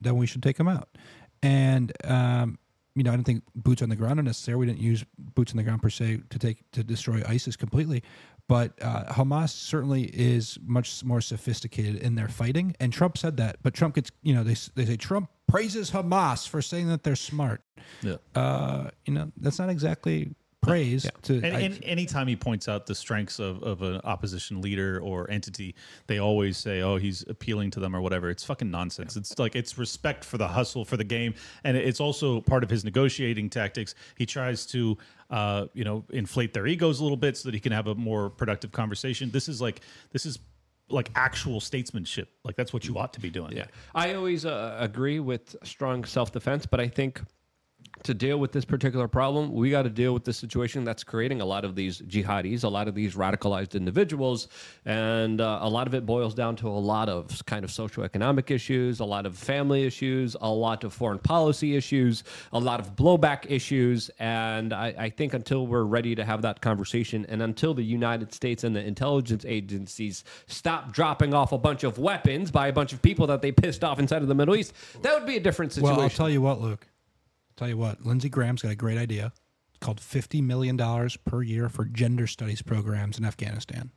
then we should take them out. And um, you know, I don't think boots on the ground are necessary. We didn't use boots on the ground per se to take to destroy ISIS completely, but uh, Hamas certainly is much more sophisticated in their fighting. And Trump said that, but Trump gets you know they they say Trump praises Hamas for saying that they're smart. Yeah. Uh, you know, that's not exactly praise to. And, I- and anytime he points out the strengths of, of an opposition leader or entity, they always say, "Oh, he's appealing to them" or whatever. It's fucking nonsense. It's like it's respect for the hustle for the game, and it's also part of his negotiating tactics. He tries to, uh, you know, inflate their egos a little bit so that he can have a more productive conversation. This is like this is like actual statesmanship. Like that's what you ought to be doing. Yeah. I always uh, agree with strong self defense, but I think to deal with this particular problem, we got to deal with the situation that's creating a lot of these jihadis, a lot of these radicalized individuals, and uh, a lot of it boils down to a lot of kind of socioeconomic issues, a lot of family issues, a lot of foreign policy issues, a lot of blowback issues, and I, I think until we're ready to have that conversation, and until the United States and the intelligence agencies stop dropping off a bunch of weapons by a bunch of people that they pissed off inside of the Middle East, that would be a different situation. Well, I'll tell you what, Luke. Tell you what, Lindsey Graham's got a great idea. It's called fifty million dollars per year for gender studies programs in Afghanistan.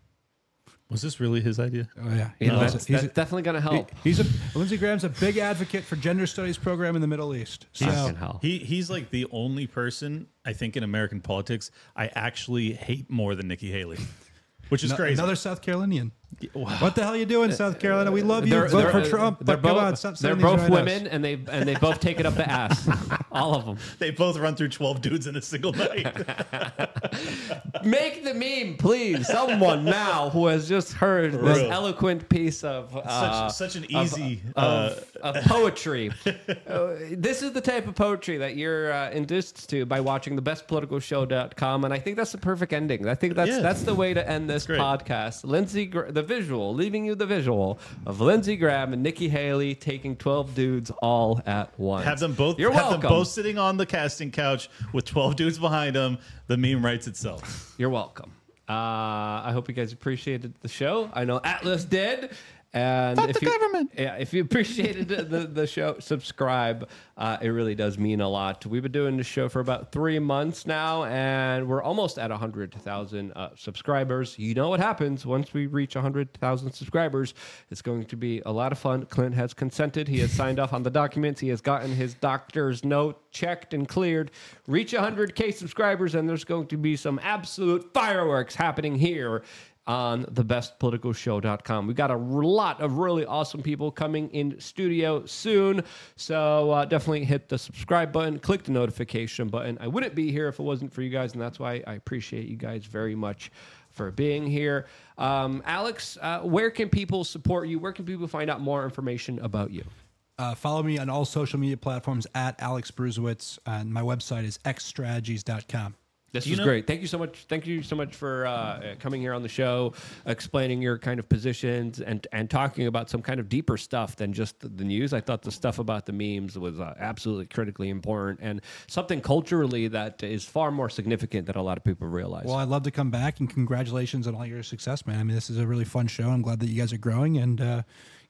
Was this really his idea? Oh yeah, Yeah, He loves that's- it. He's that's definitely gonna help. he- he's a Lindsey Graham's a big advocate for gender studies program in the Middle East. So He's, he he's like the only person I think in American politics I actually hate more than Nikki Haley, which is No- crazy. Another South Carolinian. What the hell are you doing, South Carolina? We love you. They're- Vote they're- for Trump. They're but both, come on, stop they're both right-outs. women, and they and they both take it up the ass. All of them. They both run through twelve dudes in a single night. Make the meme, please. Someone now who has just heard For this real. eloquent piece of uh, Such- such an of- easy, of, of poetry. Uh, this is the type of poetry that you're uh, induced to by watching the bestpoliticalshow.com, and I think that's the perfect ending. I think that's Yeah. that's the way to end this podcast. Lindsey, the visual, leaving you the visual of Lindsey Graham and Nikki Haley taking twelve dudes all at once. have them both. You're have welcome. them both sitting on the casting couch with twelve dudes behind them. The meme writes itself. You're welcome. Uh, I hope you guys appreciated the show. I know Atlas did. And if you, government. Yeah, if you appreciated the, the, the show, subscribe. Uh, it really does mean a lot. We've been doing this show for about three months now, and we're almost at 100,000 uh, subscribers. You know what happens once we reach 100,000 subscribers. It's going to be a lot of fun. Clint has consented. He has signed off on the documents. He has gotten his doctor's note checked and cleared. Reach 100K subscribers, and there's going to be some absolute fireworks happening here on thebestpoliticalshow.com. We've got a lot of really awesome people coming in studio soon. So uh, definitely hit the subscribe button, click the notification button. I wouldn't be here if it wasn't for you guys, and that's why I appreciate you guys very much for being here. Um, Alex, uh, where can people support you? Where can people find out more information about you? Uh, follow me on all social media platforms at Alex Bruesewitz, and my website is xstrategies.com. This Do you was know- great. Thank you so much. Thank you so much for uh, coming here on the show, explaining your kind of positions and and talking about some kind of deeper stuff than just the, the news. I thought the stuff about the memes was uh, absolutely critically important and something culturally that is far more significant than a lot of people realize. Well, I'd love to come back and congratulations on all your success, man. I mean, this is a really fun show. I'm glad that you guys are growing and uh, you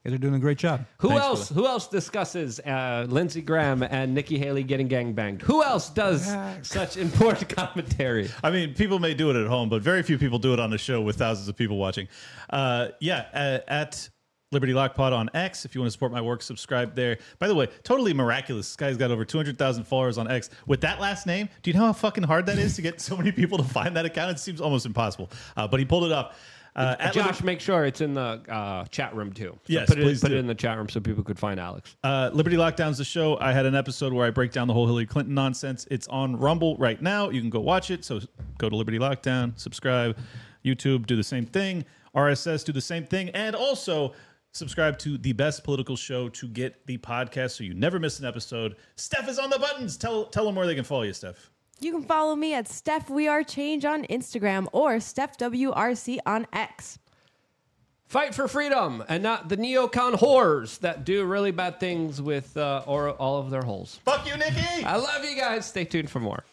guys are doing a great job. Who else? Who else discusses uh, Lindsey Graham and Nikki Haley getting gangbanged? Who else does such important commentary? I mean, people may do it at home, but very few people do it on a show with thousands of people watching. Uh, yeah, uh, at Liberty Lock Pod on X. If you want to support my work, subscribe there. By the way, totally miraculous. This guy's got over 200,000 followers on X. With that last name, do you know how fucking hard that is to get so many people to find that account? It seems almost impossible. Uh, but he pulled it off. Uh, Josh, make sure it's in the uh, chat room too. So Yes, put it, please put it in the chat room so people could find Alex. Uh, Liberty Lockdown's the show. I had an episode where I break down the whole Hillary Clinton nonsense. It's on Rumble right now. You can go watch it. So go to Liberty Lockdown, subscribe. YouTube, do the same thing. RSS, do the same thing. And also subscribe to the best political show to get the podcast so you never miss an episode. Steph is on the buttons. Tell, tell them where they can follow you, Steph. You can follow me at Steph We Are Change on Instagram or Steph WRC on X. Fight for freedom and not the neocon whores that do really bad things with uh, or all of their holes. Fuck you, Nikki. I love you guys. Stay tuned for more.